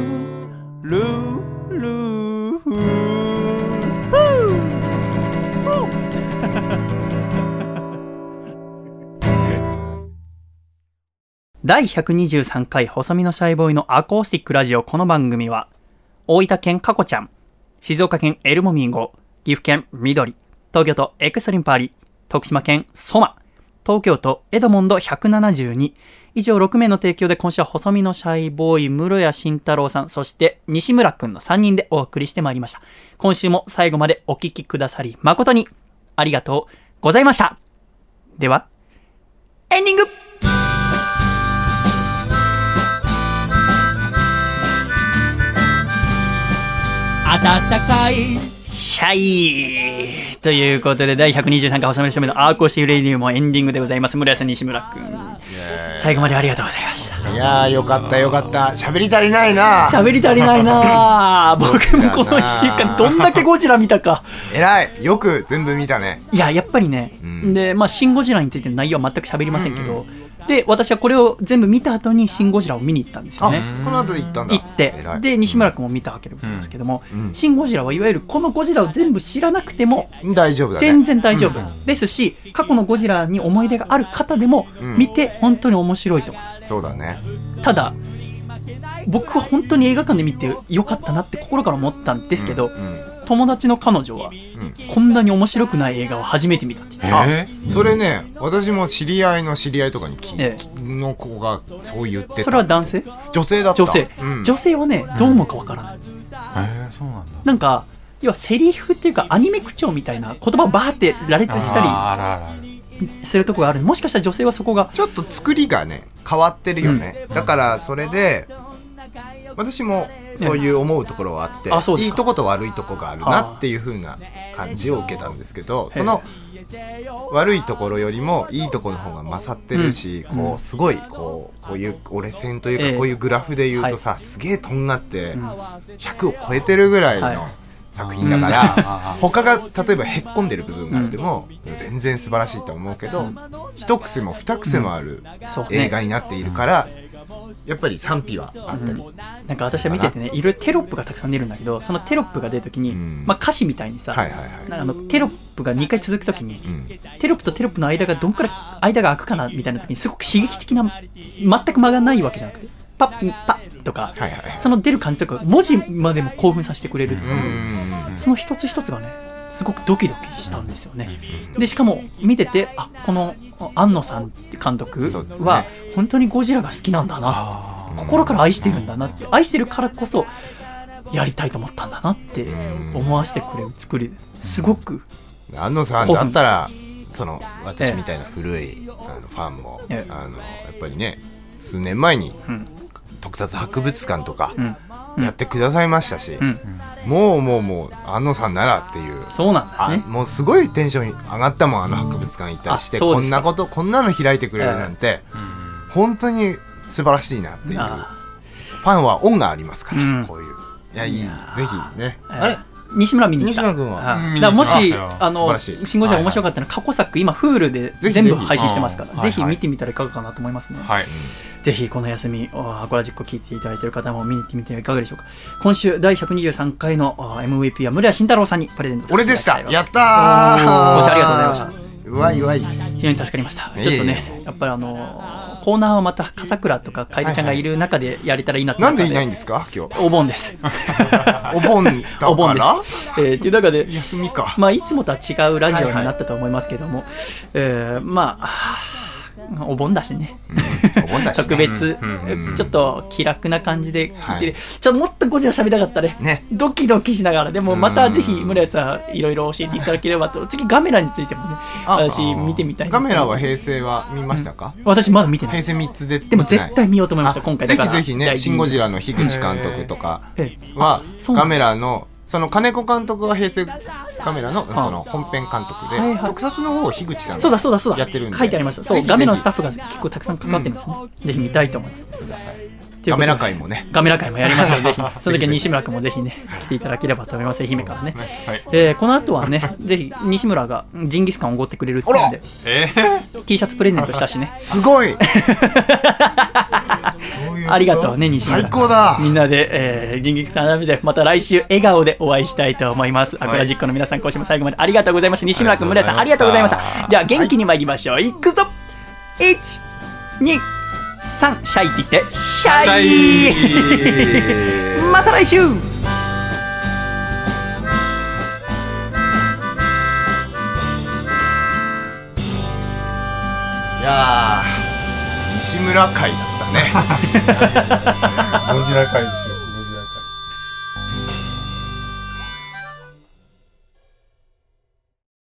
ルールー。フー <laughs> 第123回細身のシャイボーイのアコースティックラジオ。この番組は大分県かこちゃん静岡県エルモミンゴ岐阜県緑東京都エクストリームパーリー徳島県ソマ東京都エドモンド172以上6名の提供で今週は細身のシャイボーイ室谷慎太郎さんそして西村くんの3人でお送りしてまいりました。今週も最後までお聞きくださり誠にありがとうございました。ではエンディング。暖かいシャイ。ということで第123回細めの人目のアーコーシーレディオもエンディングでございます。室谷さん西村くん最後までありがとうございました。いやーよかったよかった。喋り足りないな。喋り足りないな。あ <laughs> 僕もこの1週間どんだけゴジラ見たか。偉い。よく全部見たね。いややっぱりね、ん。でまあ「シン・ゴジラ」についての内容は全く喋りませんけど、で私はこれを全部見た後に「シン・ゴジラ」を見に行ったんですよあねこの後で行ったんだ。行って。で西村君も見たわけでございますけどもうん「シン・ゴジラ」はいわゆるこのゴジラを全部知らなくても大丈夫だね。全然大丈夫ですし過去のゴジラに思い出がある方でもうん。見て本当に面白いと。思いますそうだね。ただ僕は本当に映画館で見てよかったなって心から思ったんですけど、うん友達の彼女はうん。こんなに面白くない映画を初めて見たって言って。えそれね私も知り合いの知り合いとかに聞えの子がそう言ってた。それは男性？女性だった。女性、うん。女性はねどう思うかわからない、えー、そうなんだ。なんか要はセリフっていうかアニメ口調みたいな言葉をバーって羅列したりするとこがある。もしかしたら女性はそこがちょっと作りがね変わってるよね、だからそれで私もそういう思うところはあって、あそうですか。いいとこと悪いとこがあるなっていう風な感じを受けたんですけどその悪いところよりもいいところの方が勝ってるし、うん。こうすごいこうこういう折れ線というか、ええ。こういうグラフで言うとさ、すげえとんがって100を超えてるぐらいはい。の作品だから、他が例えばへっこんでる部分があっても、全然素晴らしいと思うけど、一癖も二癖もある映画になっているから、やっぱり賛否はあったり、なんか私は見ててねいろいろテロップがたくさん出るんだけどそのテロップが出るときに、うん。まあ、歌詞みたいにさ、はいはいはい。なんかあのテロップが2回続くときに、うん。テロップとテロップの間がどんくらい間が空くかなみたいな時にすごく刺激的な全く間がないわけじゃなくてパッパッとか、はいはいはい。その出る感じとか文字までも興奮させてくれるっていう、うん。その一つ一つがねすごくドキドキしたんですよね、でしかも見ててあこの庵野さん監督は本当にゴジラが好きなんだな。あ心から愛してるんだなって。愛してるからこそやりたいと思ったんだなって思わせてくれる作りですごく安野さんだったらその私みたいな古いあのファンも、ええ。あのやっぱりね数年前にうん特撮博物館とかうん。やってくださいましたし、うん。もうもうもう安野さんならっていう。そうなんだあねもうすごいテンション上がったもんあの博物館行ったりして、こんなことこんなの開いてくれるなんて、本当に素晴らしいなっていう。フあ。ァンは恩がありますから、うん。こういう。いやいい。ぜひね。あれ？西村見に行った。西村君は？あうん。だからもしあの素晴らしい「シン・ゴジラ」面白かったのは過去作今 Hulu でぜひ全部配信してますから。ぜひはいはい。見てみたらいかがかなと思いますね。はい。ぜひこの休み、あアコラジックを聞いていただいている方も見に行ってみてはいかがでしょうか。今週第123回のあ MVP は村谷慎太郎さんにプレゼントさせて俺でした。いだきまやったー。ご視聴ありがとうございましたうわいうわい非常に助かりました。ちょっとね、やっぱりあのーコーナーはまた笠倉とか楓ちゃんがいる中でやれたらいいなってなんでいないんでですか？今日。お盆です。<laughs> お盆だ <laughs> お盆です。から。えー、っていう中で、休みか。まあ、いつもとは違うラジオになったと思いますけども、えーまあ、お盆だしね。お盆だしね。特別、うんちょっと気楽な感じで聞いて、はい。ちょっともっとゴジラ喋りたかったね。ね。ドキドキしながら。でもまたぜひ村谷さんいろいろ教えていただければと。次ガメラについてもね私見てみたいな。カメラは平成は見ましたか、私まだ見てない。平成3つででも絶対見ようと思いましたあ今回。だから。ぜひぜひね「第シン・ゴジラ」の樋口監督とかええ。はそう。なんだカメラのその金子監督は平成カメラのあ。その本編監督ではいはい。特撮の方を樋口さんがそうだそうだそうだ。やってるんで。書いてありましたそうぜひぜひ。ガメラのスタッフが結構たくさん関わってるんですね、ぜひ見たいと思います。くださいということで。カメラ会もね。ガメラ会もやりましょう。ぜひ。<laughs> その時は西村君もぜひね来ていただければと思います。愛媛からね。はい。えーこの後はね、ぜひ西村がジンギスカンをおごってくれるっていうんで、え T シャツプレゼントしたしね、すごい <laughs> ありがとうね、西村。最高だみんなで、えー、ジンギスカン鍋で、また来週笑顔でお会いしたいと思います。アクラジックの皆さん、今週も最後までありがとうございました。西村君、村井さん、ありがとうございました。では、元気に参りましょう。いくぞ !1、2、3、シャイって言って、シャイまた来週いやー西村会だね。ゴジラ界です